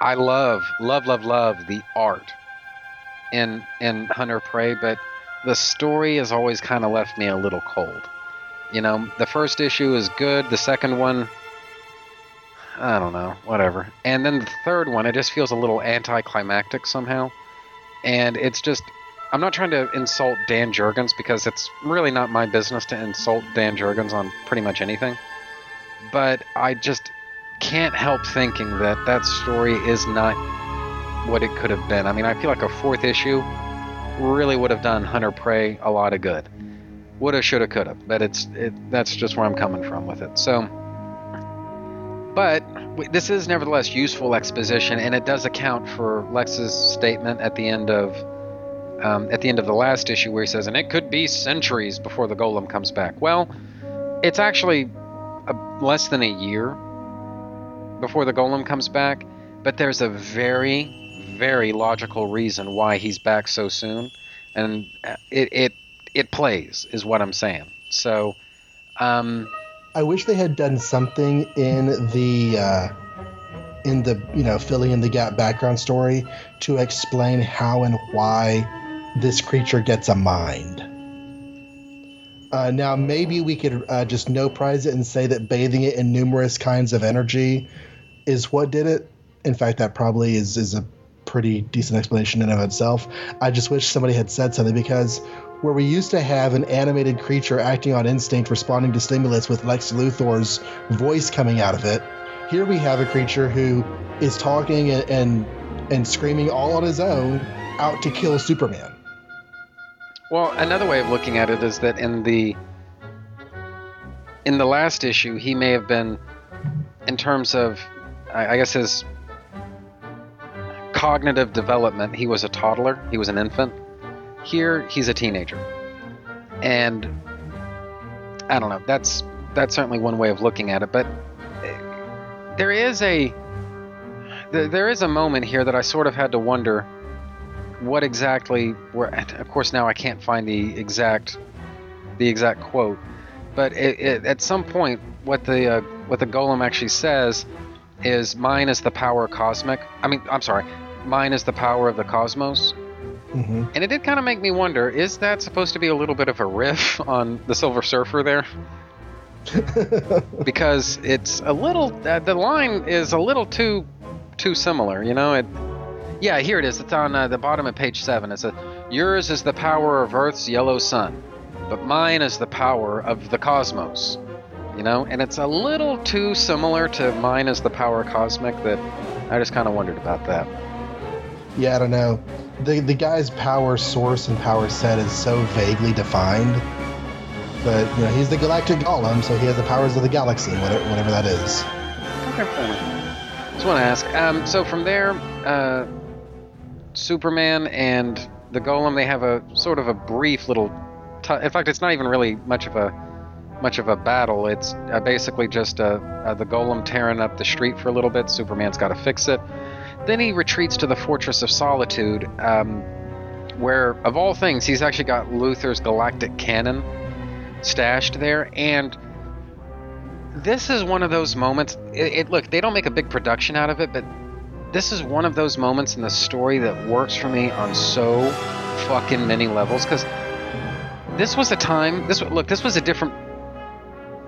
I love, love, love, love the art in in hunter prey, but the story has always kind of left me a little cold. You know, the first issue is good. The second one, I don't know, whatever. And then the third one, it just feels a little anticlimactic somehow. And it's just, I'm not trying to insult Dan Jurgens because it's really not my business to insult Dan Jurgens on pretty much anything. But I just can't help thinking that that story is not what it could have been. I mean, I feel like a fourth issue really would have done Hunter Prey a lot of good. Woulda, shoulda, coulda. But it's it, that's just where I'm coming from with it. So, but this is nevertheless useful exposition, and it does account for Lex's statement at the end of um, at the end of the last issue where he says, "And it could be centuries before the golem comes back." Well, it's actually a, less than a year before the golem comes back, but there's a very, very logical reason why he's back so soon, and it it it plays is what I'm saying. So, um, I wish they had done something in the uh, in the you know filling in the gap background story to explain how and why this creature gets a mind. Uh, now maybe we could uh, just no prize it and say that bathing it in numerous kinds of energy is what did it. In fact, that probably is is a pretty decent explanation in of itself. I just wish somebody had said something because where we used to have an animated creature acting on instinct, responding to stimulus with Lex Luthor's voice coming out of it, here we have a creature who is talking and and, and screaming all on his own out to kill Superman. Well, another way of looking at it is that in the in the last issue, he may have been, in terms of, I guess his cognitive development, he was a toddler, he was an infant. Here, he's a teenager, and I don't know. That's that's certainly one way of looking at it, but eh, there is a there is a moment here that I sort of had to wonder what exactly were of course now i can't find the exact the exact quote but it, it, at some point what the uh, what the golem actually says is mine is the power cosmic i mean i'm sorry mine is the power of the cosmos. Mm-hmm. and it did kind of make me wonder is that supposed to be a little bit of a riff on the silver surfer there? Because it's a little uh, the line is a little too too similar you know? It yeah, here it is. It's on uh, the bottom of page seven. It's a yours is the power of Earth's yellow sun, but mine is the power of the cosmos. You know, and it's a little too similar to mine is the power cosmic that I just kind of wondered about that. Yeah, I don't know. The the guy's power source and power set is so vaguely defined. But you know, he's the galactic golem, so he has the powers of the galaxy, whatever, whatever that is. Okay, fair enough. Just want to ask. Um, so from there, uh, Superman and the Golem they have a sort of a brief little. T- in fact, it's not even really much of a much of a battle. It's uh, basically just uh, uh, the Golem tearing up the street for a little bit. Superman's got to fix it. Then he retreats to the Fortress of Solitude, um, where of all things he's actually got Luthor's galactic cannon stashed there, and this is one of those moments. It, it look they don't make a big production out of it, but this is one of those moments in the story that works for me on so fucking many levels because this was a time this look this was a different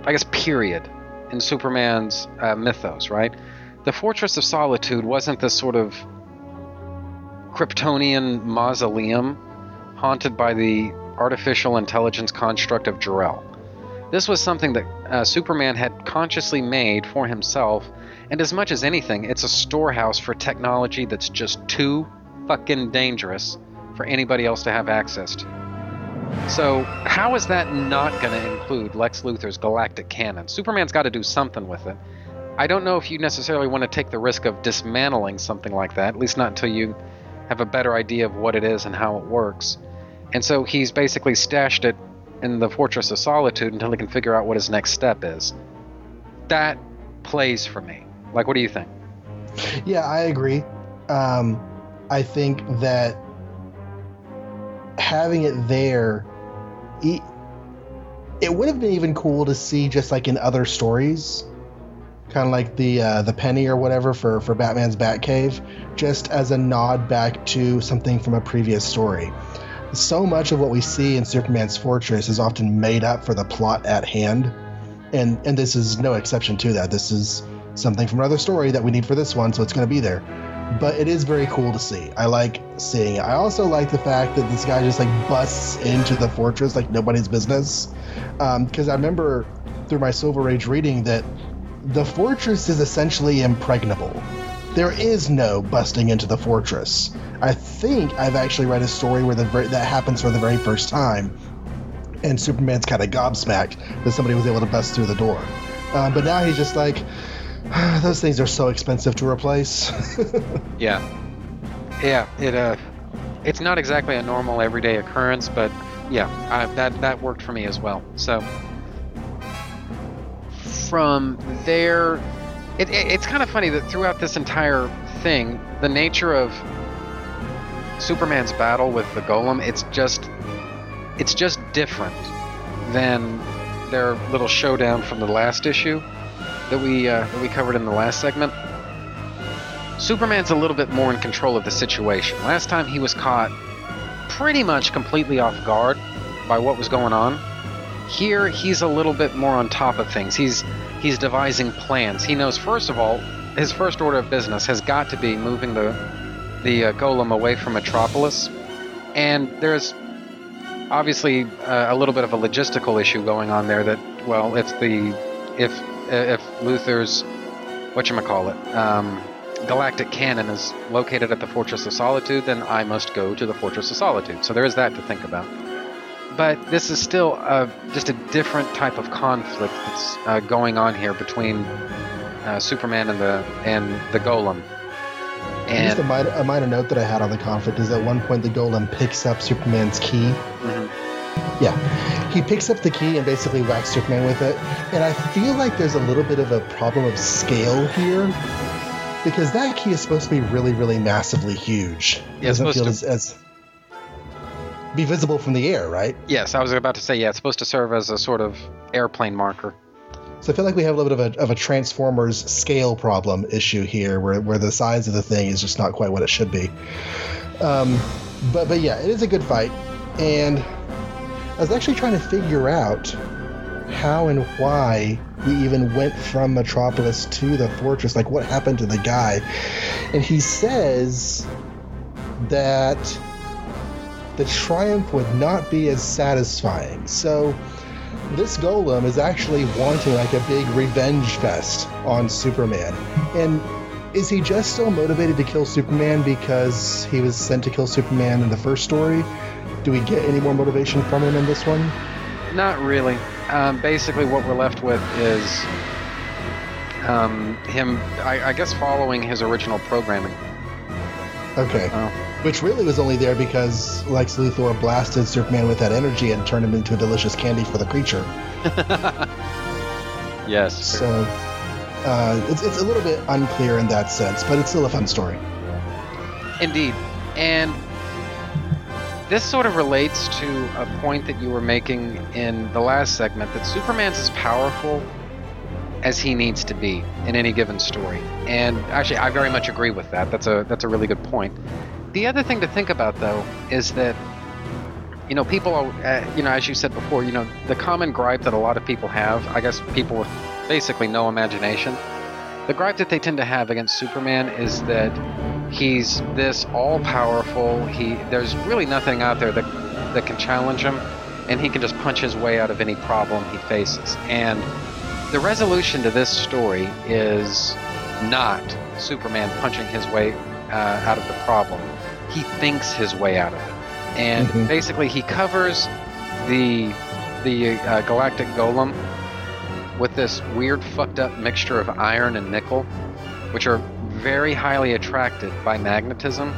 i guess period in superman's uh, mythos right the fortress of solitude wasn't this sort of kryptonian mausoleum haunted by the artificial intelligence construct of Jor-El. This was something that uh, Superman had consciously made for himself, and as much as anything, it's a storehouse for technology that's just too fucking dangerous for anybody else to have access to. So, how is that not going to include Lex Luthor's galactic cannon? Superman's got to do something with it. I don't know if you necessarily want to take the risk of dismantling something like that, at least not until you have a better idea of what it is and how it works. And so he's basically stashed it in the Fortress of Solitude until he can figure out what his next step is. That plays for me. Like, what do you think? Yeah, I agree. Um, I think that having it there, it, it would have been even cool to see just like in other stories, kind of like the uh, the penny or whatever for for Batman's Batcave, just as a nod back to something from a previous story. So much of what we see in Superman's fortress is often made up for the plot at hand, and and this is no exception to that. This is something from another story that we need for this one, so it's going to be there. But it is very cool to see. I like seeing it. I also like the fact that this guy just like busts into the fortress like nobody's business. Because I remember through my Silver Age reading that the fortress is essentially impregnable. There is no busting into the fortress. I think I've actually read a story where the that happens for the very first time, and Superman's kind of gobsmacked that somebody was able to bust through the door. Uh, but now he's just like, those things are so expensive to replace. Yeah. Yeah, it uh it's not exactly a normal everyday occurrence, but yeah, I, that that worked for me as well. So from there it, it, it's kind of funny that throughout this entire thing, the nature of Superman's battle with the Golem, it's just it's just different than their little showdown from the last issue that we uh, that we covered in the last segment. Superman's a little bit more in control of the situation. Last time he was caught pretty much completely off guard by what was going on. Here he's a little bit more on top of things. He's he's devising plans. He knows first of all, his first order of business has got to be moving the the uh, golem away from Metropolis. And there's obviously uh, a little bit of a logistical issue going on there that well, if the if if Luthor's whatchamacallit, um, galactic cannon is located at the Fortress of Solitude, then I must go to the Fortress of Solitude. So there is that to think about. But this is still uh, just a different type of conflict that's uh, going on here between uh, Superman and the and the Golem. Just a And minor, a minor note that I had on the conflict is at one point the golem picks up Superman's key. Yeah, he picks up the key and basically whacks Superman with it. And I feel like there's a little bit of a problem of scale here because that key is supposed to be really, really massively huge. It Yeah, it's doesn't feel supposed as, as be visible from the air, right? yes, I was about to say yeah, it's supposed to serve as a sort of airplane marker. So I feel like we have a little bit of a, of a Transformers scale problem issue here, where, where the size of the thing is just not quite what it should be. Um, but but yeah, it is a good fight, and I was actually trying to figure out how and why we even went from Metropolis to the fortress. Like, what happened to the guy? And he says that the triumph would not be as satisfying. So this golem is actually wanting like a big revenge fest on Superman. And is he just so motivated to kill Superman because he was sent to kill Superman in the first story? Do we get any more motivation from him in this one? Not really. Um, basically, what we're left with is um, him, I, I guess, following his original programming. Okay. Which really was only there because Lex Luthor blasted Superman with that energy and turned him into a delicious candy for the creature. Yes. So uh, it's, it's a little bit unclear in that sense, but it's still a fun story. Indeed. And this sort of relates to a point that you were making in the last segment that Superman's as powerful as he needs to be in any given story. And actually I very much agree with that. That's a that's a really good point. The other thing to think about though is that you know people are uh, you know as you said before, you know the common gripe that a lot of people have, I guess people with basically no imagination, the gripe that they tend to have against Superman is that he's this all-powerful. He there's really nothing out there that that can challenge him, and he can just punch his way out of any problem he faces. And the resolution to this story is not Superman punching his way uh, out of the problem. He thinks his way out of it, and Mhm. basically he covers the the uh, galactic golem with this weird fucked up mixture of iron and nickel, which are very highly attracted by magnetism.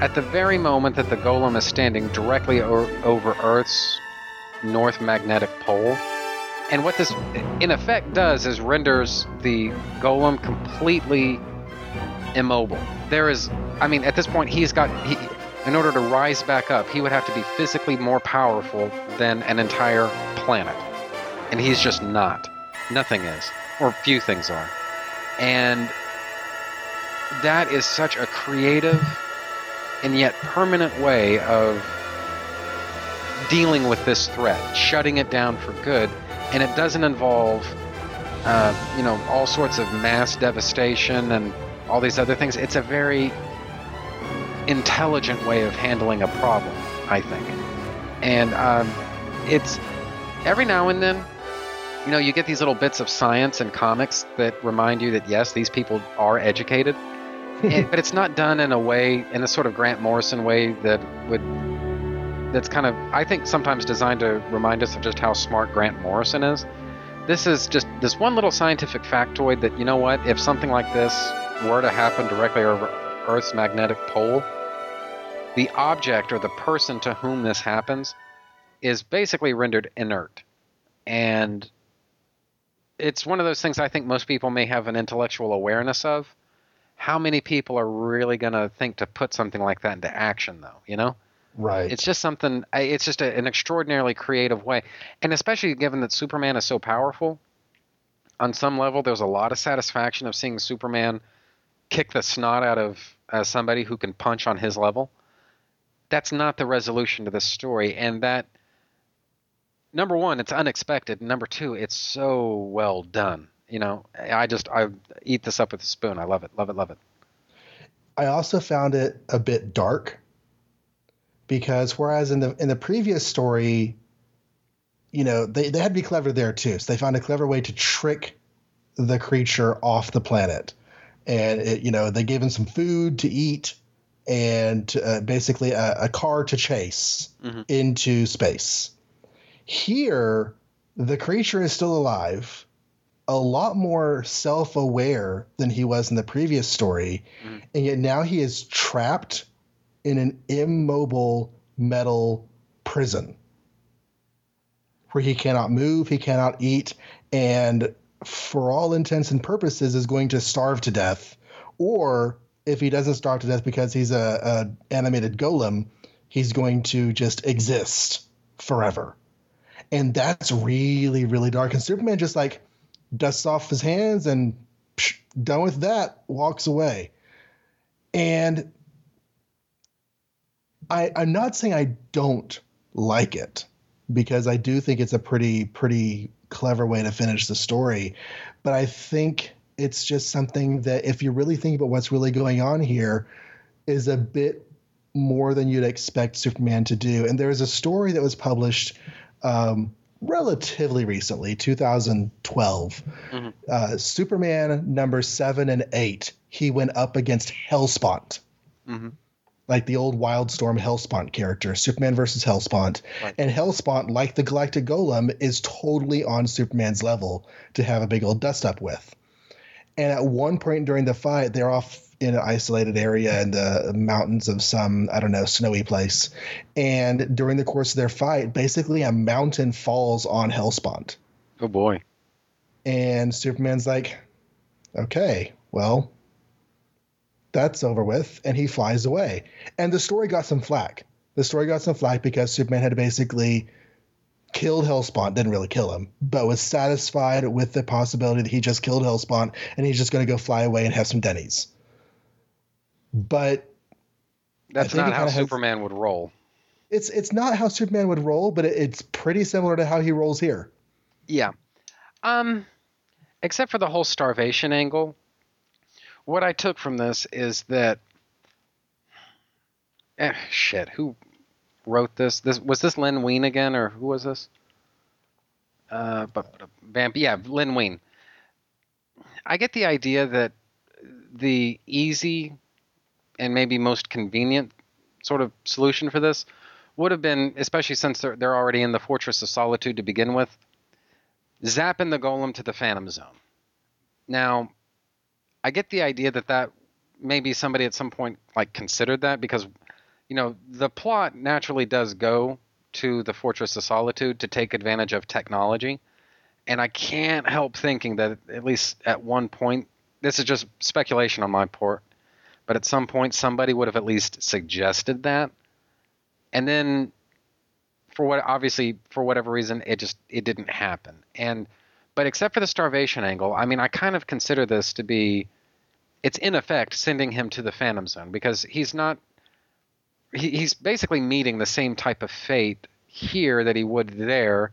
at the very moment that the golem is standing directly o- over Earth's north magnetic pole. And what this, in effect, does is renders the golem completely immobile. There is, I mean, at this point, he's got, he, in order to rise back up, he would have to be physically more powerful than an entire planet. And he's just not. Nothing is, or few things are. And that is such a creative and yet permanent way of dealing with this threat, shutting it down for good. And it doesn't involve, uh, you know, all sorts of mass devastation and all these other things. It's a very intelligent way of handling a problem, I think. And um, it's every now and then, you know, you get these little bits of science and comics that remind you that yes, these people are educated, but it's not done in a way, in a sort of Grant Morrison way that would. That's kind of, I think, sometimes designed to remind us of just how smart Grant Morrison is. This is just this one little scientific factoid that, you know what, if something like this were to happen directly over Earth's magnetic pole, the object or the person to whom this happens is basically rendered inert. And it's one of those things I think most people may have an intellectual awareness of. How many people are really going to think to put something like that into action, though? You know? Right. It's just something, it's just a, an extraordinarily creative way. And especially given that Superman is so powerful, on some level, there's a lot of satisfaction of seeing Superman kick the snot out of uh, somebody who can punch on his level. That's not the resolution to this story. And that, number one, it's unexpected. Number two, it's so well done. You know, I just, I eat this up with a spoon. I love it, love it, love it. I also found it a bit dark because whereas in the in the previous story, you know, they, they had to be clever there too. So they found a clever way to trick the creature off the planet. And it, you know, they gave him some food to eat and uh, basically a, a car to chase into space. Here, the creature is still alive, a lot more self aware than he was in the previous story. Mm-hmm. And yet now he is trapped in an immobile metal prison where he cannot move, he cannot eat, and for all intents and purposes is going to starve to death. Or if he doesn't starve to death because he's a, a animated golem, he's going to just exist forever. And that's really, really dark. And Superman just like dusts off his hands and psh, done with that, walks away. And I, I'm not saying I don't like it because I do think it's a pretty, pretty clever way to finish the story. But I think it's just something that, if you really think about what's really going on here, is a bit more than you'd expect Superman to do. And there was a story that was published um, relatively recently, 2012. Uh, Superman number seven and eight, he went up against Helspont Mhm. like the old Wildstorm Helspont character, Superman versus Helspont. And Helspont, like the Galactic Golem, is totally on Superman's level to have a big old dust up with. And at one point during the fight, they're off in an isolated area in the mountains of some, I don't know, snowy place. And during the course of their fight, basically a mountain falls on Helspont. Oh boy. And Superman's like, okay, well, that's over with. And he flies away. And the story got some flack. The story got some flack because Superman had basically killed Hellspawn, didn't really kill him, but was satisfied with the possibility that he just killed Hellspawn and he's just going to go fly away and have some Denny's. But That's not how kinda has- Superman would roll. it's it's not how Superman would roll, but it, it's pretty similar to how he rolls here. Yeah. Um, except for the whole starvation angle, what I took from this is that. Eh, shit. Who wrote this? This was this Len Wein again, or who was this? Uh, but Vamp. Yeah, Len Wein. I get the idea that the easy and maybe most convenient sort of solution for this would have been, especially since they're, they're already in the Fortress of Solitude to begin with, zapping the golem to the Phantom Zone. Now, I get the idea that that maybe somebody at some point like considered that because you know, the plot naturally does go to the Fortress of Solitude to take advantage of technology. And I can't help thinking that at least at one point, this is just speculation on my part, but at some point somebody would have at least suggested that. And then for what obviously for whatever reason it just it didn't happen. And but except for the starvation angle, I mean I kind of consider this to be it's in effect sending him to the Phantom Zone because he's not he, he's basically meeting the same type of fate here that he would there,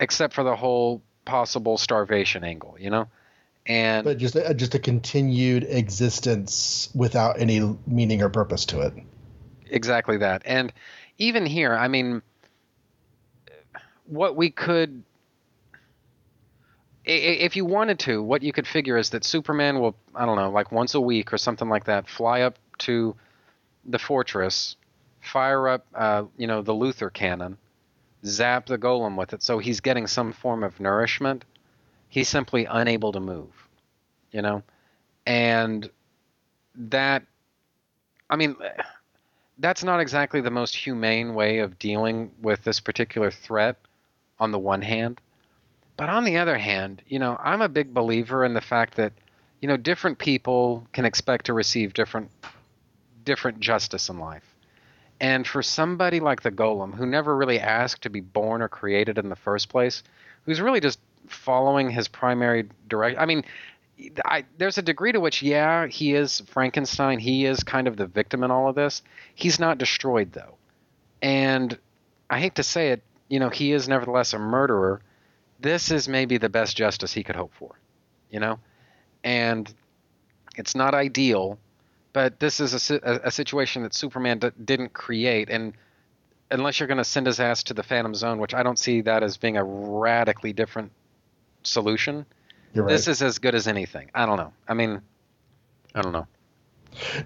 except for the whole possible starvation angle, you know. And but just a, just a continued existence without any meaning or purpose to it. Exactly that. And even here, I mean, what we could if you wanted to, what you could figure is that Superman will, I don't know, like once a week or something like that, fly up to the fortress, fire up, uh, you know, the Luthor cannon, zap the golem with it, so he's getting some form of nourishment. He's simply unable to move, you know, and that, I mean, that's not exactly the most humane way of dealing with this particular threat. On the one hand, but on the other hand, you know, I'm a big believer in the fact that, you know, different people can expect to receive different different justice in life. And for somebody like the golem who never really asked to be born or created in the first place, who's really just following his primary direct I mean, I, there's a degree to which, yeah, he is Frankenstein. He is kind of the victim in all of this. He's not destroyed, though. And I hate to say it, you know, he is nevertheless a murderer this is maybe the best justice he could hope for, you know? And it's not ideal, but this is a, a, a situation that Superman d- didn't create. And unless you're going to send his ass to the Phantom Zone, which I don't see that as being a radically different solution, right. this is as good as anything. I don't know. I mean, I don't know.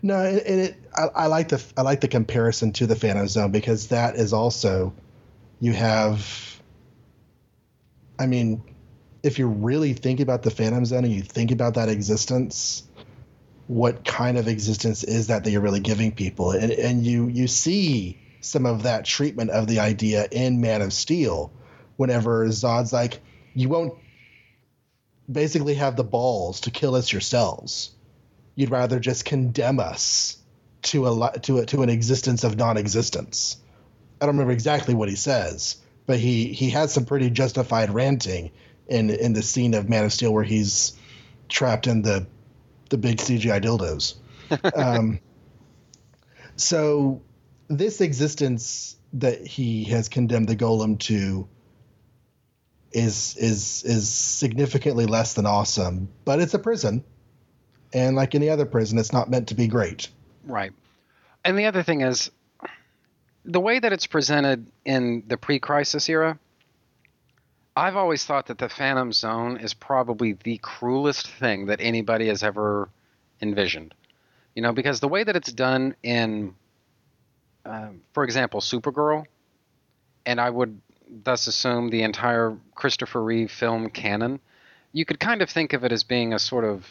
No, and it, it, I, I like the I like the comparison to the Phantom Zone because that is also you have I mean, if you really think about the Phantom Zone and you think about that existence, what kind of existence is that that you're really giving people? And, and you you see some of that treatment of the idea in Man of Steel, whenever Zod's like, you won't basically have the balls to kill us yourselves. You'd rather just condemn us to a to a, to an existence of non-existence. I don't remember exactly what he says, but he he had some pretty justified ranting in in the scene of Man of Steel where he's trapped in the the big CGI dildos. um, so this existence that he has condemned the golem to is is is significantly less than awesome, but it's a prison. And like any other prison, it's not meant to be great. Right. And the other thing is the way that it's presented in the pre-crisis era, I've always thought that the Phantom Zone is probably the cruelest thing that anybody has ever envisioned. You know, because the way that it's done in, uh, for example, Supergirl, and I would thus assume the entire Christopher Reeve film canon, you could kind of think of it as being a sort of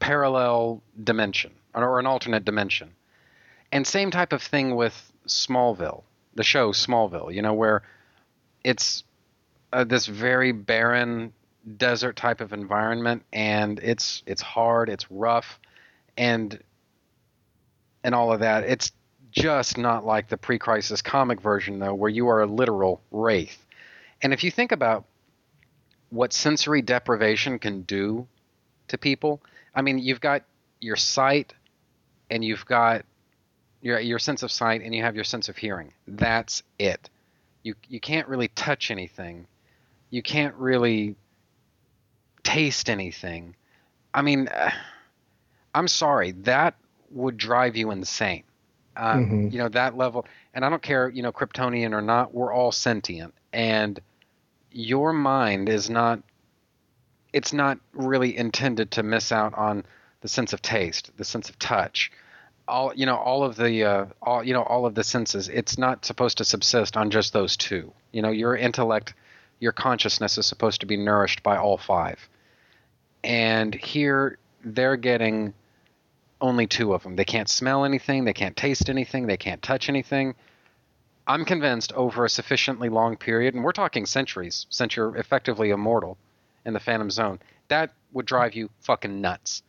parallel dimension or an alternate dimension. And same type of thing with Smallville, the show Smallville, you know, where it's uh, this very barren desert type of environment and it's it's hard, it's rough and and all of that. It's just not like the pre-crisis comic version though where you are a literal wraith. And if you think about what sensory deprivation can do to people, I mean, you've got your sight and you've got your your sense of sight and you have your sense of hearing. That's it. You you can't really touch anything. You can't really taste anything. I mean, I'm sorry, that would drive you insane. Uh, mm-hmm. You know that level, and I don't care, you know, Kryptonian or not. We're all sentient, and your mind is not. It's not really intended to miss out on the sense of taste, the sense of touch, all you know all of the uh, all you know all of the senses it's not supposed to subsist on just those two you know your intellect your consciousness is supposed to be nourished by all five and here they're getting only two of them. They can't smell anything, they can't taste anything, they can't touch anything. I'm convinced over a sufficiently long period, and we're talking centuries, since you're effectively immortal in the Phantom Zone, that would drive you fucking nuts.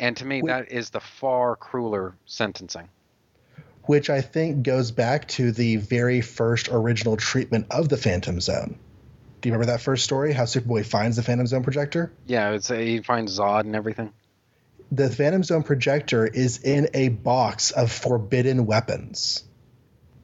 And to me, Wait. that is the far crueler sentencing. which I think goes back to the very first original treatment of the Phantom Zone. Do you remember that first story? How Superboy finds the Phantom Zone projector? Yeah, it's he finds Zod and everything. The Phantom Zone projector is in a box of forbidden weapons.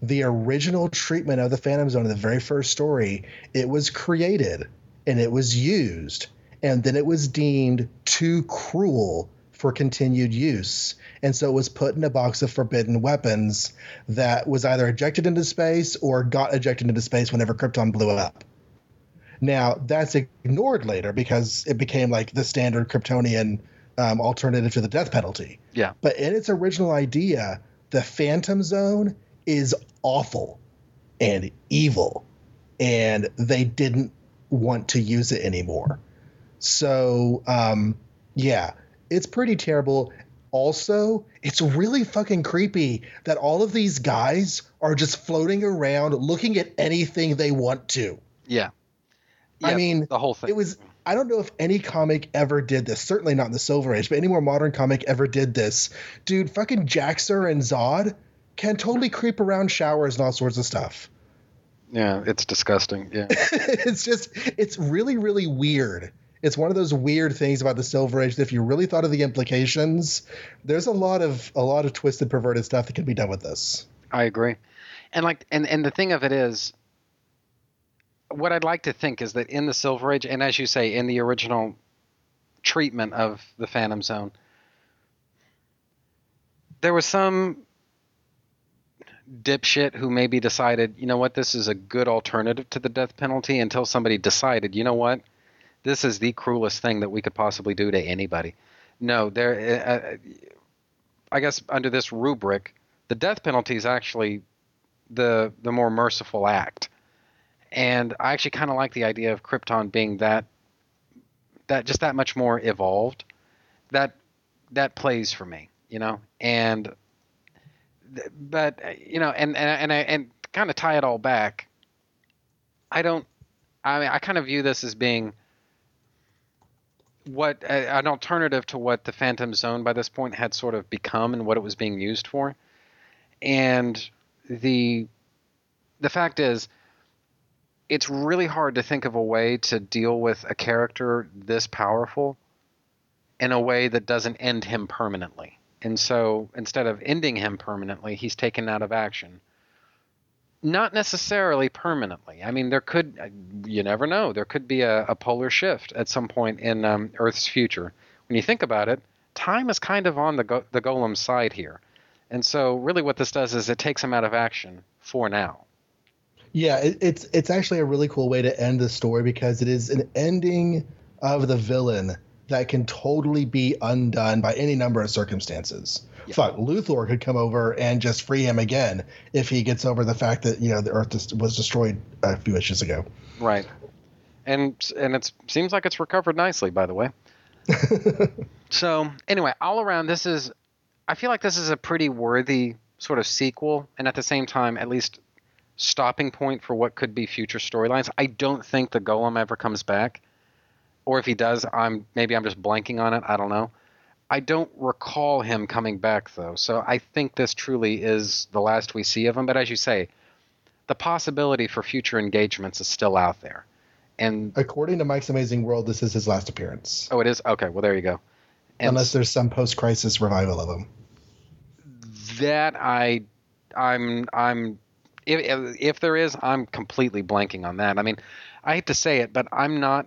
The original treatment of the Phantom Zone in the very first story, it was created and it was used, and then it was deemed too cruel for continued use. And so it was put in a box of forbidden weapons that was either ejected into space or got ejected into space whenever Krypton blew up. Now, that's ignored later because it became like the standard Kryptonian um, alternative to the death penalty. Yeah. But in its original idea, the Phantom Zone is awful and evil, and they didn't want to use it anymore. So, um, yeah, it's pretty terrible. Also, it's really fucking creepy that all of these guys are just floating around looking at anything they want to. Yeah. I mean, the whole thing. It was. I don't know if any comic ever did this. Certainly not in the Silver Age, but any more modern comic ever did this. Dude, fucking Jax-Ur and Zod can totally creep around showers and all sorts of stuff. Yeah, it's disgusting. Yeah. it's just, it's really, really weird. It's one of those weird things about the Silver Age that if you really thought of the implications, there's a lot of a lot of twisted, perverted stuff that can be done with this. I agree. And like and and the thing of it is what I'd like to think is that in the Silver Age and as you say in the original treatment of the Phantom Zone there was some dipshit who maybe decided, you know what, this is a good alternative to the death penalty until somebody decided, you know what, this is the cruelest thing that we could possibly do to anybody. No, there. Uh, I guess under this rubric, the death penalty is actually the the more merciful act, and I actually kind of like the idea of Krypton being that that just that much more evolved. That that plays for me, you know, and but you know, and and and I, and kind of tie it all back. I don't. I mean, I kind of view this as being what uh, an alternative to what the Phantom Zone by this point had sort of become and what it was being used for. And the the fact is it's really hard to think of a way to deal with a character this powerful in a way that doesn't end him permanently. And so instead of ending him permanently, he's taken out of action. Not necessarily permanently. I mean, there could, you never know, there could be a, a polar shift at some point in um, Earth's future. When you think about it, time is kind of on the, go- the golem's side here. And so, really, what this does is it takes him out of action for now. Yeah, it, it's it's actually a really cool way to end the story because it is an ending of the villain that can totally be undone by any number of circumstances. Fuck, Luthor could come over and just free him again if he gets over the fact that you know the Earth was destroyed a few issues ago. Right. And and it seems like it's recovered nicely, by the way. so anyway, all around, this is. I feel like this is a pretty worthy sort of sequel, and at the same time, at least stopping point for what could be future storylines. I don't think the Golem ever comes back, or if he does, I'm maybe I'm just blanking on it. I don't know. I don't recall him coming back though, so I think this truly is the last we see of him. But as you say, the possibility for future engagements is still out there. And According to Mike's Amazing World, this is his last appearance. oh, it is okay. Well, there you go. And Unless there's some post-crisis revival of him. that I, I'm, I'm, if, if there is, I'm completely blanking on that. I mean, I hate to say it, but I'm not.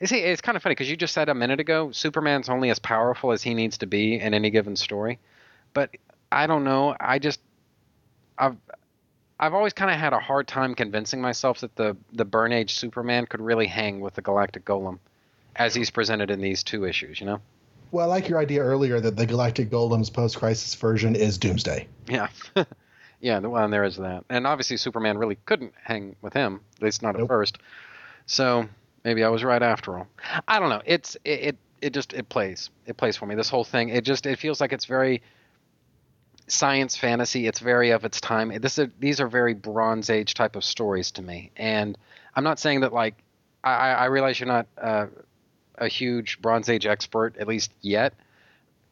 You see, it's kind of funny because you just said a minute ago, Superman's only as powerful as he needs to be in any given story. But I don't know. I just, I've, I've always kind of had a hard time convincing myself that the the Byrne Age Superman could really hang with the Galactic Golem, as he's presented in these two issues. You know? Well, I like your idea earlier that the Galactic Golem's post-crisis version is Doomsday. Yeah. yeah, well, and there is that. And obviously, Superman really couldn't hang with him, at least not at first. So maybe I was right after all. I don't know. It's it, it it just it plays it plays for me. This whole thing it just it feels like it's very science fantasy. It's very of its time. This is, these are very Bronze Age type of stories to me, and I'm not saying that like I, I realize you're not uh, a huge Bronze Age expert at least yet.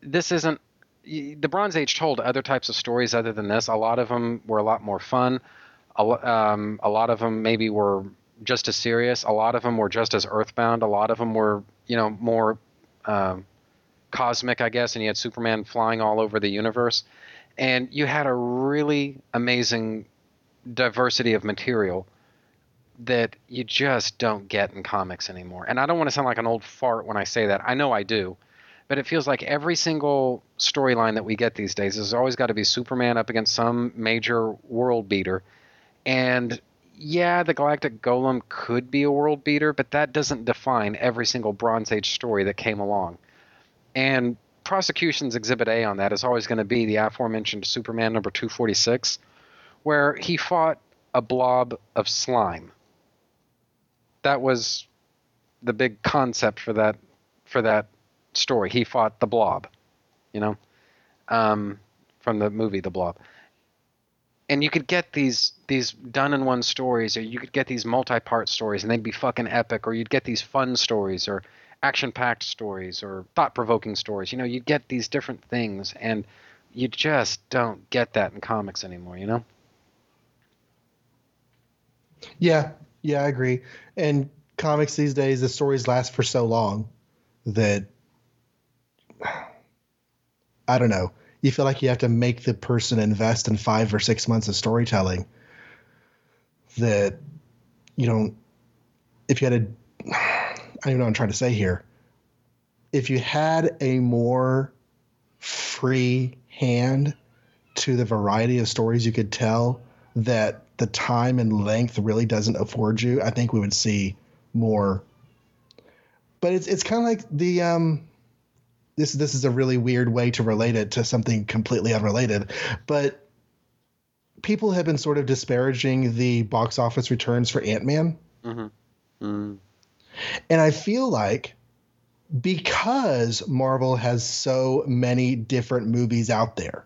This isn't the Bronze Age told other types of stories other than this. A lot of them were a lot more fun. A, um, a lot of them maybe were just as serious. A lot of them were just as earthbound. A lot of them were, you know, more um, cosmic, I guess. And you had Superman flying all over the universe, and you had a really amazing diversity of material that you just don't get in comics anymore. And I don't want to sound like an old fart when I say that. I know I do. But it feels like every single storyline that we get these days has always got to be Superman up against some major world beater. And yeah, the Galactic Golem could be a world beater, but that doesn't define every single Bronze Age story that came along. And prosecution's exhibit A on that is always going to be the aforementioned Superman number 246, where he fought a blob of slime. That was the big concept for that for that story. He fought the blob, you know, um, from the movie The Blob. And you could get these these done in one stories or you could get these multi-part stories and they'd be fucking epic or you'd get these fun stories or action-packed stories or thought-provoking stories. You know you get these different things and you just don't get that in comics anymore you know? Yeah yeah i agree. And comics these days the stories last for so long that i don't know you feel like you have to make the person invest in five or six months of storytelling that you don't if you had a I don't know what I'm trying to say here. If you had a more free hand to the variety of stories you could tell that the time and length really doesn't afford you, I think we would see more. But it's it's kind of like the um this this is a really weird way to relate it to something completely unrelated, but people have been sort of disparaging the box office returns for Ant Man, mm-hmm. mm. and I feel like because Marvel has so many different movies out there,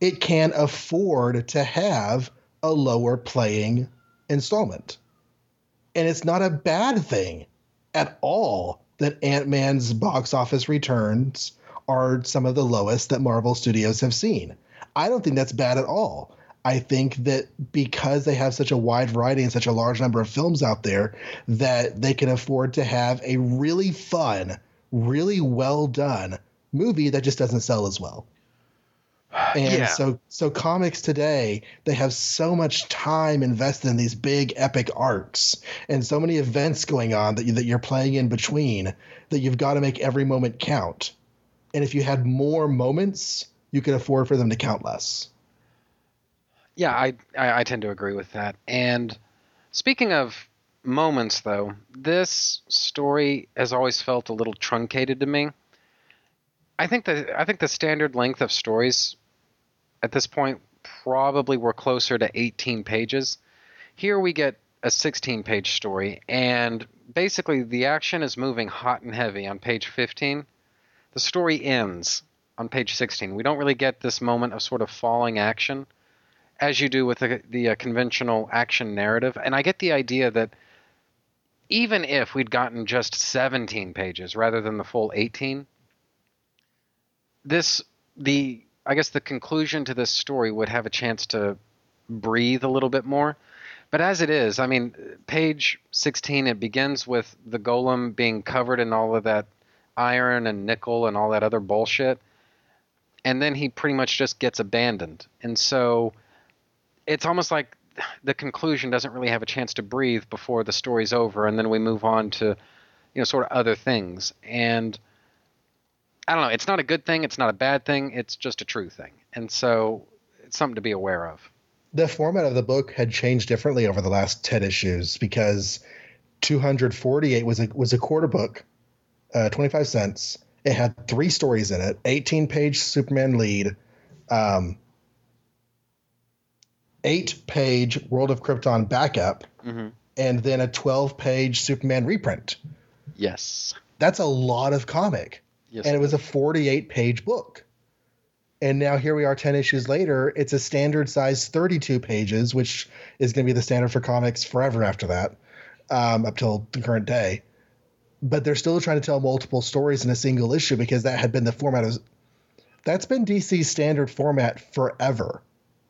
it can afford to have a lower playing installment. And it's not a bad thing at all that Ant Man's box office returns are some of the lowest that Marvel Studios have seen. I don't think that's bad at all. I think that because they have such a wide variety and such a large number of films out there, that they can afford to have a really fun, really well done movie that just doesn't sell as well. And yeah. so so comics today, they have so much time invested in these big epic arcs and so many events going on that you, that you're playing in between that you've got to make every moment count. And if you had more moments, you could afford for them to count less. Yeah, I, I, I tend to agree with that. And speaking of moments, though, this story has always felt a little truncated to me. I think the I think the standard length of stories at this point probably we're closer to 18 pages. Here we get a 16 page story, and basically the action is moving hot and heavy on page 15. The story ends on page 16. We don't really get this moment of sort of falling action as you do with the, the uh, conventional action narrative. And I get the idea that even if we'd gotten just 17 pages rather than the full 18, this the I guess the conclusion to this story would have a chance to breathe a little bit more. But as it is, I mean, page 16, it begins with the golem being covered in all of that iron and nickel and all that other bullshit. And then he pretty much just gets abandoned. And so it's almost like the conclusion doesn't really have a chance to breathe before the story's over. And then we move on to, you know, sort of other things. And I don't know. It's not a good thing. It's not a bad thing. It's just a true thing. And so it's something to be aware of. The format of the book had changed differently over the last 10 issues because 248 was a, was a quarter book, uh, 25 cents. It had three stories in it 18 page Superman lead, um, eight page World of Krypton backup, mm-hmm. and then a 12 page Superman reprint. Yes That's a lot of comic. Yes, and it was a 48 page book. And now here we are 10 issues later. It's a standard size 32 pages, which is going to be the standard for comics forever after that, um, up till the current day. But they're still trying to tell multiple stories in a single issue because that had been the format of. That's been DC's standard format forever.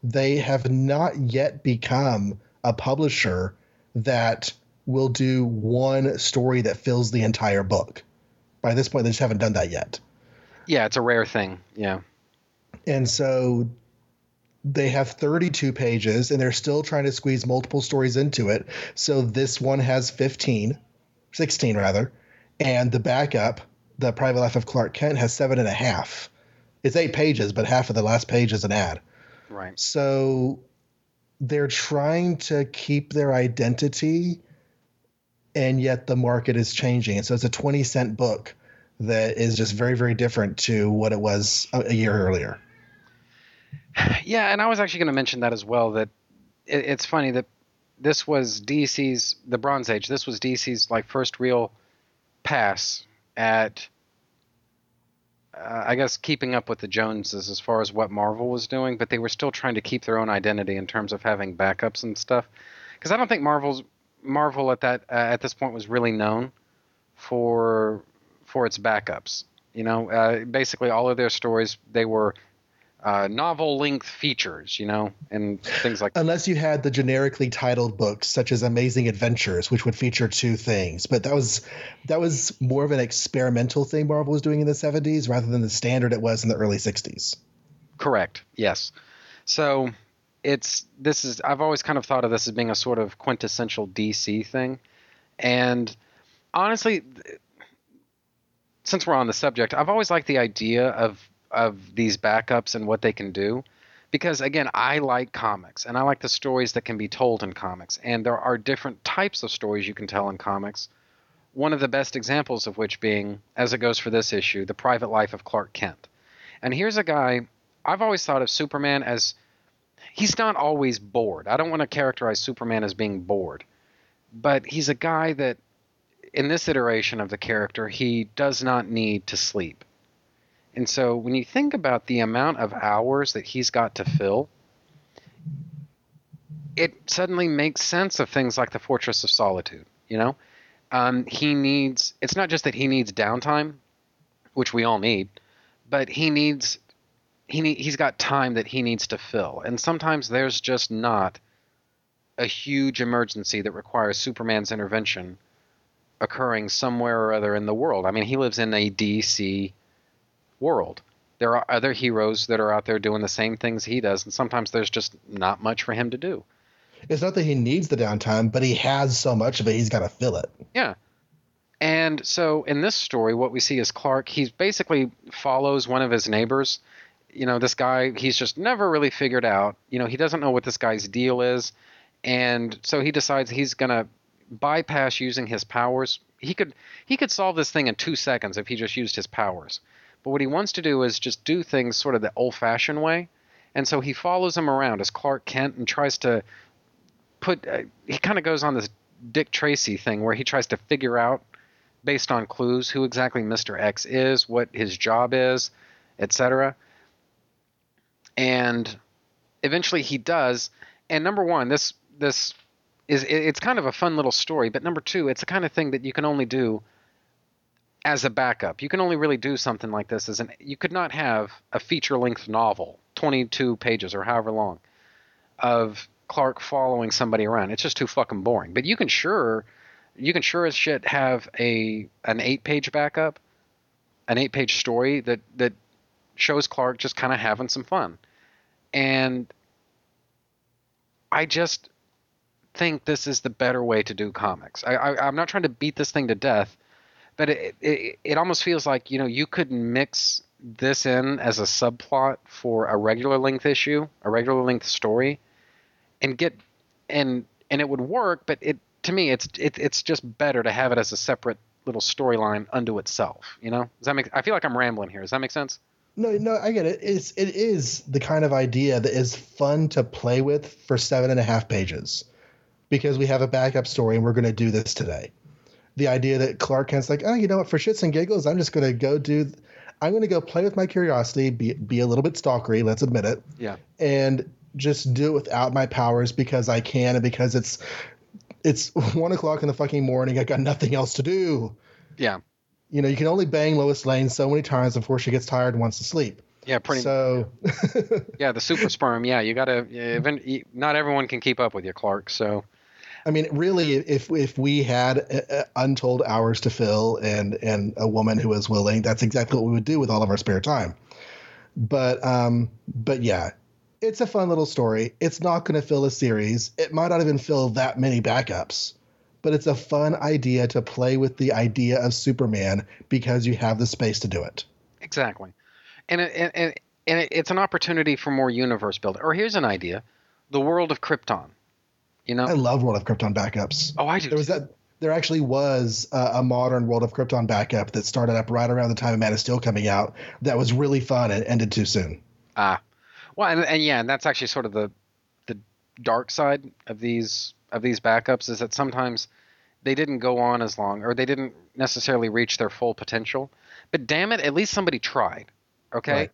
They have not yet become a publisher that will do one story that fills the entire book. By this point, they just haven't done that yet. Yeah, it's a rare thing. Yeah. And so they have 32 pages and they're still trying to squeeze multiple stories into it. So this one has 15, 16 rather. And the backup, The Private Life of Clark Kent, has seven and a half. It's eight pages, but half of the last page is an ad. Right. So they're trying to keep their identity, and yet the market is changing. And so it's a 20 cent book that is just very, very different to what it was a, year earlier. Yeah, and I was actually going to mention that as well. That it, it's funny that this was DC's the Bronze Age. This was DC's like first real pass at, uh, I guess, keeping up with the Joneses as far as what Marvel was doing. But they were still trying to keep their own identity in terms of having backups and stuff. Because I don't think Marvel's Marvel at that uh, at this point was really known for for its backups. You know, uh, basically all of their stories they were uh, novel length features, you know, and things like Unless you had the generically titled books such as Amazing Adventures, which would feature two things, but that was that was more of an experimental thing Marvel was doing in the 70s rather than the standard it was in the early 60s. Correct. Yes. So it's this is I've always kind of thought of this as being a sort of quintessential DC thing, and honestly, since we're on the subject, I've always liked the idea of of these backups and what they can do. Because again i like comics and i like the stories that can be told in comics. And there are different types of stories you can tell in comics. One of the best examples of which being as it goes for this issue the private life of clark kent. And here's a guy i've always thought of superman as he's not always bored i don't want to characterize superman as being bored but he's a guy that in this iteration of the character he does not need to sleep and so when you think about the amount of hours that he's got to fill, it suddenly makes sense of things like the Fortress of Solitude. You know, um, he needs. It's not just that he needs downtime, which we all need, but he needs. He he's got time that he needs to fill, and sometimes there's just not a huge emergency that requires Superman's intervention occurring somewhere or other in the world. I mean, he lives in a DC world. There are other heroes that are out there doing the same things he does, and sometimes there's just not much for him to do. It's not that he needs the downtime, but he has so much of it, he's got to fill it. Yeah. And so in this story, what we see is Clark, he basically follows one of his neighbors. You know, this guy, he's just never really figured out, you know, he doesn't know what this guy's deal is. And so he decides he's going to bypass using his powers. He could he could solve this thing in 2 seconds if he just used his powers. But what he wants to do is just do things sort of the old fashioned way. And so he follows him around as Clark Kent and tries to put. Uh, he kind of goes on this Dick Tracy thing where he tries to figure out, based on clues, who exactly Mr. X is, what his job is, etc. And eventually he does. And number one, this this is it's kind of a fun little story. But number two, it's the kind of thing that you can only do as a backup. You can only really do something like this as an you could not have a feature length novel, 22 pages or however long of Clark following somebody around. It's just too fucking boring. But you can sure you can sure as shit have a an 8-page backup, an 8-page story that that shows Clark just kind of having some fun. And I just think this is the better way to do comics. I, I'm not trying to beat this thing to death but it, it it almost feels like you know you could mix this in as a subplot for a regular length issue, a regular length story, and get and and it would work. But it to me, it's it, it's just better to have it as a separate little storyline unto itself. You know, does that make? I feel like I'm rambling here. Does that make sense? No, no, I get it. It's it is the kind of idea that is fun to play with for seven and a half pages, because we have a backup story and we're going to do this today the idea that Clark Kent's like, oh, you know what? For shits and giggles, I'm just gonna go do. I'm gonna go play with my curiosity, be be a little bit stalkery. Let's admit it. Yeah. And just do it without my powers because I can and because it's it's one o'clock in the fucking morning. I got nothing else to do. Yeah. You know, you can only bang Lois Lane so many times before she gets tired and wants to sleep. Yeah, pretty. So, yeah, the super sperm. Yeah, you gotta. Yeah, even, you- not everyone can keep up with you, Clark. So, I mean, really, if if we had uh, uh, untold hours to fill and and a woman who was willing, that's exactly what we would do with all of our spare time. But um, but yeah, it's a fun little story. It's not going to fill a series. It might not even fill that many backups, but it's a fun idea to play with the idea of Superman because you have the space to do it. exactly, and it, and and, and it, it's an opportunity for more universe building. Or here's an idea: the world of Krypton. You know, I love World of Krypton backups. Oh, I do. There was that. There actually was uh, a modern World of Krypton backup that started up right around the time of Man of Steel coming out. That was really fun and ended too soon. Ah, well, and, and yeah, and that's actually sort of the the dark side of these of these backups is that sometimes they didn't go on as long, or they didn't necessarily reach their full potential. But damn it, at least somebody tried. Okay, Right.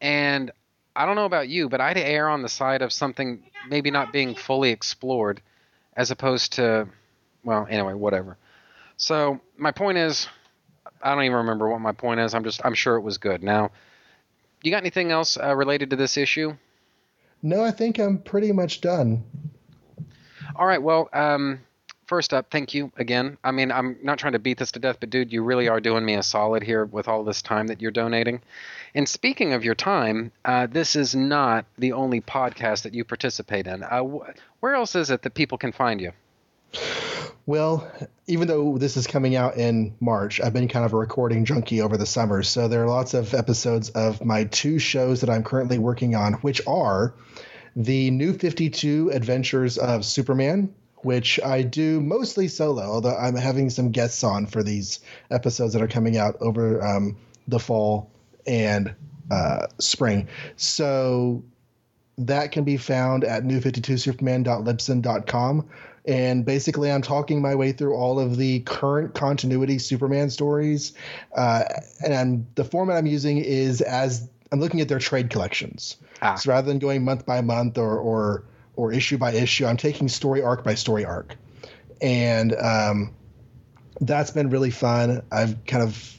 and I don't know about you, but I'd err on the side of something maybe not being fully explored, as opposed to, well, anyway, whatever. So my point is, I don't even remember what my point is. I'm just I'm sure it was good. Now, you got anything else uh, related to this issue? No, I think I'm pretty much done. All right. Well, um, first up, thank you again. I mean, I'm not trying to beat this to death, but dude, you really are doing me a solid here with all this time that you're donating. And speaking of your time, uh, this is not the only podcast that you participate in. Uh, wh- where else is it that people can find you? Well, even though this is coming out in March, I've been kind of a recording junkie over the summer. So there are lots of episodes of my two shows that I'm currently working on, which are the New 52 Adventures of Superman, which I do mostly solo, although I'm having some guests on for these episodes that are coming out over um, the fall and uh, spring. So that can be found at new52superman.libsyn.com. And basically, I'm talking my way through all of the current continuity Superman stories. Uh, and the format I'm using is as I'm looking at their trade collections. So rather than going month by month or, or, or issue by issue, I'm taking story arc by story arc. And um, that's been really fun. I've kind of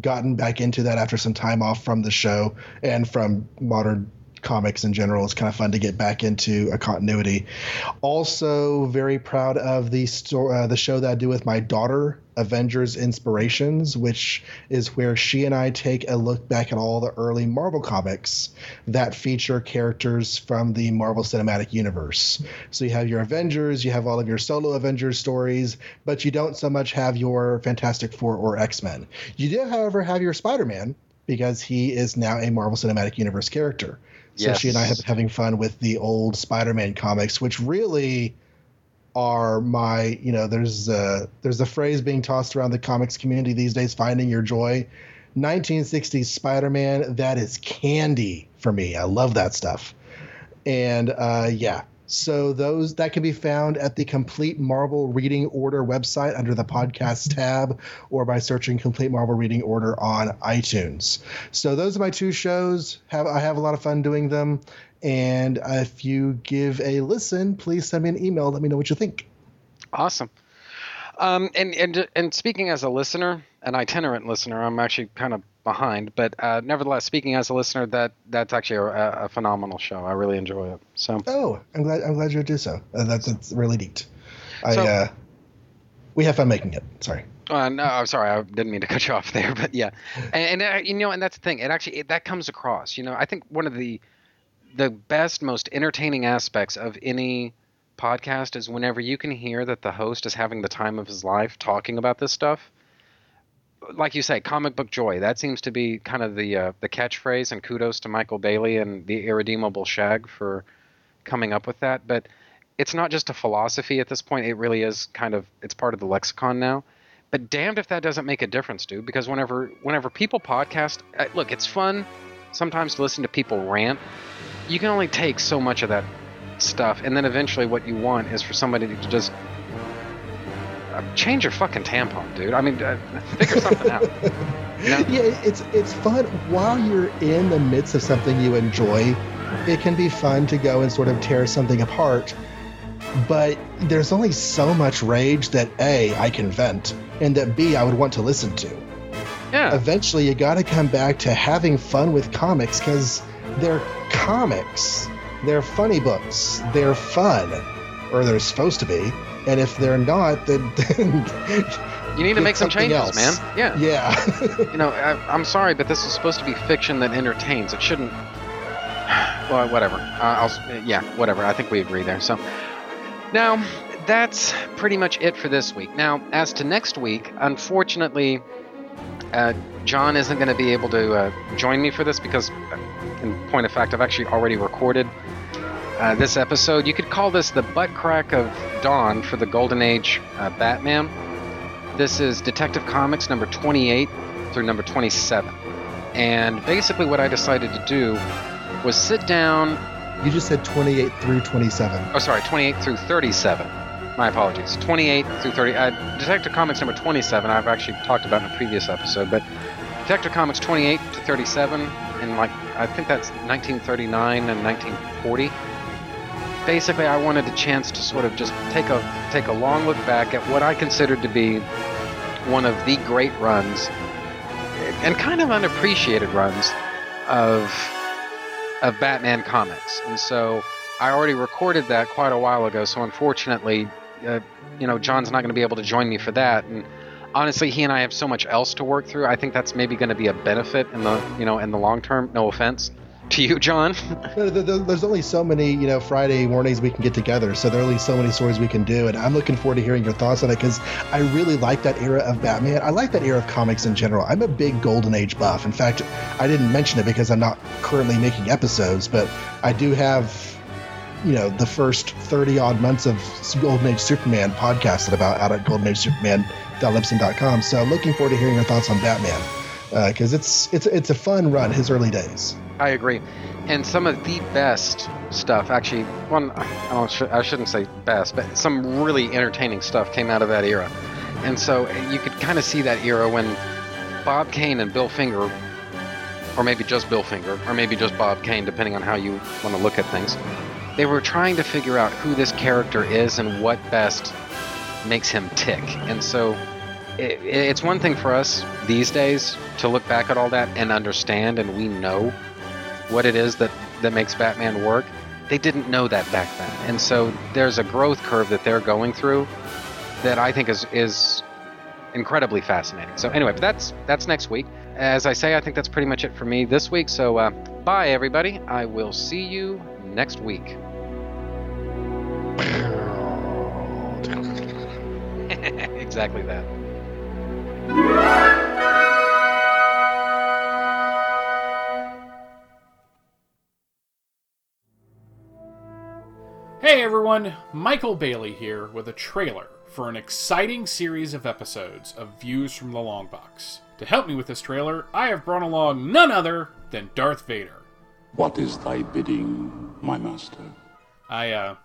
gotten back into that after some time off from the show and from modern comics in general. It's kind of fun to get back into a continuity. Also, very proud of the sto- uh, the show that I do with my daughter, Avengers Inspirations, which is where she and I take a look back at all the early Marvel comics that feature characters from the Marvel Cinematic Universe. So you have your Avengers, you have all of your solo Avengers stories, but you don't so much have your Fantastic Four or X Men. You do, however, have your Spider Man because he is now a Marvel Cinematic Universe character. So Yes. she and I have been having fun with the old Spider-Man comics, which really are my, you know, there's a, there's a phrase being tossed around the comics community these days, finding your joy. 1960s Spider-Man, that is candy for me. I love that stuff. And uh, yeah, so those that can be found at the Complete Marvel Reading Order website under the podcast mm-hmm. tab, or by searching Complete Marvel Reading Order on iTunes. So those are my two shows. Have I have a lot of fun doing them, and if you give a listen, please send me an email. Let me know what you think. Awesome. Um, and and and speaking as a listener, an itinerant listener, I'm actually kind of behind, but uh, nevertheless, speaking as a listener, that that's actually a, a phenomenal show. I really enjoy it. So Oh, I'm glad I'm glad you do so. Uh, that's that's really neat. I So- uh, we have fun making it. Sorry. Uh, no, I'm sorry, I didn't mean to cut you off there, but yeah, and, and uh, you know, and that's the thing. It actually it, that comes across. You know, I think one of the the best, most entertaining aspects of any podcast is whenever you can hear that the host is having the time of his life talking about this stuff. Like you say, comic book joy. That seems to be kind of the uh, the catchphrase, and kudos to Michael Bailey and the Irredeemable Shag for coming up with that. But it's not just a philosophy at this point. It really is kind of it's part of the lexicon now. But damned if that doesn't make a difference, dude. Because whenever whenever people podcast, uh, look, it's fun sometimes to listen to people rant. You can only take so much of that stuff, and then eventually, what you want is for somebody to just uh, change your fucking tampon, dude. I mean, uh, figure something out. You know? Yeah, it's it's fun while you're in the midst of something you enjoy. It can be fun to go and sort of tear something apart, but there's only so much rage that a I can vent, and that b I would want to listen to. Yeah. Eventually, you got to come back to having fun with comics because they're comics. They're funny books. They're fun, or they're supposed to be. And if they're not, then, then You need to make some changes, else. man. Yeah. yeah. You know, I, I'm sorry, but this is supposed to be fiction that entertains. It shouldn't. Well, whatever. Uh, I'll. Yeah, whatever. I think we agree there. So, now that's pretty much it for this week. Now, as to next week, unfortunately, uh, John isn't going to be able to uh, join me for this because, uh, in point of fact, I've actually already recorded uh, this episode. You could call this the butt crack of dawn for the Golden Age uh, Batman. This is Detective Comics number 28 through number 27. And basically, what I decided to do was sit down. You just said 28 through 27. Oh, sorry, 28 through 37. My apologies. 28 through 30. Uh, Detective Comics number 27, I've actually talked about in a previous episode, but Detective Comics 28 to 37, in like, I think that's 1939 and 1940. Basically, I wanted a chance to sort of just take a take a long look back at what I considered to be one of the great runs and kind of unappreciated runs of of Batman comics. And so I already recorded that quite a while ago. So unfortunately, uh, you know, John's not going to be able to join me for that. And honestly, he and I have so much else to work through. I think that's maybe going to be a benefit in the you know in the long term. No offense to you, John. There- there- There's only so many, you know, Friday mornings we can get together. So there are only so many stories we can do, and I'm looking forward to hearing your thoughts on it because I really like that era of Batman. I like that era of comics in general. I'm a big Golden Age buff. In fact, I didn't mention it because I'm not currently making episodes, but I do have, you know, the first 30 odd months of Golden Age Superman podcasted about out at goldenagesuperman.libsyn.com. So looking forward to hearing your thoughts on Batman uh, because it's it's it's a fun run. His early days. I agree. And some of the best stuff, actually, one I sh- I shouldn't say best, but some really entertaining stuff came out of that era. And so eh, you could kind of see that era when Bob Kane and Bill Finger, or maybe just Bill Finger, or maybe just Bob Kane, depending on how you want to look at things, they were trying to figure out who this character is and what best makes him tick. And so it, it's one thing for us these days to look back at all that and understand, and we know what it is that, that makes Batman work. They didn't know that back then. And so there's a growth curve that they're going through that I think is is incredibly fascinating. So anyway, but that's that's next week. As I say, I think that's pretty much it for me this week. So uh, bye everybody. I will see you next week. exactly that. Hey everyone, Michael Bailey here with a trailer for an exciting series of episodes of Views from the Long Box. To help me with this trailer, I have brought along none other than Darth Vader. What is thy bidding, my master? I uh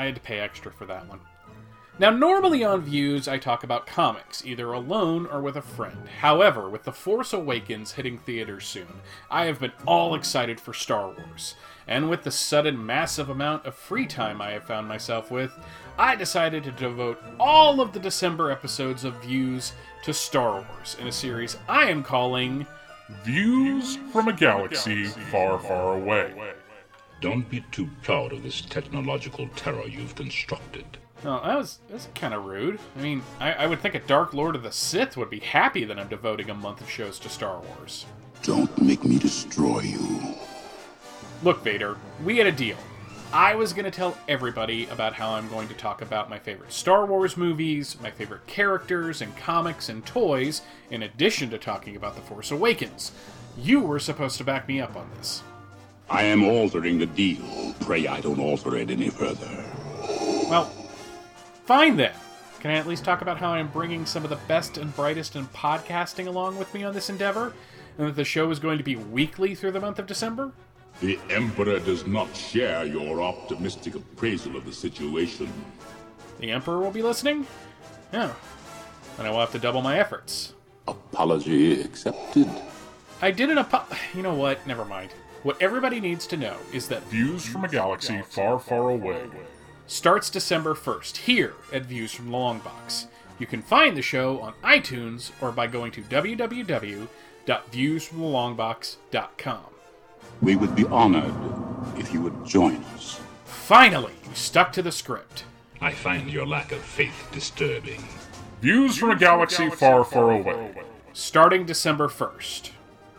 I had to pay extra for that one. Now, normally on Views, I talk about comics, either alone or with a friend. However, with The Force Awakens hitting theaters soon, I have been all excited for Star Wars. And with the sudden massive amount of free time I have found myself with, I decided to devote all of the December episodes of Views to Star Wars in a series I am calling Views from a Galaxy Far, Far Away. Don't be too proud of this technological terror you've constructed. Oh, that was that's kind of rude. I mean, I, I would think a Dark Lord of the Sith would be happy that I'm devoting a month of shows to Star Wars. Don't make me destroy you. Look, Vader, we had a deal. I was going to tell everybody about how I'm going to talk about my favorite Star Wars movies, my favorite characters and comics and toys, in addition to talking about The Force Awakens. You were supposed to back me up on this. I am altering the deal. Pray I don't alter it any further. Well, fine then. Can I at least talk about how I'm bringing some of the best and brightest in podcasting along with me on this endeavor? And that the show is going to be weekly through the month of December? The Emperor does not share your optimistic appraisal of the situation. The Emperor will be listening? Yeah. Then I will have to double my efforts. Apology accepted. I did an apo- You know what? Never mind. What everybody needs to know is that Views from a galaxy far, far away. starts December 1st here at Views from the Long Box. You can find the show on iTunes or by going to www.viewsfromthelongbox.com. We would be honored if you would join us. Finally, you stuck to the script. I find your lack of faith disturbing. Views from a galaxy far, far away. Starting December 1st.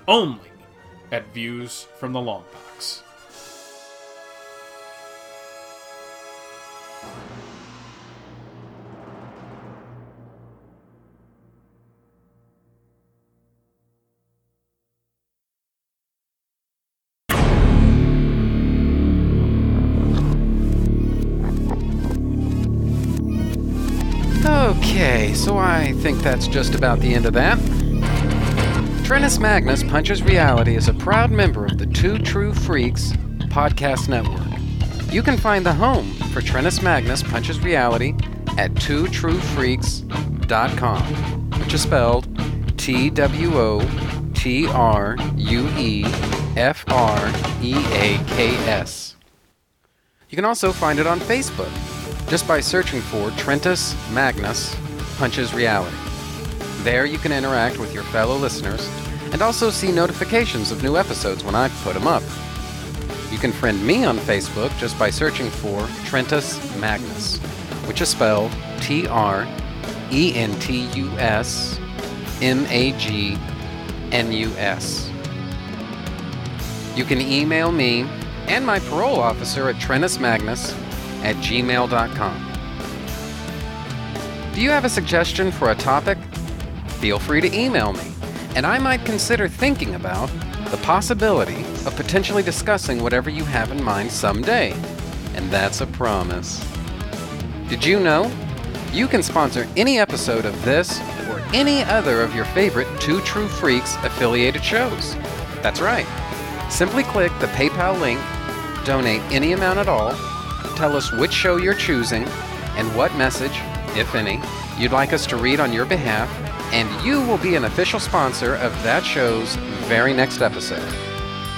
Only at Views from the Long Box. Okay, so I think that's just about the end of that. Trentus Magnus Punches Reality is a proud member of the Two True Freaks podcast network. You can find the home for Trentus Magnus Punches Reality at twotruefreaks.com, which is spelled T W O T R U E F R E A K S. You can also find it on Facebook just by searching for Trentus Magnus Punches Reality. There you can interact with your fellow listeners and also see notifications of new episodes when I put them up. You can friend me on Facebook just by searching for Trentus Magnus, which is spelled T R E N T U S M A G N U S. You can email me and my parole officer at trentusmagnus at gmail.com. Do you have a suggestion for a topic? Feel free to email me, and I might consider thinking about the possibility of potentially discussing whatever you have in mind someday. And that's a promise. Did you know? You can sponsor any episode of this or any other of your favorite Two True Freaks affiliated shows. That's right. Simply click the PayPal link, donate any amount at all, tell us which show you're choosing and what message, if any, you'd like us to read on your behalf, and you will be an official sponsor of that show's very next episode.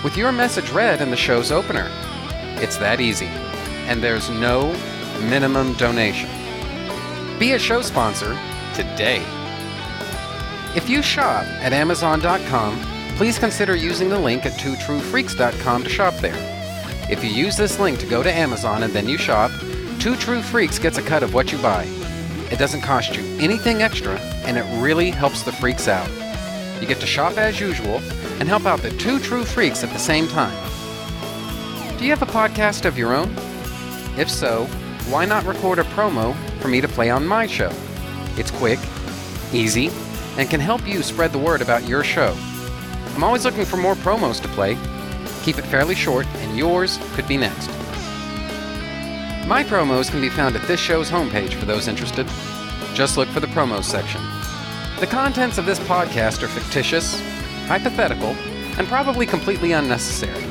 With your message read in the show's opener. It's that easy, and there's no minimum donation. Be a show sponsor today. If you shop at Amazon.com, please consider using the link at twotruefreaks.com to shop there. If you use this link to go to Amazon and then you shop, Two True Freaks gets a cut of what you buy. It doesn't cost you anything extra, and it really helps the freaks out. You get to shop as usual and help out the Two True Freaks at the same time. Do you have a podcast of your own? If so, why not record a promo for me to play on my show? It's quick, easy, and can help you spread the word about your show. I'm always looking for more promos to play. Keep it fairly short, and yours could be next. My promos can be found at this show's homepage for those interested. Just look for the promos section. The contents of this podcast are fictitious, hypothetical, and probably completely unnecessary.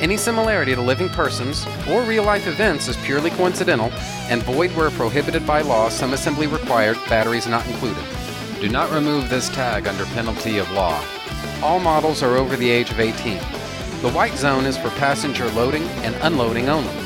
Any similarity to living persons or real life events is purely coincidental and void where prohibited by law, some assembly required, batteries not included. Do not remove this tag under penalty of law. All models are over the age of 18. The white zone is for passenger loading and unloading only.